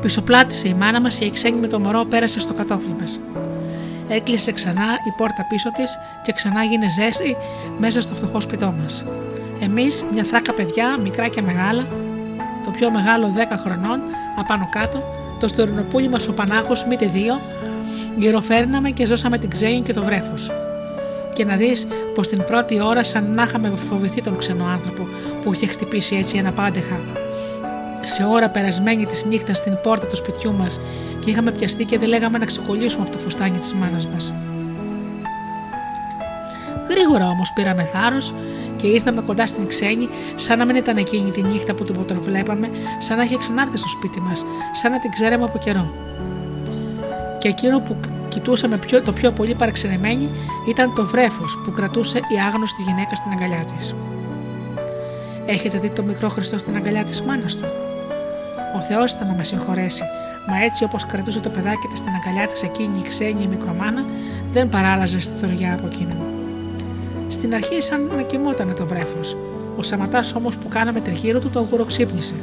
Πισωπλάτησε η μάνα μας και η ξένη με το μωρό πέρασε στο κατόφλι μας. Έκλεισε ξανά η πόρτα πίσω της και ξανά γίνε ζέστη μέσα στο φτωχό σπιτό μας. Εμείς, μια θράκα παιδιά, μικρά και μεγάλα, το πιο μεγάλο 10 χρονών, απάνω κάτω, το στερνοπούλι μας ο Πανάχο, μήτε δύο, γυροφέρναμε και ζώσαμε την ξένη και το βρέφος. Και να δεις πως την πρώτη ώρα, σαν να είχαμε φοβηθεί τον ξένο άνθρωπο που είχε χτυπήσει έτσι ένα πάντεχα, σε ώρα περασμένη της νύχτας στην πόρτα του σπιτιού μας και είχαμε πιαστεί και δεν λέγαμε να ξεκολλήσουμε από το φουστάνι της μάνας μας. Γρήγορα όμως πήραμε θάρρος και ήρθαμε κοντά στην ξένη, σαν να μην ήταν εκείνη τη νύχτα που την βλέπαμε, σαν να είχε ξανάρθει στο σπίτι μας, σαν να την ξέραμε από καιρό. Και εκείνο που κοιτούσαμε πιο, το πιο πολύ παραξενεμένοι ήταν το βρέφος που κρατούσε η άγνωστη γυναίκα στην αγκαλιά της. Έχετε δει το μικρό Χριστό στην αγκαλιά της μάνας του; Ο Θεός θα να με συγχωρέσει, μα έτσι όπως κρατούσε το παιδάκι της στην αγκαλιά της εκείνη η ξένη η μικρομάνα, δεν παράλαζε στη θωριά από εκείνον. Στην αρχή, σαν να κοιμότανε το βρέφος. Ο Σαματάς όμως που κάναμε τριγύρω του το αγουροξύπνησε.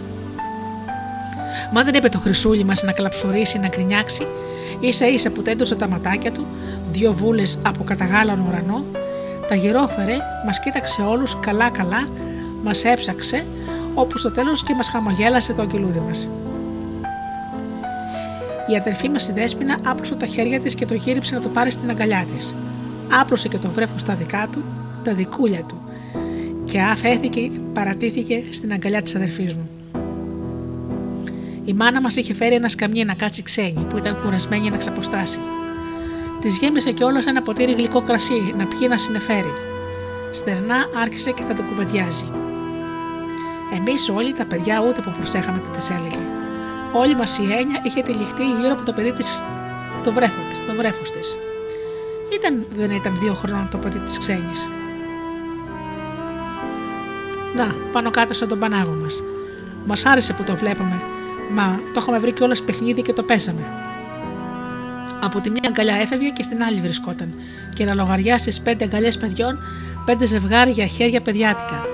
Μα δεν είπε το χρυσούλι μας να κλαψουρίσει, να γκρινιάξει, ίσα ίσα που τέντωσε τα ματάκια του, δύο βούλες από καταγάλανο ουρανό, τα γυρόφερε, μας κοίταξε όλους καλά-καλά, μας έψαξε, όπου στο τέλος και μας χαμογέλασε το αγγελούδι μας. Η αδερφή μας η Δέσποινα άπλωσε τα χέρια της και το γύριψε να το πάρει στην αγκαλιά της. Άπλωσε και το βρέφος στα δικά του, τα δικούλια του και αφέθηκε παρατήθηκε στην αγκαλιά της αδερφής μου. Η μάνα μας είχε φέρει ένα σκαμνί να κάτσει ξένη που ήταν κουρασμένη να ξαποστάσει. Της γέμισε και όλος ένα ποτήρι γλυκό κρασί να πιει να συνεφέρει. Στερνά άρχισε και θα την κουβεντιάζει. Εμείς όλοι τα παιδιά ούτε που προσέχαμε τι της έλεγε. Όλη μας η έννοια είχε τυλιχτεί γύρω από το παιδί της, το βρέφος της. Το βρέφος της. Ήταν, δεν ήταν δύο χρόνων το παιδί της ξένης. Να, πάνω κάτω σαν τον Πανάγο μας. Μας άρεσε που το βλέπαμε, μα το είχαμε βρει κιόλας παιχνίδι και το παίζαμε. Από τη μία αγκαλιά έφευγε και στην άλλη βρισκόταν, και να λογαριάσεις πέντε αγκαλιές παιδιών, πέντε ζευγάρια χέρια παιδιάτικα,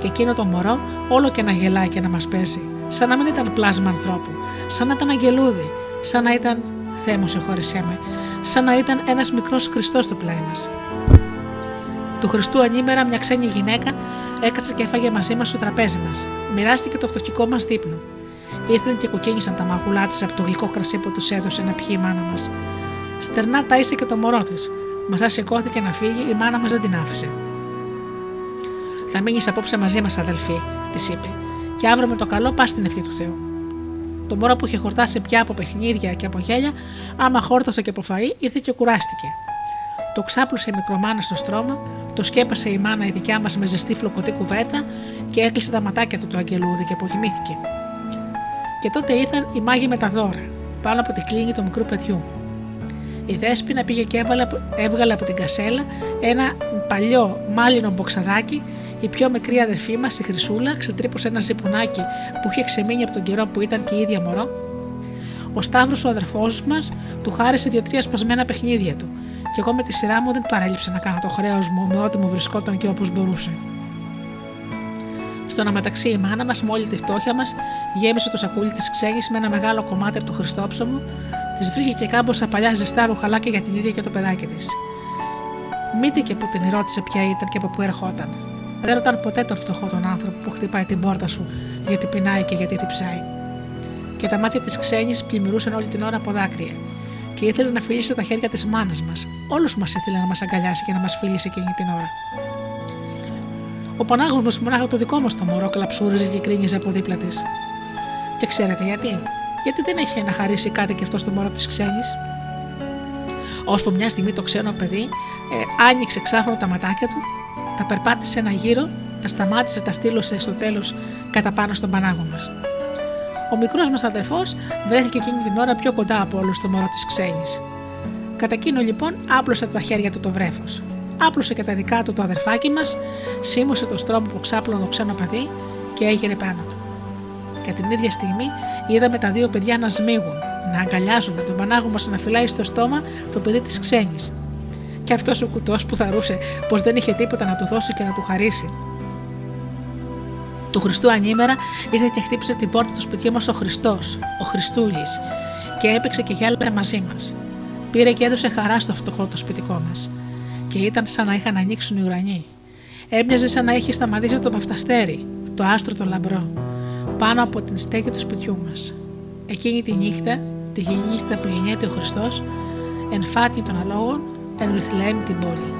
και εκείνο το μωρό όλο και να γελάει και να μας παίζει, σαν να μην ήταν πλάσμα ανθρώπου, σαν να ήταν αγγελούδι, σαν να ήταν. Θεέ μου, συγχώρησέ με, σαν να ήταν ένας μικρός Χριστός στο πλάι μας. Του Χριστού ανήμερα μια ξένη γυναίκα έκατσε και έφαγε μαζί μας στο τραπέζι μας. Μοιράστηκε το φτωχικό μας δείπνο. Ήρθαν και κοκκίνησαν τα μαγουλά της από το γλυκό κρασί που τους έδωσε να πιει η μάνα μας. Στερνά ταΐσε και το μωρό της. Μα σηκώθηκε να φύγει, η μάνα μας δεν την άφησε. Θα μείνεις απόψε μαζί μας, αδελφή, της είπε, και αύριο με το καλό πας στην ευχή του Θεού. Το μωρό που είχε χορτάσει πια από παιχνίδια και από γέλια, άμα χόρτασε και από φαΐ, ήρθε και κουράστηκε. Το ξάπλωσε η μικρομάνα στο στρώμα, το σκέπασε η μάνα η δικιά μας με ζεστή φλοκωτή κουβέρτα και έκλεισε τα ματάκια του το αγγελούδι και αποκοιμήθηκε. Και τότε ήρθαν οι μάγοι με τα δώρα, πάνω από τη κλίνη του μικρού παιδιού. Η Δέσποινα πήγε και έβαλε, έβγαλε από την κασέλα ένα παλιό μάλινο μποξαδάκι η πιο μικρή αδερφή μας, η Χρυσούλα, ξετρύπωσε ένα ζυπουνάκι που είχε ξεμείνει από τον καιρό που ήταν και η ίδια μωρό. Ο Σταύρος, ο αδερφός μας, του χάρισε δύο-τρία σπασμένα παιχνίδια του, και εγώ με τη σειρά μου δεν παρέλειψα να κάνω το χρέος μου με ό,τι μου βρισκόταν και όπως μπορούσε. Στο να μεταξύ η μάνα μας, με όλη τη φτώχεια μας, γέμισε το σακούλι της ξένη με ένα μεγάλο κομμάτι από το Χριστόψωμο, της βρήκε και κάμποσα παλιά ζεστά ρουχαλάκια για την ίδια και το παιδάκι της. Μύτηκε που την ρώτησε ποια ήταν και από πού ερχόταν. Δεν ρωτάν ποτέ τον φτωχό τον άνθρωπο που χτυπάει την πόρτα σου γιατί πεινάει και γιατί τυψάει. Και τα μάτια της ξένης πλημμυρούσαν όλη την ώρα από δάκρυα. Και ήθελε να φιλήσει τα χέρια της μάνας μας. Όλους μας ήθελε να μας αγκαλιάσει και να μας φιλήσει εκείνη την ώρα. Ο Πανάγο μα μονάχα το δικό μας το μωρό κλαψούριζε και κρίνιζε από δίπλα της. Και ξέρετε γιατί; Γιατί δεν έχει να χαρίσει κάτι και αυτός στο μωρό της ξένης. Ώσπου μια στιγμή το ξένο παιδί ε, άνοιξε ξάφνου τα ματάκια του, τα περπάτησε ένα γύρο, τα σταμάτησε, τα στήλωσε στο τέλος κατά πάνω στον πανάγο μας. Ο μικρός μας αδερφός βρέθηκε εκείνη την ώρα πιο κοντά από όλους στο μωρό της ξένης. Κατά εκείνο λοιπόν άπλωσε τα χέρια του το βρέφος. Άπλωσε και τα δικά του το αδερφάκι μας, σίμωσε το στρώμα που ξάπλωνε το ξένο παιδί και έγειρε πάνω του. Και την ίδια στιγμή είδαμε τα δύο παιδιά να σμίγουν, να αγκαλιάζονται, τον πανάγο μας να φυλάει στο στόμα το παιδί της ξένης. Και αυτός ο κουτός που θαρούσε πως δεν είχε τίποτα να του δώσει και να του χαρίσει. Του Χριστού ανήμερα ήρθε και χτύπησε την πόρτα του σπιτιού μας ο Χριστός, ο Χριστούλης, και έπαιξε και γέλασε μαζί μας. Πήρε και έδωσε χαρά στο φτωχό το σπιτικό μας. Και ήταν σαν να είχαν ανοίξουν οι ουρανοί. Έμοιαζε σαν να είχε σταματήσει το παφταστέρι, το άστρο το λαμπρό, πάνω από την στέγη του σπιτιού μας. Εκείνη τη νύχτα, τη νύχτα που γεννιέται ο Χριστός, εν φάτνη των αλόγων, εν Βιθλεέμ την πόλη.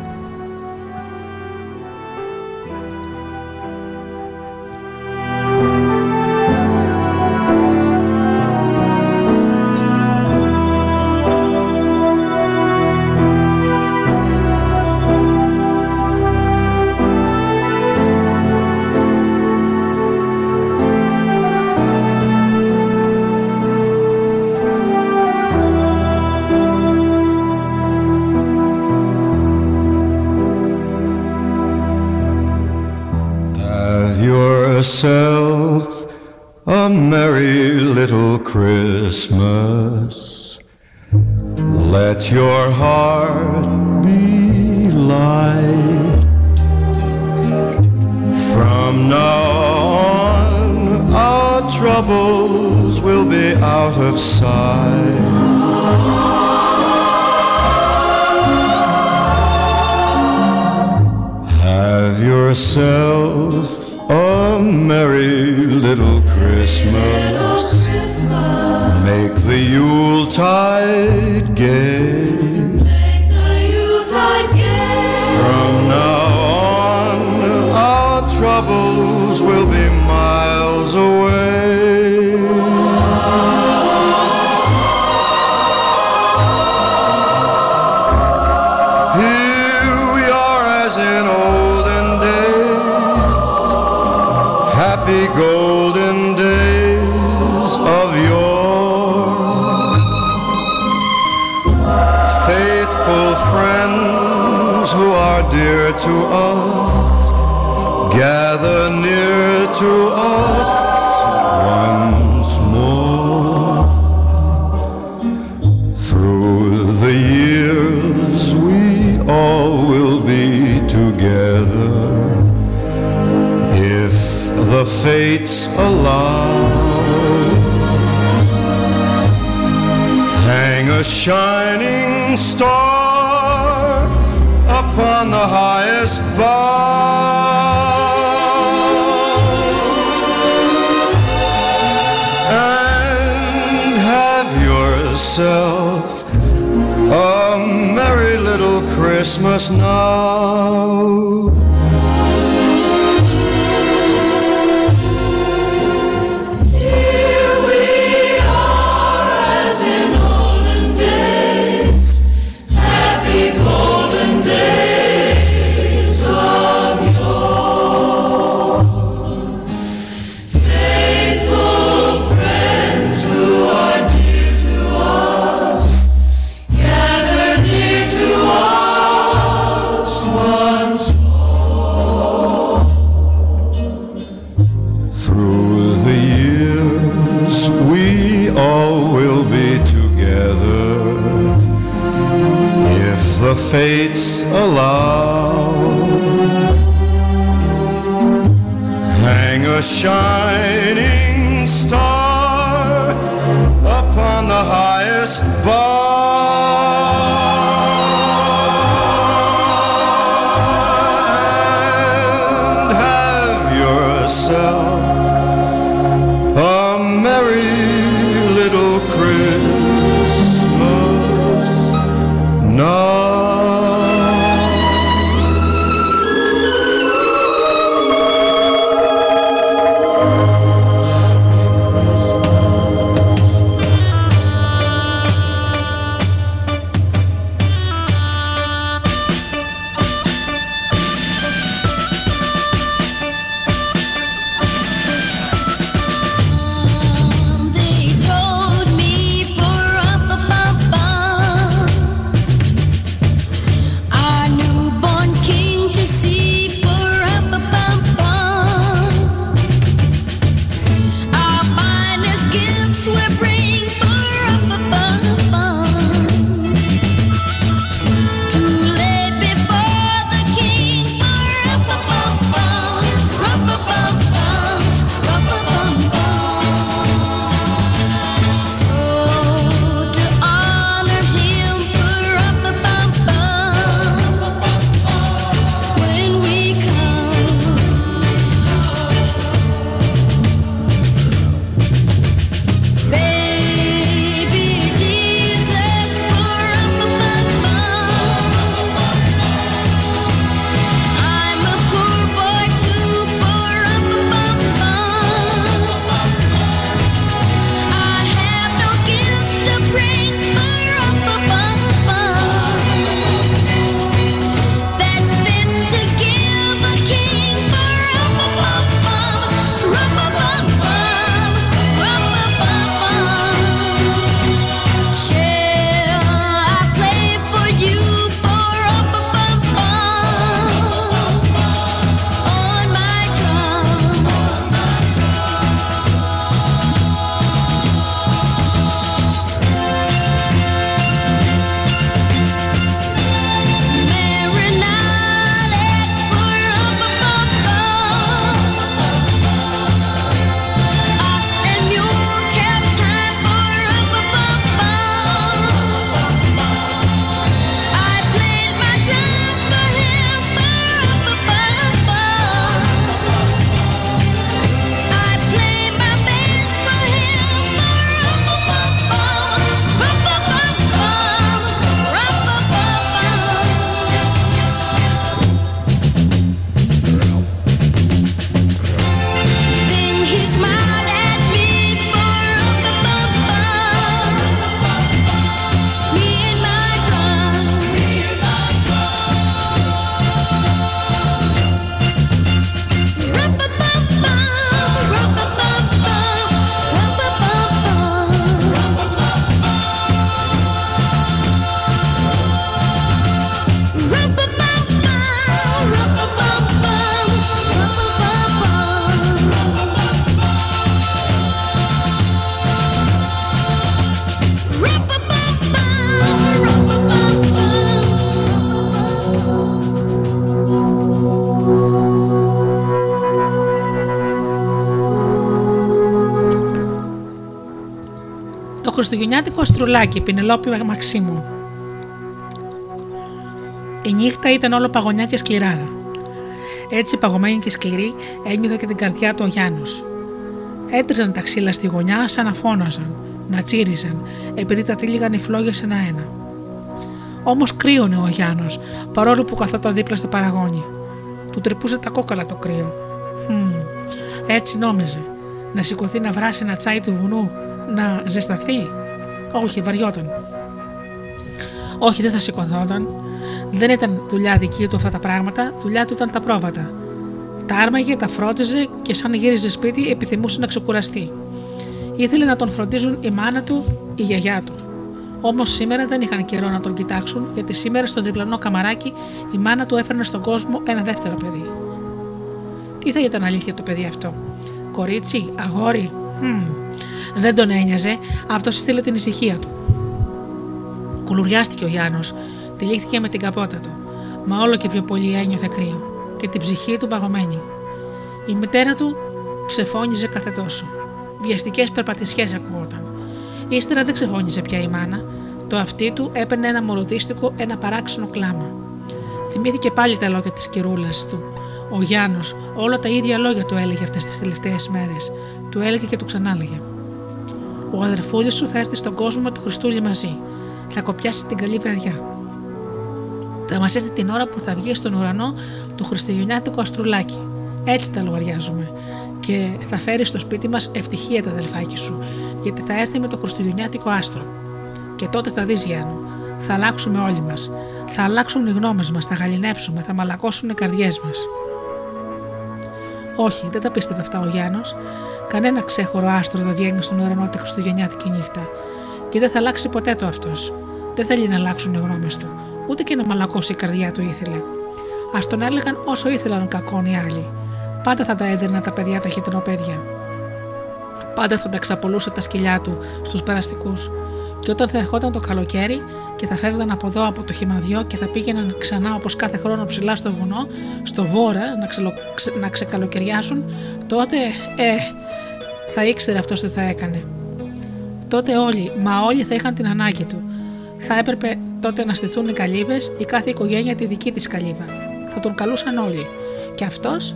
Χριστουγεννιάτικο αστρουλάκι, Πινελόπη Μαξίμου. Η νύχτα ήταν όλο παγωνιά και σκληράδα. Έτσι παγωμένη και σκληρή ένιωθε και την καρδιά του ο Γιάννο. Έτριζαν τα ξύλα στη γωνιά σαν να φώναζαν, να τσίριζαν, επειδή τα τύλιγαν οι φλόγες ένα-ένα. Όμως κρύωνε ο Γιάννο, παρόλο που καθόταν δίπλα στο παραγόνι. Του τρυπούσε τα κόκαλα το κρύο. Χμ, έτσι νόμιζε. Να σηκωθεί να βράσει ένα τσάι του βουνού, να ζεσταθεί. Όχι, βαριόταν. Όχι, δεν θα σηκωθόταν. Δεν ήταν δουλειά δική του αυτά τα πράγματα, δουλειά του ήταν τα πρόβατα. Τα άρμαγε, τα φρόντιζε και σαν γύριζε σπίτι επιθυμούσε να ξεκουραστεί. Ήθελε να τον φροντίζουν η μάνα του, η γιαγιά του. Όμως σήμερα δεν είχαν καιρό να τον κοιτάξουν, γιατί σήμερα στο διπλανό καμαράκι η μάνα του έφερνε στον κόσμο ένα δεύτερο παιδί. Τι θα ήταν αλήθεια το παιδί αυτό, Κορίτσι, αγόρι, Μμμ. Δεν τον ένοιαζε, αυτός ήθελε την ησυχία του. Κουλουριάστηκε ο Γιάννος, τυλίχθηκε με την καπότα του, μα όλο και πιο πολύ ένιωθε κρύο και την ψυχή του παγωμένη. Η μητέρα του ξεφώνιζε κάθε τόσο. Βιαστικές περπατησιές ακουγόταν. Ύστερα δεν ξεφώνιζε πια η μάνα. Το αυτί του έπαιρνε ένα μολοδίστικο, ένα παράξενο κλάμα. Θυμήθηκε πάλι τα λόγια της κυρούλας του. Ο Γιάννος, όλα τα ίδια λόγια του έλεγε αυτές τις τελευταίες μέρες. Του έλεγε και του ξανάλεγε. Ο αδερφούλη σου θα έρθει στον κόσμο με το Χριστούλη μαζί. Θα κοπιάσει την καλή βραδιά. Θα μας έρθει την ώρα που θα βγει στον ουρανό το χριστουγεννιάτικο αστρουλάκι. Έτσι τα λογαριάζουμε. Και θα φέρει στο σπίτι μας ευτυχία τα αδελφάκι σου, γιατί θα έρθει με το χριστουγεννιάτικο άστρο. Και τότε θα δεις, Γιάννου, θα αλλάξουμε όλοι μας. Θα αλλάξουν οι γνώμες μας, θα γαλινέψουμε, θα μαλακώσουν οι καρδιές μας. Όχι, δεν τα πίστευε αυτά ο Γιάννος. Κανένα ξέχωρο άστρο δεν βγαίνει στον ουρανό τη Χριστουγεννιάτικη νύχτα. Και δεν θα αλλάξει ποτέ το αυτός. Δεν θέλει να αλλάξουν οι γνώμες του, ούτε και να μαλακώσει η καρδιά του ήθελε. Α τον έλεγαν όσο ήθελαν κακόν οι άλλοι. Πάντα θα τα έδαιναν τα παιδιά τα χιτρινοπέδια. Πάντα θα τα ξαπολούσε τα σκυλιά του στους περαστικούς. Και όταν θα ερχόταν το καλοκαίρι και θα φεύγαν από εδώ από το χυμαδιό και θα πήγαιναν ξανά όπως κάθε χρόνο ψηλά στο βουνό, στο βόρα να, ξελο... ξε... να ξεκαλοκαιριάσουν, τότε, ε, θα ήξερε αυτός τι θα έκανε. Τότε όλοι, μα όλοι θα είχαν την ανάγκη του. Θα έπρεπε τότε να στηθούν οι καλύβες, η κάθε οικογένεια τη δική της καλύβα. Θα τον καλούσαν όλοι. Και αυτός,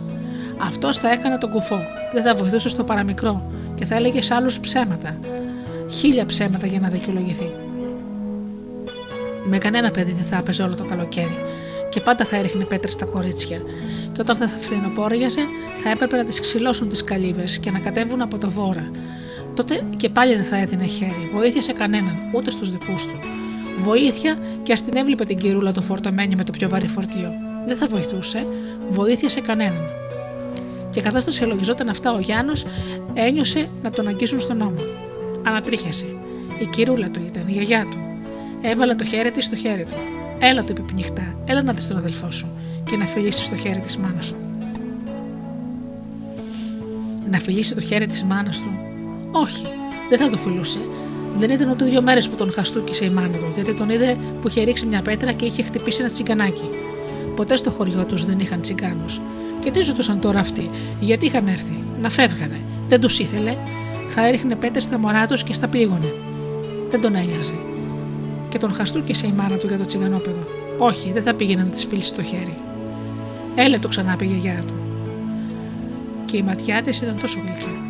αυτός θα έκανε τον κουφό. Δεν θα βοηθούσε στο παραμικρό και θα έλεγε σε άλλους ψέματα. Χίλια ψέματα για να δικαιολογηθεί. Με κανένα παιδί δεν θα έπαιζε όλο το καλοκαίρι και πάντα θα έριχνε πέτρες στα κορίτσια. Και όταν θα φθινοπόριαζε, θα έπρεπε να τις ξυλώσουν τις καλύβες και να κατέβουν από το βόρα. Τότε και πάλι δεν θα έδινε χέρι, βοήθεια σε κανέναν, ούτε στους δικούς του. Βοήθεια και ας την έβλεπε την κυρούλα του φορτωμένη με το πιο βαρύ φορτίο. Δεν θα βοηθούσε, βοήθεια σε κανέναν. Και καθώ τα συλλογιζόταν αυτά, ο Γιάννος ένιωσε να τον αγγίζουν στον ώμο. Ανατρίχιασε. Η κυρούλα του ήταν, η γιαγιά του. Έβαλε το χέρι της στο χέρι του. Έλα, του είπε πνιχτά, έλα να δεις τον αδελφό σου και να φιλήσει το χέρι της μάνας σου. Να φιλήσει το χέρι της μάνας του; Όχι, δεν θα το φιλούσε. Δεν ήταν ούτε δύο μέρες που τον χαστούκησε η μάνα του, γιατί τον είδε που είχε ρίξει μια πέτρα και είχε χτυπήσει ένα τσιγκανάκι. Ποτέ στο χωριό τους δεν είχαν τσιγκάνους. Και τι ζητούσαν τώρα αυτοί, γιατί είχαν έρθει, να φεύγανε. Δεν τους ήθελε, θα έριχνε πέτρε στα μωρά τους και στα πλήγωνε. Δεν τον ένοιαζε και τον χαστούκησε η μάνα του για το τσιγανόπεδο. Όχι, δεν θα πήγαινε να τη φίλησε το χέρι. Έλε το ξανά πήγε η γιαγιά του. Και η ματιά της ήταν τόσο γλυκιά.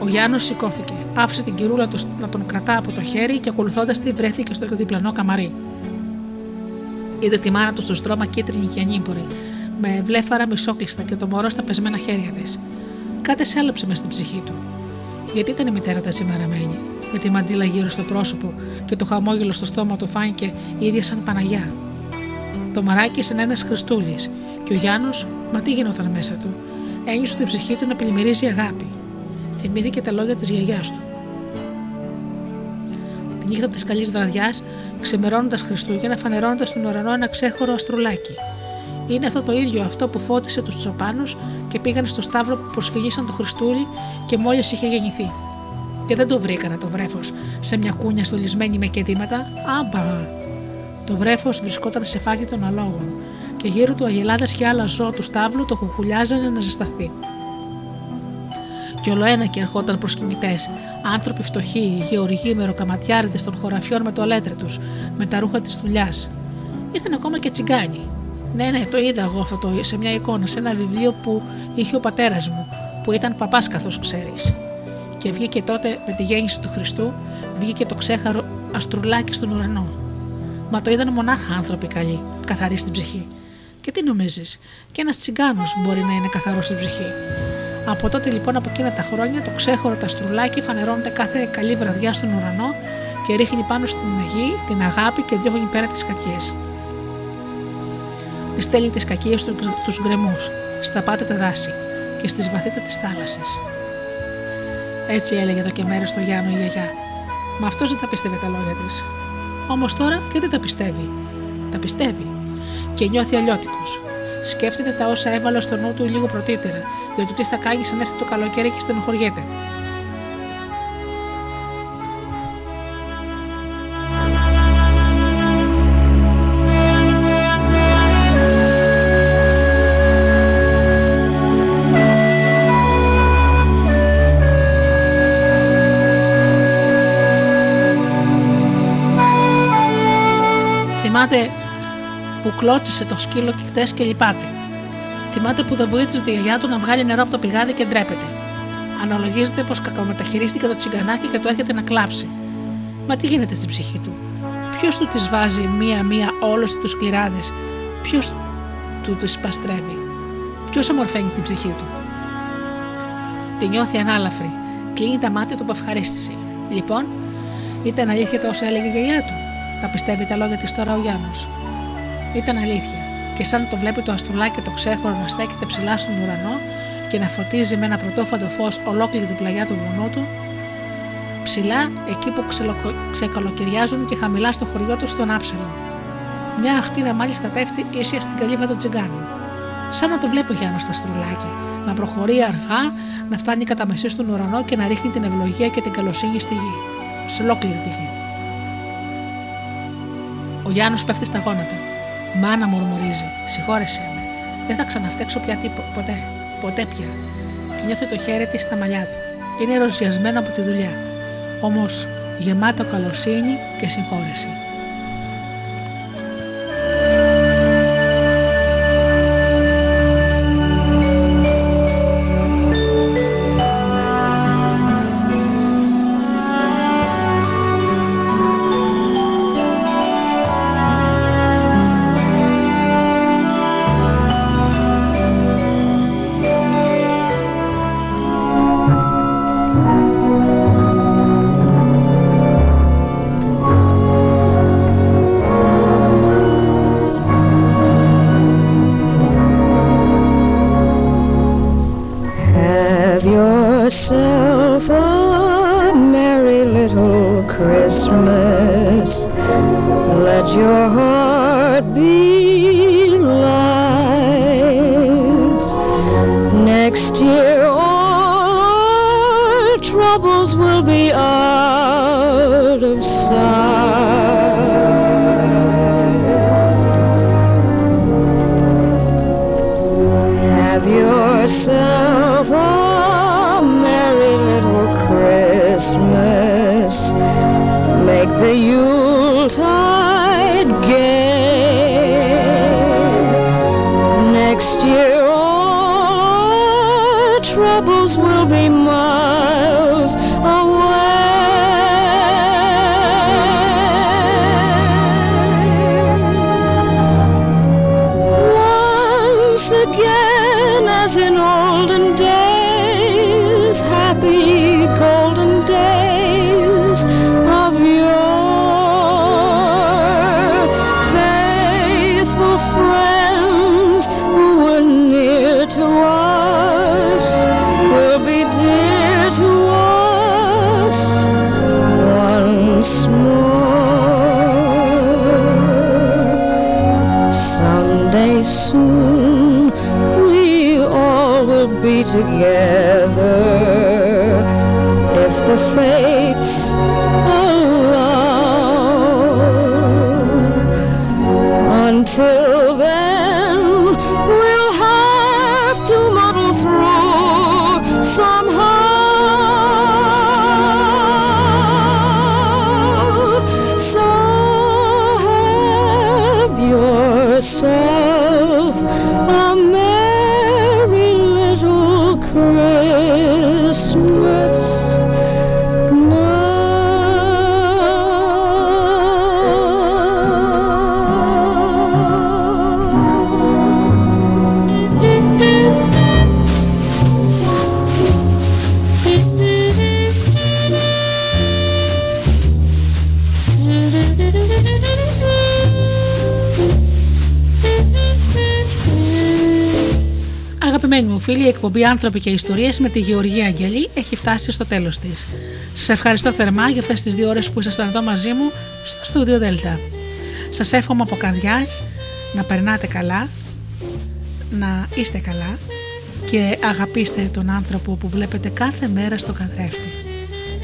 Ο Γιάννος σηκώθηκε, άφησε την κυρούλα του να τον κρατά από το χέρι και ακολουθώντας τη βρέθηκε στο διπλανό καμαρί. Είδε τη μάνα του στο στρώμα κίτρινη και ανήμπορη, με βλέφαρα μισόκλειστα και το μωρό στα πεσμένα χέρια της. Κάτι σέλεψε με στην ψυχή του. Γιατί ήταν η μητέρα του έτσι μαραμένη, με τη μαντίλα γύρω στο πρόσωπο και το χαμόγελο στο στόμα του φάνηκε ίδια σαν Παναγιά. Το μαράκι σαν ένας Χριστούλης και ο Γιάννος, μα τι γινόταν μέσα του, ένιωσε την ψυχή του να πλημμυρίζει αγάπη. Θυμήθηκε τα λόγια της γιαγιάς του. Τη νύχτα της καλής βραδιάς, ξημερώνοντας Χριστούγεννα, φανερώνοντα στον ουρανό ένα ξέχωρο αστρολάκι. Είναι αυτό το ίδιο αυτό που φώτισε τους τσοπάνους και πήγαν στο στάβλο που προσκυνήσαν το Χριστούλη και μόλις είχε γεννηθεί και δεν το βρήκανε το βρέφος σε μια κούνια στολισμένη με κεδίματα. Άμπα! Το βρέφος βρισκόταν σε φάγη των αλόγων και γύρω του αγελάδε και άλλα ζώα του στάβλου το κουκουλιάζανε να ζεσταθεί. Και Και ολοένα και ερχόταν προσκυνητές, άνθρωποι φτωχοί, γεωργοί με ροκαματιάριδες των χωραφιών με το αλέτρε τους, με τα ρούχα της δουλειάς. Ήρθαν ακόμα και τσιγκάνοι. Ναι, ναι, το είδα εγώ αυτό το, σε μια εικόνα, σε ένα βιβλίο που είχε ο πατέρας μου, που ήταν παπάς καθώς ξέρεις. Και βγήκε τότε με τη γέννηση του Χριστού, βγήκε το ξέχαρο αστρουλάκι στον ουρανό. Μα το είδαν μονάχα άνθρωποι καλοί, καθαροί στην ψυχή. Και τι νομίζεις, και ένας τσιγκάνος μπορεί να είναι καθαρός στην ψυχή. Από τότε λοιπόν από εκείνα τα χρόνια το ξέχωρο τα στρουλάκι φανερώνεται κάθε καλή βραδιά στον ουρανό και ρίχνει πάνω στην γη την αγάπη και διώχνει πέρα τις κακίε. Τη στέλνει τις κακίες του γκρεμούς, στα πάτητα δάση και στις βαθύτατες θάλασσες. Έτσι έλεγε το και μέρος στο Γιάννο η γιαγιά. Μα αυτό δεν τα πίστευε τα λόγια της. Όμως τώρα και δεν τα πιστεύει. Τα πιστεύει. Και νιώθει αλλιώτικος. Σκέφτεται τα όσα έβαλε στο νου του λίγο πρωτήτερα, για το τι θα κάνει αν έρθει το καλοκαίρι και στενοχωριέται. Θυμάται που κλώτσισε το σκύλο και χθες και λυπάται. Θυμάται που δεν βοήθησε τη γιαγιά του να βγάλει νερό από το πηγάδι και ντρέπεται. Αναλογίζεται πως κακομεταχειρίστηκε το τσιγκανάκι και του έρχεται να κλάψει. Μα τι γίνεται στην ψυχή του; Ποιος του τι βάζει μία-μία όλου τους κληράδες, ποιος του τις παστρεύει, ποιος ομορφαίνει την ψυχή του; Τη νιώθει ανάλαφρη, κλείνει τα μάτια του από ευχαρίστηση. Λοιπόν, ήταν αλήθεια τα όσα έλεγε η γιαγιά του. Τα πιστεύει τα λόγια της τώρα ο Γιάννος. Ήταν αλήθεια. Και σαν το βλέπει το αστρουλάκι το ξέχωρο να στέκεται ψηλά στον ουρανό και να φωτίζει με ένα πρωτόφαντο φως ολόκληρη την πλαγιά του βουνού του, ψηλά εκεί που ξελοκο... ξεκαλοκαιριάζουν και χαμηλά στο χωριό τους στον Άψαλο. Μια αχτήρα μάλιστα πέφτει ίσια στην καλύβα των τσιγκάνων. Σαν να το βλέπει ο Γιάννος στο αστρουλάκι, να προχωρεί αργά, να φτάνει κατά μεσής στον ουρανό και να ρίχνει την ευλογία και την καλοσύνη στη γη. Σε ολόκληρη τη γη. Ο Γιάννος πέφτει στα γόνατα. Μάνα μουρμουρίζει, συγχώρεσέ με. Δεν θα ξαναφτέξω πια τίπο, ποτέ. Ποτέ πια. Και νιώθει το χέρι της στα μαλλιά του. Είναι ροζιασμένο από τη δουλειά. Όμως γεμάτο καλοσύνη και συγχώρεση. Εκπομπή Άνθρωποι και Ιστορίες με τη Γεωργία Αγγελή έχει φτάσει στο τέλος της. Σας ευχαριστώ θερμά για αυτές τις δύο ώρες που ήσασταν εδώ μαζί μου στο στούντιο Δέλτα. Σας εύχομαι από καρδιάς να περνάτε καλά, να είστε καλά και αγαπήστε τον άνθρωπο που βλέπετε κάθε μέρα στο καθρέφτη.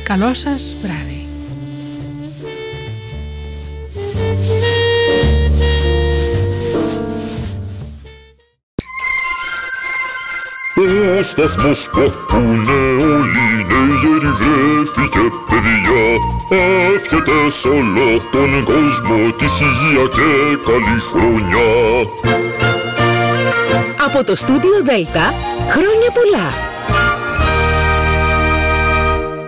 Καλό σας βράδυ. Ο σταθμός που ακούνε όλοι οι νέγεροι βρέθηκε παιδιά Εύχεται σε όλο τον κόσμο τύχη, υγεία και καλή χρονιά Από το στούντιο Δέλτα, χρόνια πολλά!